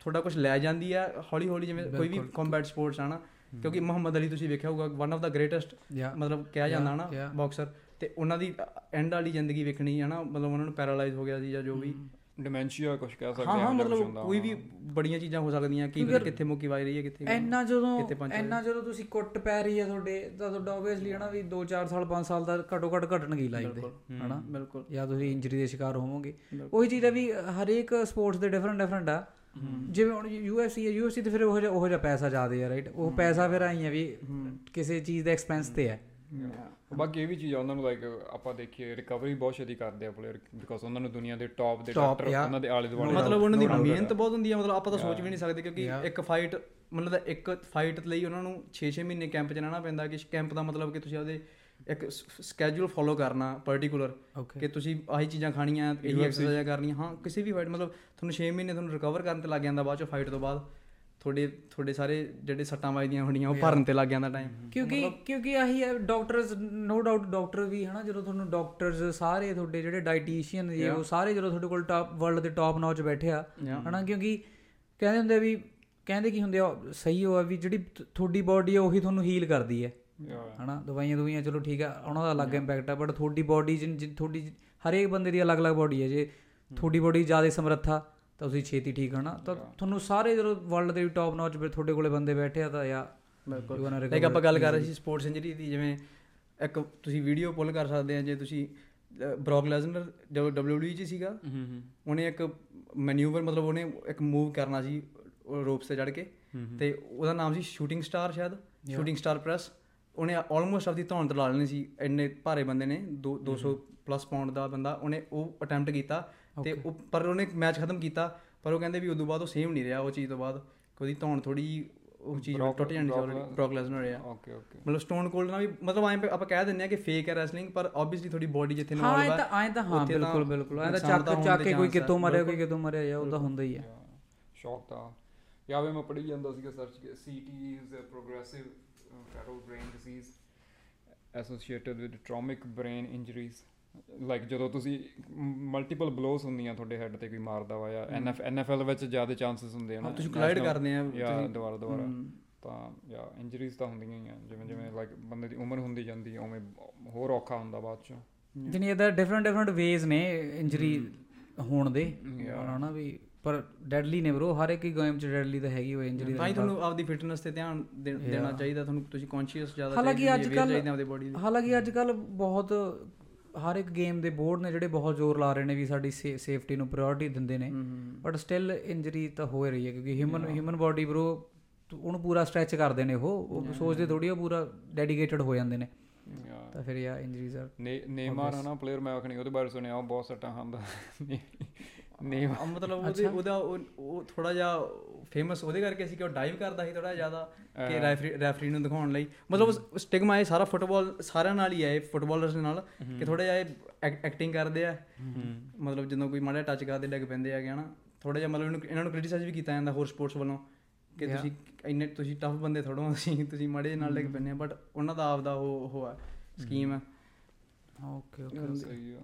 ਤੁਹਾਡਾ ਕੁਝ ਲੈ ਜਾਂਦੀ ਹੈ ਹੌਲੀ ਹੌਲੀ ਜਿਵੇਂ ਕੋਈ ਵੀ ਕੰਬੈਟ ਸਪੋਰਟਸ ਆ ਨਾ ਕਿਉਂਕਿ ਮੁਹੰਮਦ ਅਲੀ ਤੁਸੀਂ ਵੇਖਿਆ ਹੋਊਗਾ ਵਨ ਆਫ ਦਾ ਗ੍ਰੇਟੈਸਟ ਮਤਲਬ ਕਿਹਾ ਜਾਂਦਾ ਨਾ yeah. ਬਾਕਸਰ ਤੇ ਉਹਨਾਂ ਦੀ ਐਂਡ ਵਾਲੀ ਜ਼ਿੰਦਗੀ ਵੇਖਣੀ ਹੈ ਨਾ ਮਤਲਬ ਉਹਨਾਂ ਨੂੰ ਪੈਰਾਲਾਈਜ਼ ਹੋ ਗਿਆ ਸੀ ਜਾਂ ਜੋ ਵੀ। ਡਿਮੈਂਸ਼ੀਆ ਕੁਝ ਕਹਿ ਸਕਦੇ ਹਾਂ ਹਾਂ ਮਤਲਬ ਕੋਈ ਵੀ ਹਾਂ। ਬੜੀਆਂ ਚੀਜ਼ਾਂ ਹੋ ਸਕਦੀਆਂ ਕੀ ਕਿੱਥੇ ਮੁੱਕੀ ਵਾਜ ਰਹੀ ਹੈ ਕਿੱਥੇ ਇੰਨਾ ਜਦੋਂ ਇੰਨਾ ਜਦੋਂ ਤੁਸੀਂ ਕੁੱਟ ਪੈ ਰਹੀ ਹੈ ਤੁਹਾਡੇ ਤਾਂ ਤੁਹਾਡਾ ਆਬਵੀਅਸਲੀ ਹਨਾ ਵੀ 2-4 ਸਾਲ 5 ਸਾਲ ਦਾ ਘੱਟੋ ਘੱਟ ਘਟਣਗੀ ਲਾਈਫ ਦੇ ਹਨਾ? ਬਿਲਕੁਲ। ਜਾਂ ਤੁਸੀਂ ਇੰਜਰੀ ਦੇ ਸ਼ਿਕਾਰ ਹੋਵੋਗੇ। ਉਹੀ ਚੀਜ਼ ਹੈ ਵੀ ਹਰੇਕ ਸਪੋਰਟਸ ਦੇ ਡਿਫਰੈਂਟ ਡਿਫਰੈਂਟ ਆ। ਜਿਵੇਂ ਹੁਣ ਯੂਐਫਸੀ ਹੈ ਯੂਐਫਸੀ ਤੇ ਫਿਰ ਉਹ ਜਿਹਾ ਉਹ ਜਿਹਾ ਪੈਸਾ ਜ਼ਿਆਦੇ ਆ ਰਾਈਟ ਉਹ ਪੈਸਾ ਫਿਰ ਆਈ ਹੈ ਵੀ ਕਿਸੇ ਚੀਜ਼ ਦਾ ਐਕਸਪੈਂਸ ਤੇ ਹੈ। ਬਾਕੀ ਇਹ ਵੀ ਚੀਜ਼ ਆ ਉਹਨਾਂ ਨੂੰ ਲਾਈਕ ਆਪਾਂ ਦੇਖੀਏ ਰਿਕਵਰੀ ਬਹੁਤ ਛੇਤੀ ਕਰਦੇ ਆ ਪਲੇਅਰ ਬਿਕੋਜ਼ ਉਹਨਾਂ ਨੂੰ ਦੁਨੀਆ ਦੇ ਟੌਪ ਦੇ Top, ਡਾਕਟਰ. ਉਹਨਾਂ ਦੇ ਆਲੇ ਦੁਆਲੇ ਮਤਲਬ ਉਹਨਾਂ ਦੀ ਮਿਹਨਤ ਬਹੁਤ ਹੁੰਦੀ ਹੈ ਮਤਲਬ ਆਪਾਂ ਤਾਂ ਸੋਚ ਵੀ ਨਹੀਂ ਸਕਦੇ ਕਿਉਂਕਿ ਇੱਕ ਫਾਈਟ ਮਤਲਬ ਇੱਕ ਫਾਈਟ ਲਈ ਉਹਨਾਂ ਨੂੰ 6-6 ਮਹੀਨੇ ਕੈਂਪ 'ਚ ਰਹਿਣਾ ਪੈਂਦਾ ਕਿ ਕੈਂਪ ਦਾ ਮਤਲਬ ਕਿ ਤੁਸੀਂ ਆਪਦੇ ਇੱਕ ਸਕੇਜੂਲ ਫੋਲੋ ਕਰਨਾ ਪਾਰਟਿਕੂਲਰ ਕਿ ਤੁਸੀਂ ਆਹੀ ਚੀਜ਼ਾਂ ਖਾਣੀਆਂ ਇਹੀ ਐਕਸਰਸਾਈਜ਼ਾਂ ਕਰਨੀਆਂ ਹਾਂ ਕਿਸੇ ਵੀ ਫਾਈਟ ਮਤਲਬ ਤੁਹਾਨੂੰ 6 ਮਹੀਨੇ ਤੁਹਾਨੂੰ ਰਿਕਵਰ ਕਰਨ ਤੇ ਲੱਗ ਜਾਂਦਾ ਬਾਅਦ ਚੋਂ ਫਾਈਟ ਤੋਂ ਬਾਅਦ। ਤੁਹਾਡੇ ਤੁਹਾਡੇ ਸਾਰੇ ਜਿਹੜੇ ਸੱਟਾਂ ਵੱਜਦੀਆਂ ਹੋਣੀਆਂ ਉਹ ਭਰਨ ਤੇ ਲੱਗ ਜਾਂਦਾ ਟਾਈਮ ਕਿਉਂਕਿ ਕਿਉਂਕਿ ਆਹੀ ਹੈ ਡਾਕਟਰਸ ਨੋ ਡਾਊਟ ਡਾਕਟਰ ਵੀ ਹਨਾ ਜਦੋਂ ਤੁਹਾਨੂੰ ਡਾਕਟਰਸ ਸਾਰੇ ਤੁਹਾਡੇ ਜਿਹੜੇ ਡਾਈਟੀਸ਼ੀਅਨ ਜੀ ਉਹ ਸਾਰੇ ਜਦੋਂ ਤੁਹਾਡੇ ਕੋਲ ਟਾਪ ਵਰਲਡ ਦੇ ਟਾਪ ਨੌਚ ਬੈਠੇ ਆ ਹਨਾ ਕਿਉਂਕਿ ਕਹਿੰਦੇ ਹੁੰਦੇ ਆ ਵੀ ਕਹਿੰਦੇ ਕੀ ਹੁੰਦੇ ਆ ਸਹੀ ਹੋਆ ਵੀ ਜਿਹੜੀ ਤੁਹਾਡੀ ਬਾਡੀ ਆ ਉਹੀ ਤੁਹਾਨੂੰ ਹੀਲ ਕਰਦੀ ਹੈ ਹਨਾ ਦਵਾਈਆਂ ਦਵਾਈਆਂ ਚਲੋ ਠੀਕ ਆ ਉਹਨਾਂ ਦਾ ਅਲੱਗ ਇੰਪੈਕਟ ਆ ਬਟ ਤੁਹਾਡੀ ਬਾਡੀ ਤੁਹਾਡੀ ਹਰੇਕ ਬੰਦੇ ਦੀ ਅਲੱਗ-ਅਲੱਗ ਬਾਡੀ ਹੈ ਜੇ ਤੁਹਾਡੀ ਬਾਡੀ ਜ਼ਿਆਦਾ ਸਮਰੱਥਾ ਤਾਂ ਤੁਸੀਂ ਛੇਤੀ ਠੀਕ ਹਨਾ ਤਾਂ ਤੁਹਾਨੂੰ ਸਾਰੇ ਜਦੋਂ ਵਰਲਡ ਦੇ ਟਾਪ ਨੌਚ ਤੁਹਾਡੇ ਕੋਲੇ ਬੰਦੇ ਬੈਠੇ ਆ ਤਾਂ ਯਾ ਬਿਲਕੁਲ। ਲਾਈਕ ਆਪਾਂ ਗੱਲ ਕਰ ਰਹੇ ਸੀ ਸਪੋਰਟਸ ਇੰਜਰੀ ਦੀ ਜਿਵੇਂ ਇੱਕ ਤੁਸੀਂ ਵੀਡੀਓ ਪੁੱਲ ਕਰ ਸਕਦੇ ਆ ਜੇ ਤੁਸੀਂ ਬ੍ਰੌਕ ਲੈਜ਼ਨਰ ਜੋ WWE 'ਚ ਸੀਗਾ ਉਹਨੇ ਇੱਕ ਮੈਨੂਵਰ ਮਤਲਬ ਉਹਨੇ ਇੱਕ ਮੂਵ ਕਰਨਾ ਸੀ ਰੋਪਸ ਤੇ ਚੜ ਕੇ। ਤੇ ਉਹਦਾ ਨਾਮ ਸੀ ਸ਼ੂਟਿੰਗ ਸਟਾਰ ਸ਼ਾਇਦ ਸ਼ੂਟਿੰਗ ਸਟਾਰ ਪ੍ਰੈਸ ਉਹਨੇ ਆਲਮੋਸਟ ਆਪਦੀ ਧੌਣ ਤਲਾ ਲੈਣੀ ਸੀ ਇੰਨੇ ਭਾਰੇ ਬੰਦੇ ਨੇ ਦੋ- 200 ਪਲੱਸ ਪਾਉਂਡ ਦਾ ਬੰਦਾ ਉਹਨੇ ਉਹ ਅਟੈਂਪਟ ਕੀਤਾ। ਤੇ ਉਹ ਪਰ ਉਹਨੇ ਮੈਚ ਖਤਮ ਕੀਤਾ ਪਰ ਉਹ ਕਹਿੰਦੇ ਵੀ ਉਦੋਂ ਬਾਅਦ ਉਹ ਸੇਮ ਨਹੀਂ ਰਿਹਾ ਉਹ ਚੀਜ਼ ਤੋਂ ਬਾਅਦ ਕਿ ਉਹਦੀ ਧੌਣ ਥੋੜੀ ਉਹ ਚੀਜ਼ ਟੁੱਟ ਜਾਣੀ ਸੀ Lesnar- Brock Lesnar ਆ ਓਕੇ ਓਕੇ ਮਤਲਬ ਸਟੋਨ ਕੋਲਡ ਨਾਲ ਵੀ ਮਤਲਬ ਐਂ ਆਪਾਂ ਕਹਿ ਦਿੰਦੇ ਆ ਕਿ ਫੇਕ ਹੈ ਰੈਸਲਿੰਗ ਪਰ ਆਬਵੀਅਸਲੀ ਤੁਹਾਡੀ ਬੋਡੀ ਜਿੱਥੇ ਹਾਂ ਨਾਲ ਇਹ ਤਾਂ ਐਂ ਤਾਂ ਹਾਂ ਬਿਲਕੁਲ ਬਿਲਕੁਲ ਐਂ ਤਾਂ ਚੱਕ ਚੱਕ ਕੇ ਕੋਈ ਕਿਤੋਂ ਮਾਰਿਆ ਕੋਈ। ਕਿਤੋਂ ਮਾਰਿਆ ਜਾਂ ਉਹ ਤਾਂ ਹੁੰਦਾ ਹੀ ਆ ਸ਼ੌਕ ਤਾਂ ਯਾ ਵੇ ਮੈਂ ਪੜ੍ਹੀ ਜਾਂਦਾ ਸੀਗਾ search CT is a progressive fatal brain disease associated with traumatic brain injuries like ਜਦੋਂ ਤੁਸੀਂ ਮਲਟੀਪਲ ਬਲੋਸ ਹੁੰਦੀਆਂ ਤੁਹਾਡੇ ਹੈੱਡ ਤੇ ਕੋਈ ਮਾਰਦਾ ਵਾ ਜਾਂ ਐਨਐਫ ਐਨਐਫਐਲ ਵਿੱਚ ਜ਼ਿਆਦਾ ਚਾਂਸਸ ਹੁੰਦੇ ਆ ਹਾਂ ਨਾ ਤੁਸੀਂ ਕੋਲਾਈਡ ਕਰਦੇ ਆ ਜਾਂ ਤੁਸੀਂ- ਦੁਬਾਰਾ ਦੁਬਾਰਾ। ਤਾਂ ਜਾਂ ਇੰਜਰੀਜ਼ ਤਾਂ ਹੁੰਦੀਆਂ ਹੀ ਆ ਜਿਵੇਂ ਜਿਵੇਂ ਲਾਈਕ ਬੰਦੇ ਦੀ ਉਮਰ ਹੁੰਦੀ ਜਾਂਦੀ ਹੈ ਉਵੇਂ ਹੋਰ ਔਖਾ ਹੁੰਦਾ ਬਾਅਦ ਚੋਂ। ਜਿਨੀ ਇਹਦਾ ਡਿਫਰੈਂਟ ਡਿਫਰੈਂਟ ਵੇਜ਼ ਨੇ ਇੰਜਰੀ ਹੋਣ ਦੇ. ਹਨਾ ਵੀ ਪਰ ਡੈਡਲੀ ਨੇ ਬ్రో ਹਰ ਇੱਕ ਹੀ ਗੇਮ ਚ ਡੈਡਲੀ ਤਾਂ ਹੈਗੀ ਹੋਏ ਇੰਜਰੀ ਤਾਂ ਤੁਹਾਨੂੰ ਆਪਦੀ ਫਿਟਨੈਸ ਤੇ ਧਿਆਨ. ਦੇਣਾ ਚਾਹੀਦਾ ਤੁਹਾਨੂੰ ਤੁਸੀਂ ਕੌਨਸ਼ੀਅਸ ਜ਼ਿਆਦਾ ਹਾਲਾਂਕਿ ਚਾਹੀਦੀ, ਅੱਜ ਆਪਦੀ ਬੋਡੀ ਦੀ। ਹਾਲਾਂਕਿ ਅੱਜ ਕੱਲ ਬਹੁਤ ਹਰ ਇੱਕ ਗੇਮ ਦੇ ਬੋਰਡ ਨੇ ਜਿਹੜੇ ਬਹੁਤ ਜ਼ੋਰ ਲਾ ਰਹੇ ਨੇ ਵੀ ਸਾਡੀ ਸੇਫਟੀ ਨੂੰ ਪ੍ਰਾਇੋਰਟੀ ਦਿੰਦੇ ਨੇ। ਬਟ ਸਟਿਲ ਇੰਜਰੀ ਤਾਂ ਹੋ ਰਹੀ ਹੈ ਕਿਉਂਕਿ ਹਿਊਮਨ ਹਿਊਮਨ ਬਾਡੀ ਬ్రో ਉਹਨੂੰ ਪੂਰਾ ਸਟ੍ਰੈਚ ਕਰਦੇ ਨੇ ਉਹ। ਉਹ ਸੋਚਦੇ ਥੋੜੀ ਉਹ ਪੂਰਾ ਡੈਡੀਕੇਟਡ ਹੋ ਜਾਂਦੇ ਨੇ. ਤਾਂ ਫਿਰ ਯਾ ਇੰਜਰੀਜ਼ ਆ ਨੇਮਾਰ ਹਨਾ ਪਲੇਅਰ ਮੈਂ ਆਖਣੀ ਉਹਦੇ ਬਾਰੇ ਸੁਣਿਆ ਉਹ ਬਹੁਤ ਸੱਟਾਂ ਖਾਂਦਾ। ਆ, ਮਤਲਬ ਉਹਦੇ ਉਹਦਾ ਉਹ ਉਹ ਥੋੜਾ ਜਿਹਾ ਫੇਮਸ ਉਹਦੇ ਕਰਕੇ ਸੀ ਕਿ ਉਹ ਡਾਈਵ ਕਰਦਾ ਸੀ ਥੋੜਾ ਜ਼ਿਆਦਾ ਕਿ ਰੈਫਰੀ ਰੈਫਰੀ ਨੂੰ ਦਿਖਾਉਣ ਲਈ। ਮਤਲਬ ਸਟਿਗਮਾ ਇਹ ਸਾਰਾ ਫੁੱਟਬਾਲ ਸਾਰਿਆਂ ਨਾਲ ਹੀ ਹੈ ਇਹ ਫੁੱਟਬਾਲਰਸ ਦੇ ਨਾਲ ਕਿ ਥੋੜਾ ਜਿਹਾ ਇਹ ਐਕਟਿੰਗ ਕਰਦੇ ਆ। ਮਤਲਬ ਜਦੋਂ ਕੋਈ ਮਾੜਾ ਟੱਚ ਕਰਦੇ ਡਿੱਗ ਪੈਂਦੇ ਹੈਗੇ ਹਨਾ। ਥੋੜਾ ਜਿਹਾ ਮਤਲਬ ਇਹਨੂੰ ਨੂੰ ਕ੍ਰਿਟਿਸਾਈਜ਼ ਵੀ ਕੀਤਾ ਜਾਂਦਾ ਹੋਰ ਸਪੋਰਟਸ ਵੱਲੋਂ ਕਿ. ਤੁਸੀਂ ਇੰਨੇ ਤੁਸੀਂ ਟਫ ਬੰਦੇ ਥੋੜੋ ਅਸੀਂ ਤੁਸੀਂ ਮਾੜੇ ਨਾਲ ਡਿੱਗ ਪੈਂਦੇ ਆ ਬਟ ਉਹਨਾਂ ਦਾ ਆਪਦਾ ਉਹ ਉਹ ਆ ਸਕੀਮ ਹੈ। ਓਕੇ ਓਕੇ ਸਹੀ ਆ।